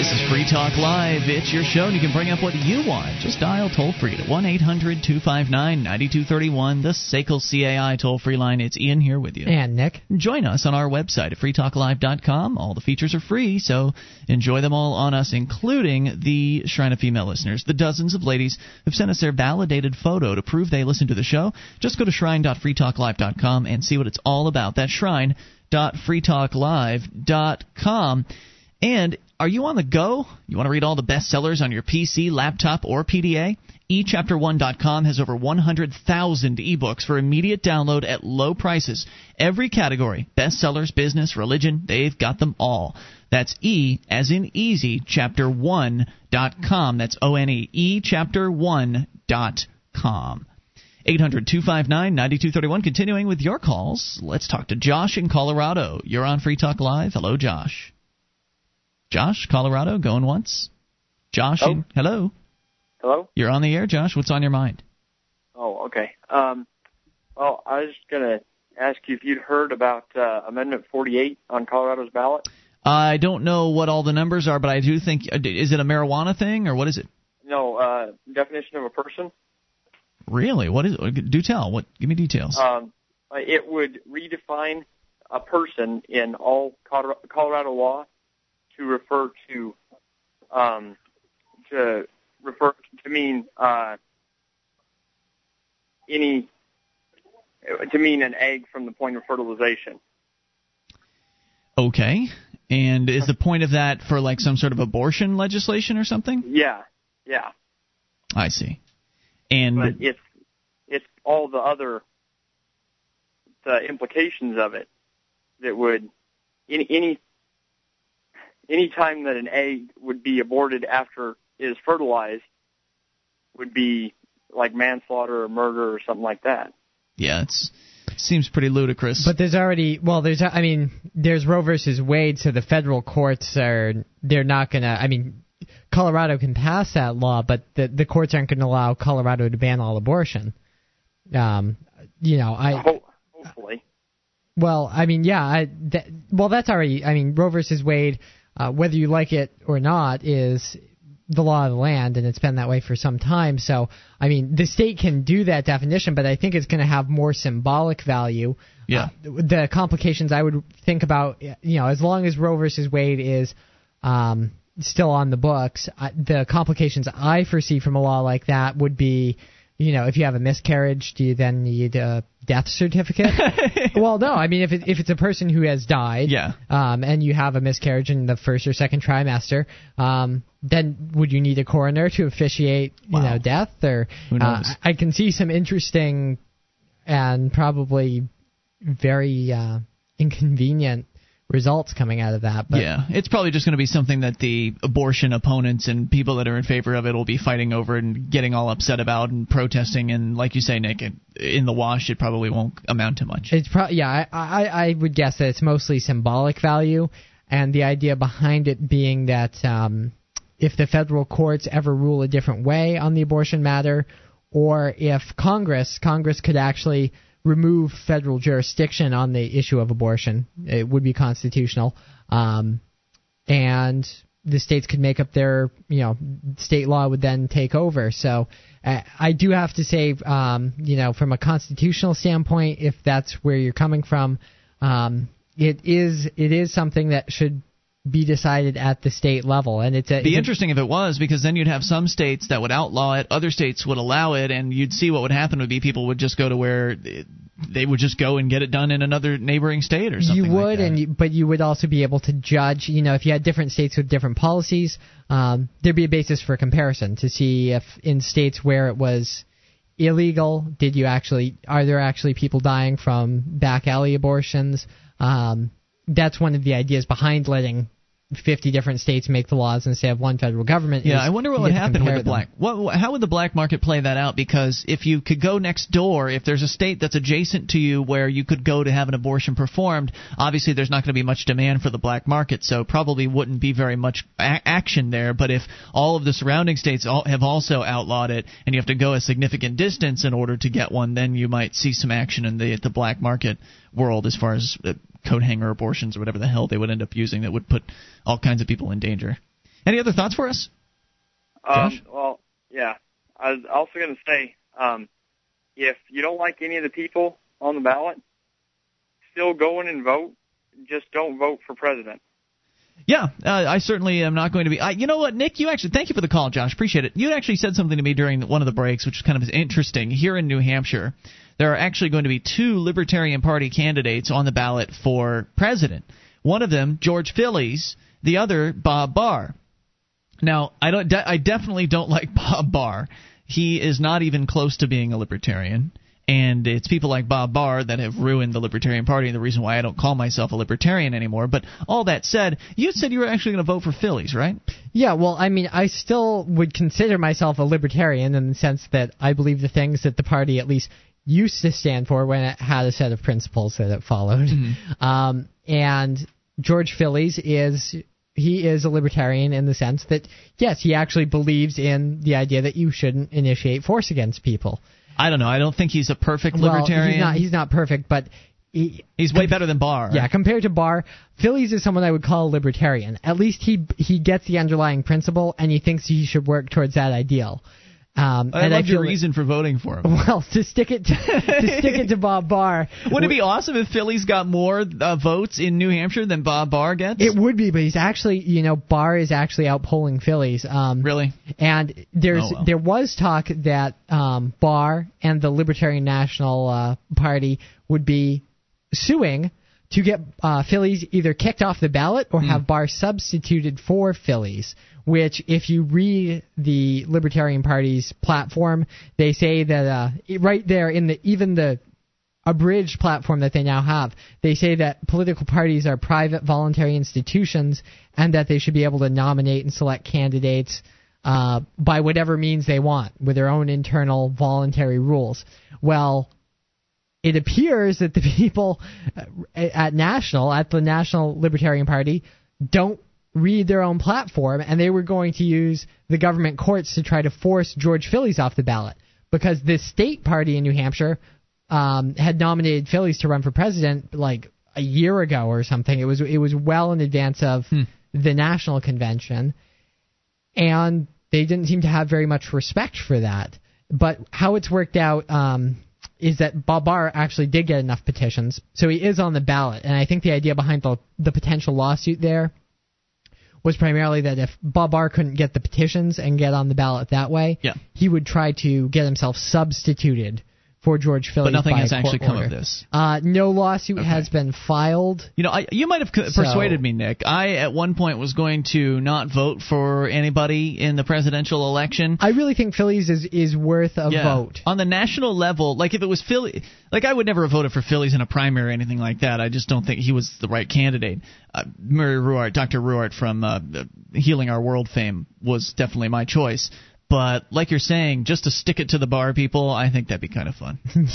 This is Free Talk Live. It's your show, and you can bring up what you want. Just dial toll free to 1 800 259 9231, the SACL CAI toll free line. It's Ian here with you. And Nick. Join us on our website at freetalklive.com. All the features are free, so enjoy them all on us, including the Shrine of Female listeners. The dozens of ladies who've sent us their validated photo to prove they listen to the show. Just go to shrine.freetalklive.com and see what it's all about. That's shrine.freetalklive.com. And are you on the go? You want to read all the bestsellers on your PC, laptop, or PDA? eChapter1.com has over 100,000 ebooks for immediate download at low prices. Every category bestsellers, business, religion they've got them all. That's E as in easy, chapter1.com. That's O N E, echapter1.com. 800 259 9231. Continuing with your calls, let's talk to Josh in Colorado. You're on Free Talk Live. Hello, Josh. Josh, Colorado, going once. Josh, oh. hello. Hello. You're on the air, Josh. What's on your mind? Oh, okay. Um, well, I was going to ask you if you'd heard about uh, Amendment 48 on Colorado's ballot. I don't know what all the numbers are, but I do think is it a marijuana thing or what is it? No, uh, definition of a person. Really? What is? Do tell. What? Give me details. Um, it would redefine a person in all Colorado law to refer to um, to refer to mean uh, any to mean an egg from the point of fertilization. Okay. And is the point of that for like some sort of abortion legislation or something? Yeah. Yeah. I see. And but it's it's all the other the implications of it that would any any any time that an egg would be aborted after it is fertilized would be like manslaughter or murder or something like that. Yeah, it's seems pretty ludicrous. But there's already well, there's I mean, there's Roe versus Wade, so the federal courts are they're not gonna. I mean, Colorado can pass that law, but the the courts aren't going to allow Colorado to ban all abortion. Um, you know, I hopefully. Well, I mean, yeah, I, that, well, that's already. I mean, Roe versus Wade, uh, whether you like it or not, is the law of the land, and it's been that way for some time. So, I mean, the state can do that definition, but I think it's going to have more symbolic value. Yeah. Uh, the complications I would think about, you know, as long as Roe versus Wade is um, still on the books, I, the complications I foresee from a law like that would be, you know, if you have a miscarriage, do you then need a death certificate. well, no, I mean if it, if it's a person who has died, Yeah. um, and you have a miscarriage in the first or second trimester, um, then would you need a coroner to officiate, you know, death? Or Who knows? Uh, I can see some interesting and probably very uh, inconvenient results coming out of that. But yeah, it's probably just going to be something that the abortion opponents and people that are in favor of it will be fighting over and getting all upset about and protesting. And like you say, Nick, it, in the wash, it probably won't amount to much. It's pro- yeah, I, I I would guess that it's mostly symbolic value, and the idea behind it being that um, if the federal courts ever rule a different way on the abortion matter, or if Congress Congress could actually remove federal jurisdiction on the issue of abortion, it would be constitutional, um, and the states could make up their you know state law would then take over. So uh, I do have to say, um, you know, from a constitutional standpoint, if that's where you're coming from, um, it is it is something that should be decided at the state level, and it's a, be it's a- interesting if it was because then you'd have some states that would outlaw it, other states would allow it, and you'd see what would happen would be people would just go to where it, they would just go and get it done in another neighboring state or something. you like would, that. and you, but you would also be able to judge. You know, if you had different states with different policies, um, there'd be a basis for comparison to see if in states where it was illegal, did you actually are there actually people dying from back alley abortions? Um, that's one of the ideas behind letting 50 different states make the laws instead of one federal government. Yeah, I wonder what would happen with the black. What, how would the black market play that out? Because if you could go next door, if there's a state that's adjacent to you where you could go to have an abortion performed, obviously there's not going to be much demand for the black market, so probably wouldn't be very much a- action there. But if all of the surrounding states all, have also outlawed it, and you have to go a significant distance in order to get one, then you might see some action in the the black market world as far as uh, coat hanger abortions or whatever the hell they would end up using that would put all kinds of people in danger. Any other thoughts for us? Um, well, yeah. I was also going to say, um, if you don't like any of the people on the ballot, still go in and vote. Just don't vote for president. Yeah, uh, I certainly am not going to be. I, you know what, Nick? You actually thank you for the call, Josh. Appreciate it. You actually said something to me during one of the breaks, which is kind of is interesting. Here in New Hampshire, there are actually going to be two Libertarian Party candidates on the ballot for president. One of them, George Phillies. The other, Bob Barr. Now, I don't. De- I definitely don't like Bob Barr. He is not even close to being a libertarian. And it's people like Bob Barr that have ruined the Libertarian Party, and the reason why I don't call myself a libertarian anymore. But all that said, you said you were actually going to vote for Phillies, right? Yeah, well, I mean, I still would consider myself a libertarian in the sense that I believe the things that the party at least used to stand for when it had a set of principles that it followed. Um, and George Phillies is he is a libertarian in the sense that yes, he actually believes in the idea that you shouldn't initiate force against people. I don't know. I don't think he's a perfect Well, libertarian. he's not. He's not perfect, but he, He's way better than Barr. yeah, compared to Barr, Phillies is someone I would call a libertarian. At least he he gets the underlying principle, and he thinks he should work towards that ideal. Um, I and loved feel your reason for voting for him. Well, to stick it to, to stick it to Bob Barr. Would it be awesome if Phillies got more uh, votes in New Hampshire than Bob Barr gets? It would be, but he's actually, you know, Barr is actually outpolling Phillies. Um, really? And there's Oh, well. there was talk that um, Barr and the Libertarian National uh, Party would be suing to get uh, Phillies either kicked off the ballot or have Barr substituted for Phillies. Which, if you read the Libertarian Party's platform, they say that uh, right there in the even the abridged platform that they now have. They say that political parties are private voluntary institutions and that they should be able to nominate and select candidates uh, by whatever means they want with their own internal voluntary rules. Well, it appears that the people uh, at National, at the National Libertarian Party, don't read their own platform, and they were going to use the government courts to try to force George Phillies off the ballot because the state party in New Hampshire um, had nominated Phillies to run for president like a year ago or something. It was it was well in advance of the national convention, and they didn't seem to have very much respect for that. But how it's worked out um, is that Bob Barr actually did get enough petitions, so he is on the ballot. And I think the idea behind the the potential lawsuit there was primarily that if Bob Barr couldn't get the petitions and get on the ballot that way, Yeah. he would try to get himself substituted for George Phillies. But nothing has actually come order. of this. Uh, no lawsuit has been filed. You know, I, you might have co- So- persuaded me, Nick. I at one point was going to not vote for anybody in the presidential election. I really think Phillies is is worth a Yeah. vote. on the national level. Like if it was Philly, like I would never have voted for Phillies in a primary or anything like that. I just don't think he was the right candidate. Uh, Mary Ruwart, Dr. Ruwart from uh, Healing Our World fame was definitely my choice. But like you're saying, just to stick it to the Barr people, I think that'd be kind of fun.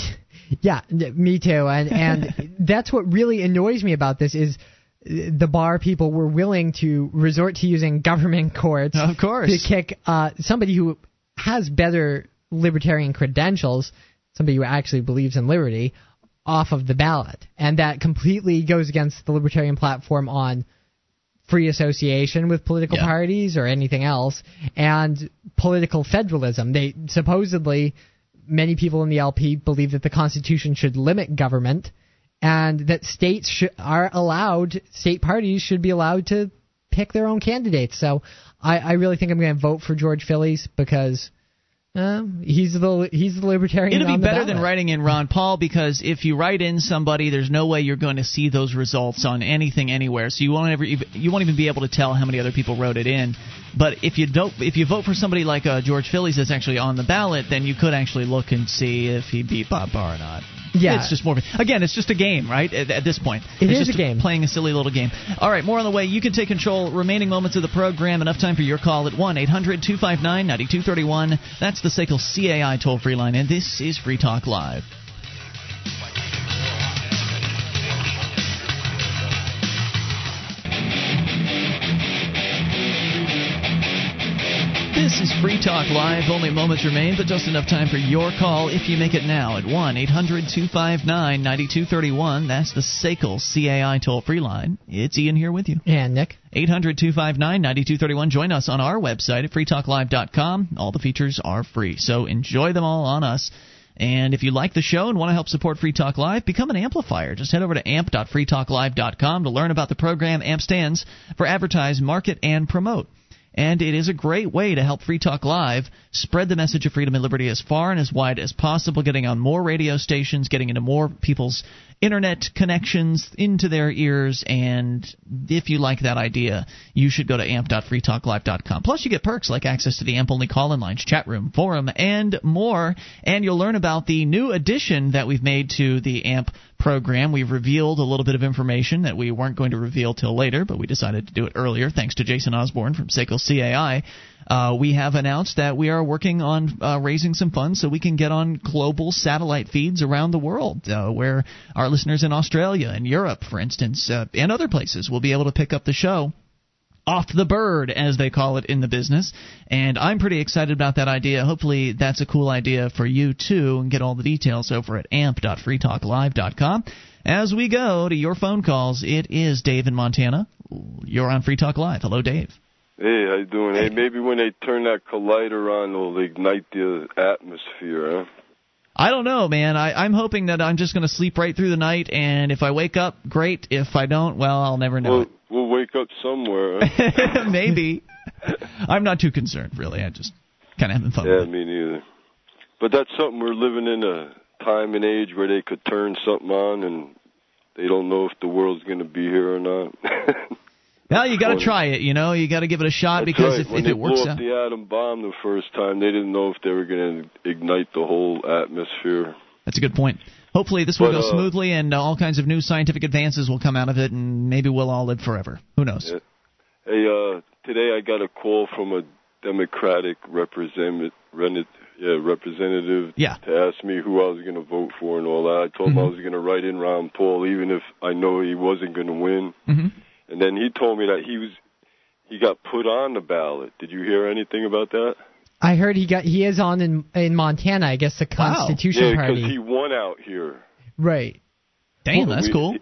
Yeah, me too. And and that's what really annoys me about this is uh, the Barr people were willing to resort to using government courts of course. to kick uh, somebody who has better libertarian credentials, somebody who actually believes in liberty, off of the ballot. And that completely goes against the libertarian platform on free association with political parties or anything else and political federalism. They supposedly many people in the LP believe that the Constitution should limit government and that states should, are allowed, state parties should be allowed to pick their own candidates. So I, I really think I'm going to vote for George Phillies because he's the he's the libertarian. It'll be better than writing in Ron Paul because if you write in somebody, there's no way you're going to see those results on anything anywhere. So you won't ever even, you won't even be able to tell how many other people wrote it in. But if you don't, if you vote for somebody like uh, George Phillies that's actually on the ballot, then you could actually look and see if he beat Bob Barr or not. Yeah. it's just more. Again, it's just a game, right? At, at this point, It it's is just a game. Playing a silly little game. All right, more on the way. You can take control. Remaining moments of the program. Enough time for your call at one eight hundred two five nine ninety two thirty one. That's the SACL CAI toll free line, and this is Free Talk Live. This is Free Talk Live. Only moments remain, but just enough time for your call if you make it now at 1 800 259 9231. That's the SACL CAI toll free line. It's Ian here with you. And Nick. 800 259 9231. Join us on our website at freetalklive.com. All the features are free, so enjoy them all on us. And if you like the show and want to help support Free Talk Live, become an amplifier. Just head over to amp.freetalklive.com to learn about the program. AMP stands for Advertise, Market, and Promote. And it is a great way to help Free Talk Live spread the message of freedom and liberty as far and as wide as possible, getting on more radio stations, getting into more people's internet connections into their ears. And if you like that idea, you should go to amp.freetalklive.com. Plus, you get perks like access to the AMP only call in lines, chat room, forum, and more. And you'll learn about the new addition that we've made to the AMP program. We've revealed a little bit of information that we weren't going to reveal till later, but we decided to do it earlier thanks to Jason Osborne from SACL CAI. Uh, we have announced that we are working on uh, raising some funds so we can get on global satellite feeds around the world, uh, where our listeners in Australia and Europe, for instance, uh, and other places will be able to pick up the show off the bird, as they call it in the business. And I'm pretty excited about that idea. Hopefully, that's a cool idea for you too. And get all the details over at amp.freetalklive.com. As we go to your phone calls, it is Dave in Montana. You're on Free Talk Live. Hello, Dave. Hey, how you doing? Hey, maybe when they turn that collider on, it'll ignite the atmosphere, huh? I don't know, man. I, I'm hoping that I'm just going to sleep right through the night, and if I wake up, great. If I don't, well, I'll never know. We'll, we'll wake up somewhere. Huh? Maybe. I'm not too concerned, really. I just kind of having fun. yeah, me neither. But that's something we're living in a time and age where they could turn something on and they don't know if the world's going to be here or not. Well, you got to try it. You know, you got to give it a shot That's because right. if, when if they it works blew out. up the atom bomb the first time, they didn't know if they were going to ignite the whole atmosphere. That's a good point. Hopefully, this will But, go uh, smoothly, and uh, all kinds of new scientific advances will come out of it, and maybe we'll all live forever. Who knows? Yeah. Hey, uh, today I got a call from a Democratic representative, yeah, representative Yeah. to ask me who I was going to vote for and all that. I told him I Mhm. was going to write in Ron Paul, even if I know he wasn't going to win. hmm And then he told me that he was he got put on the ballot. Did you hear anything about that? I heard he got he is on in in Montana. I guess the Constitution yeah, Party. because he won out here. Right. Damn, that's cool.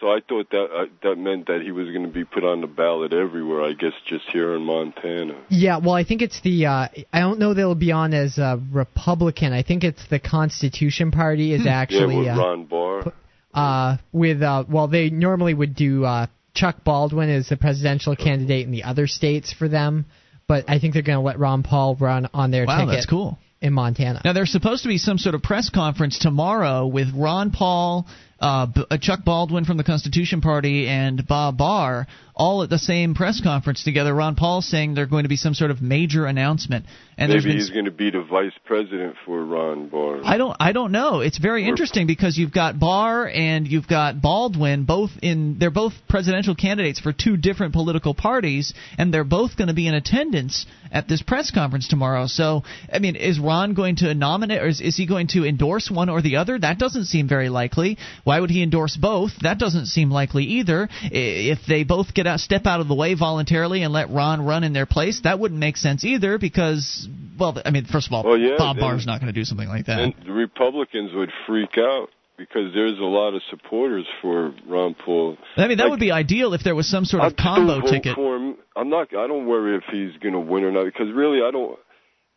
So I thought that uh, that meant that he was going to be put on the ballot everywhere. I guess just here in Montana. Yeah, well, I think it's the. Uh, I don't know they'll be on as a Republican. I think it's the Constitution Party is actually Hmm. yeah, with uh, Ron Barr. uh, with. Uh, well, they normally would do uh, Chuck Baldwin is the presidential candidate in the other states for them, but I think they're going to let Ron Paul run on their Wow, ticket. that's cool. in Montana. Now there's supposed to be some sort of press conference tomorrow with Ron Paul, uh, B- uh, Chuck Baldwin from the Constitution Party, and Bob Barr all at the same press conference together. Ron Paul saying there's going to be some sort of major announcement, and Maybe been he's going to be the vice president for Ron Barr. I don't I don't know. It's very interesting because you've got Barr and you've got Baldwin both in they're both presidential candidates for two different political parties and they're both going to be in attendance at this press conference tomorrow. So, I mean, is Ron going to nominate or is, is he going to endorse one or the other? That doesn't seem very likely. Why would he endorse both? That doesn't seem likely either. If they both get out step out of the way voluntarily and let Ron run in their place, that wouldn't make sense either because well, I mean, first of all, Well, yeah, Bob then- Barr's not going to do something like that. And the Republicans would freak out because there's a lot of supporters for Ron Paul. I mean, that would be ideal if there was some sort of I'd combo ticket. for him. I'm not. I don't worry if he's going to win or not because really, I don't.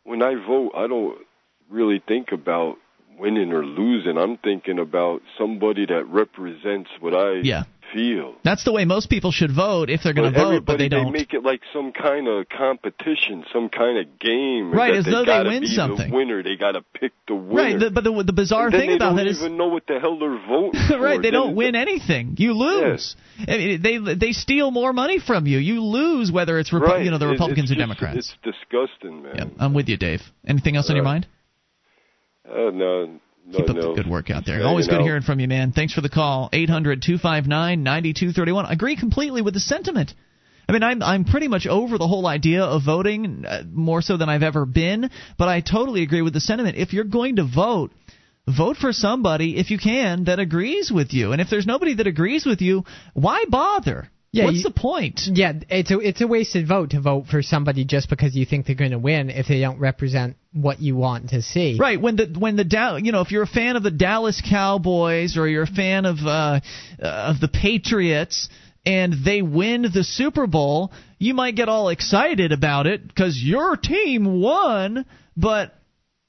When I vote, I don't really think about winning or losing. I'm thinking about somebody that represents what I Yeah. Feel. That's the way most people should vote if they're going to vote, but they don't. They make it like some kind of competition, some kind of game. Right, as they though they win something. The winner, they got to pick the winner. Right, the, but the, the bizarre And then thing they don't even know what the hell they're voting for. right, they don't win anything. You lose. I mean, they they steal more money from you. You lose whether it's Repu- Right. you know the Republicans it's or just- Democrats. It's disgusting, man. I'm with you, Dave. Anything else on your Uh, mind? Uh, no, no, Keep up no. the good work out there. Yeah, Always good know. hearing from you, man. Thanks for the call. 800-259-9231. Agree completely with the sentiment. I mean, I'm I'm pretty much over the whole idea of voting uh, more so than I've ever been, but I totally agree with the sentiment. If you're going to vote, vote for somebody if you can that agrees with you. And if there's nobody that agrees with you, why bother? Yeah, What's you- the point? Yeah, it's a it's a wasted vote to vote for somebody just because you think they're going to win if they don't represent what you want to see. Right when the when the Dow, you know if you're a fan of the Dallas Cowboys or you're a fan of uh, uh, of the Patriots and they win the Super Bowl, you might get all excited about it because your team won. But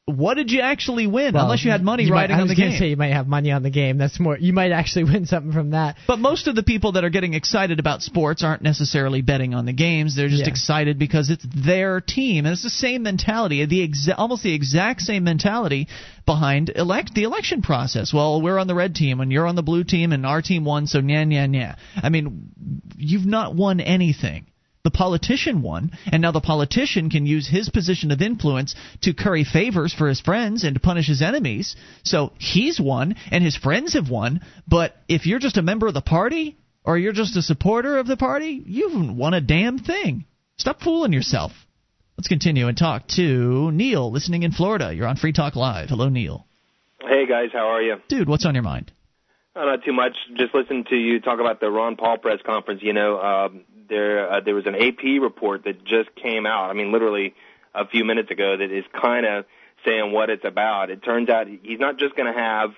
what did you actually win? Well, Unless you had money you might- riding I on was the game. say you might have money on the game. That's more. You might actually win something from that. But most of the people that are getting excited about sports aren't necessarily betting on the games. They're just Yeah. excited because it's their team, and it's the same mentality, the exa- almost the exact same mentality behind elect the election process. Well, we're on the red team, and you're on the blue team, and our team won, so nya nya nya. I mean, you've not won anything. The politician won, and now the politician can use his position of influence to curry favors for his friends and to punish his enemies. So he's won, and his friends have won. But if you're just a member of the party, or you're just a supporter of the party, you haven't won a damn thing. Stop fooling yourself. Let's continue and talk to Neil, listening in Florida. You're on Free Talk Live. Hello, Neil. Hey guys, how are you? Dude, what's on your mind? Uh, not too much. Just listen to you talk about the Ron Paul press conference. You know, um, there uh, there was an AP report that just came out. I mean, literally a few minutes ago that is kind of saying what it's about. It turns out he's not just going to have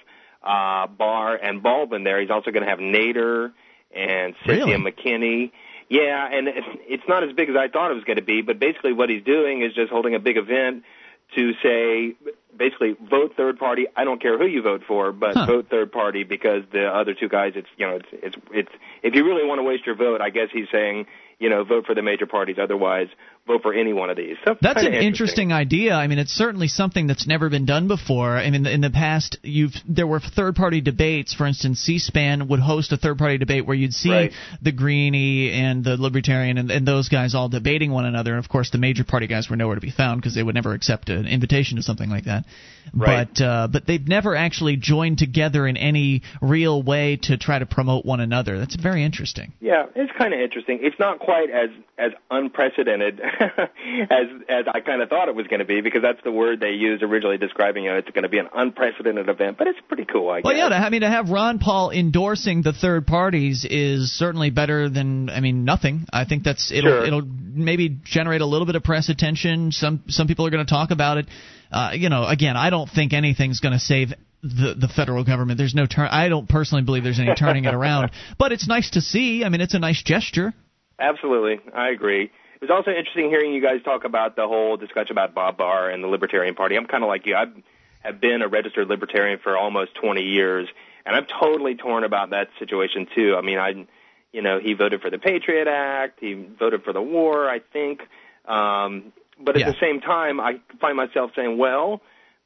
uh, Barr and Baldwin there. He's also going to have Nader and Cynthia Really? McKinney. Yeah, and it's, it's not as big as I thought it was going to be. But basically, what he's doing is just holding a big event to say basically vote third party. I don't care who you vote for, but Huh. vote third party because the other two guys. It's you know it's it's it's if you really want to waste your vote, I guess he's saying you know vote for the major parties. Otherwise, vote for any one of these. So That's an interesting idea. I mean, it's certainly something that's never been done before. I mean, in the past, you've there were third-party debates. For instance, C-SPAN would host a third-party debate where you'd see Right. the Greenie and the Libertarian and, and those guys all debating one another. And of course, the major party guys were nowhere to be found because they would never accept an invitation to something like that. Right. But uh, but they've never actually joined together in any real way to try to promote one another. That's very interesting. Yeah, it's kind of interesting. It's not quite as as unprecedented as as I kind of thought it was going to be because that's the word they used originally describing it. It's going to be an unprecedented event, but it's pretty cool, I guess. Well, yeah, to, I mean, to have Ron Paul endorsing the third parties is certainly better than, I mean, nothing. I think that's it'll Sure. it'll maybe generate a little bit of press attention. Some some people are going to talk about it. Uh, you know, again, I don't think anything's going to save the the federal government. There's no turn. I don't personally believe there's any turning it around. But it's nice to see. I mean, it's a nice gesture. Absolutely, I agree. It was also interesting hearing you guys talk about the whole discussion about Bob Barr and the Libertarian Party. I'm kind of like you. I have been a registered Libertarian for almost 20 years, and I'm totally torn about that situation too. I mean, I, you know, he voted for the Patriot Act. He voted for the war. I think. Um, But at Yeah. the same time, I find myself saying, well,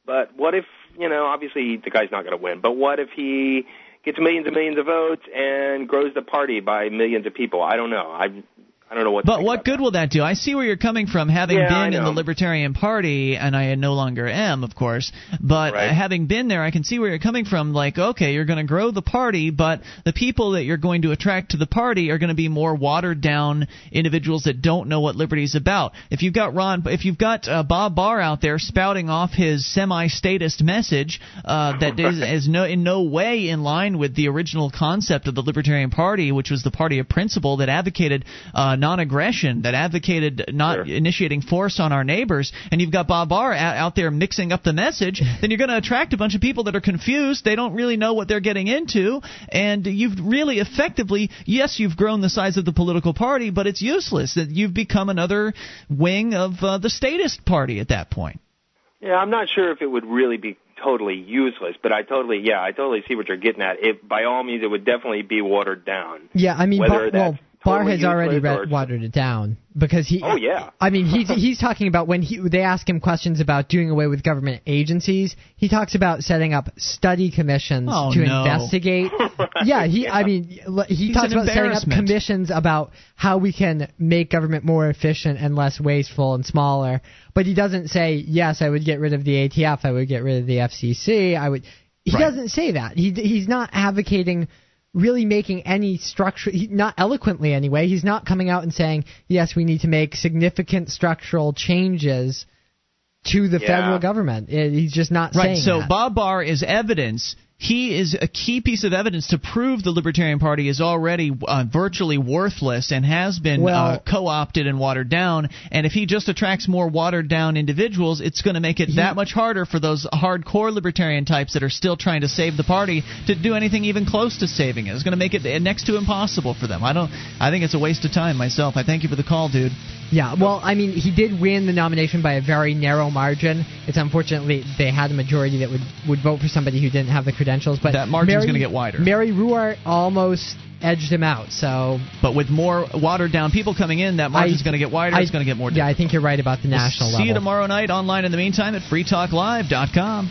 but what if you know? Obviously, the guy's not going to win. But what if he gets millions and millions of votes and grows the party by millions of people? I don't know. I I don't know what. But what good will that do? I see where you're coming from, having Yeah, been in the. Libertarian Party, and I no longer am, of course. But Right. having been there, I can see where you're coming from. Like, okay, you're going to grow the party, but the people that you're going to attract to the party are going to be more watered down individuals that don't know what liberty is about. If you've got Ron, if you've got uh, Bob Barr out there spouting off his semi-statist message uh, that is, is no in no way in line with the original concept of the Libertarian Party, which was the party of principle that advocated uh, non-aggression, that advocated not initiating force on our neighbors, and you've got Bob Barr out, out there mixing up the message, then you're going to attract a bunch of people that are confused. They don't really know what they're getting into, and you've really effectively, yes, you've grown the size of the political party, but it's useless. That you've become another wing of uh, the statist party at that point. Yeah, I'm not sure if it would really be totally useless, but I totally, yeah, I totally see what you're getting at. It, by all means, it would definitely be watered down. Yeah, I mean, Whether Barr, well, that's Barr totally has already watered it down because he. Oh, yeah. I mean, he's he's talking about when he they ask him questions about doing away with government agencies. He talks about setting up study commissions Oh, to no. investigate. yeah, he. I mean, he He's talks about setting up commissions about how we can make government more efficient and less wasteful and smaller. But he doesn't say yes. I would get rid of the ATF. I would get rid of the FCC. I would. He Right. doesn't say that. He he's not advocating really making any structure he, not eloquently anyway he's not coming out and saying yes we need to make significant structural changes to the Yeah. federal government he's just not Right. saying So that. Bob Barr is evidence. He is a key piece of evidence to prove the Libertarian Party is already uh, virtually worthless and has been Well- uh, co-opted and watered down. And if he just attracts more watered down individuals, it's going to make it that much harder for those hardcore libertarian types that are still trying to save the party to do anything even close to saving it. It's going to make it next to impossible for them. I don't. I think it's a waste of time myself. I thank you for the call, dude. yeah well i mean he did win the nomination by a very narrow margin it's unfortunately they had a majority that would would vote for somebody who didn't have the credentials but That margin's Mary- gonna get wider. mary ruwart almost edged him out so But with more watered down people coming in, that margin's I- going to get wider. I- it's going to get more. yeah i think you're right about the We'll national See level you tomorrow night online in the meantime at freetalklive.com.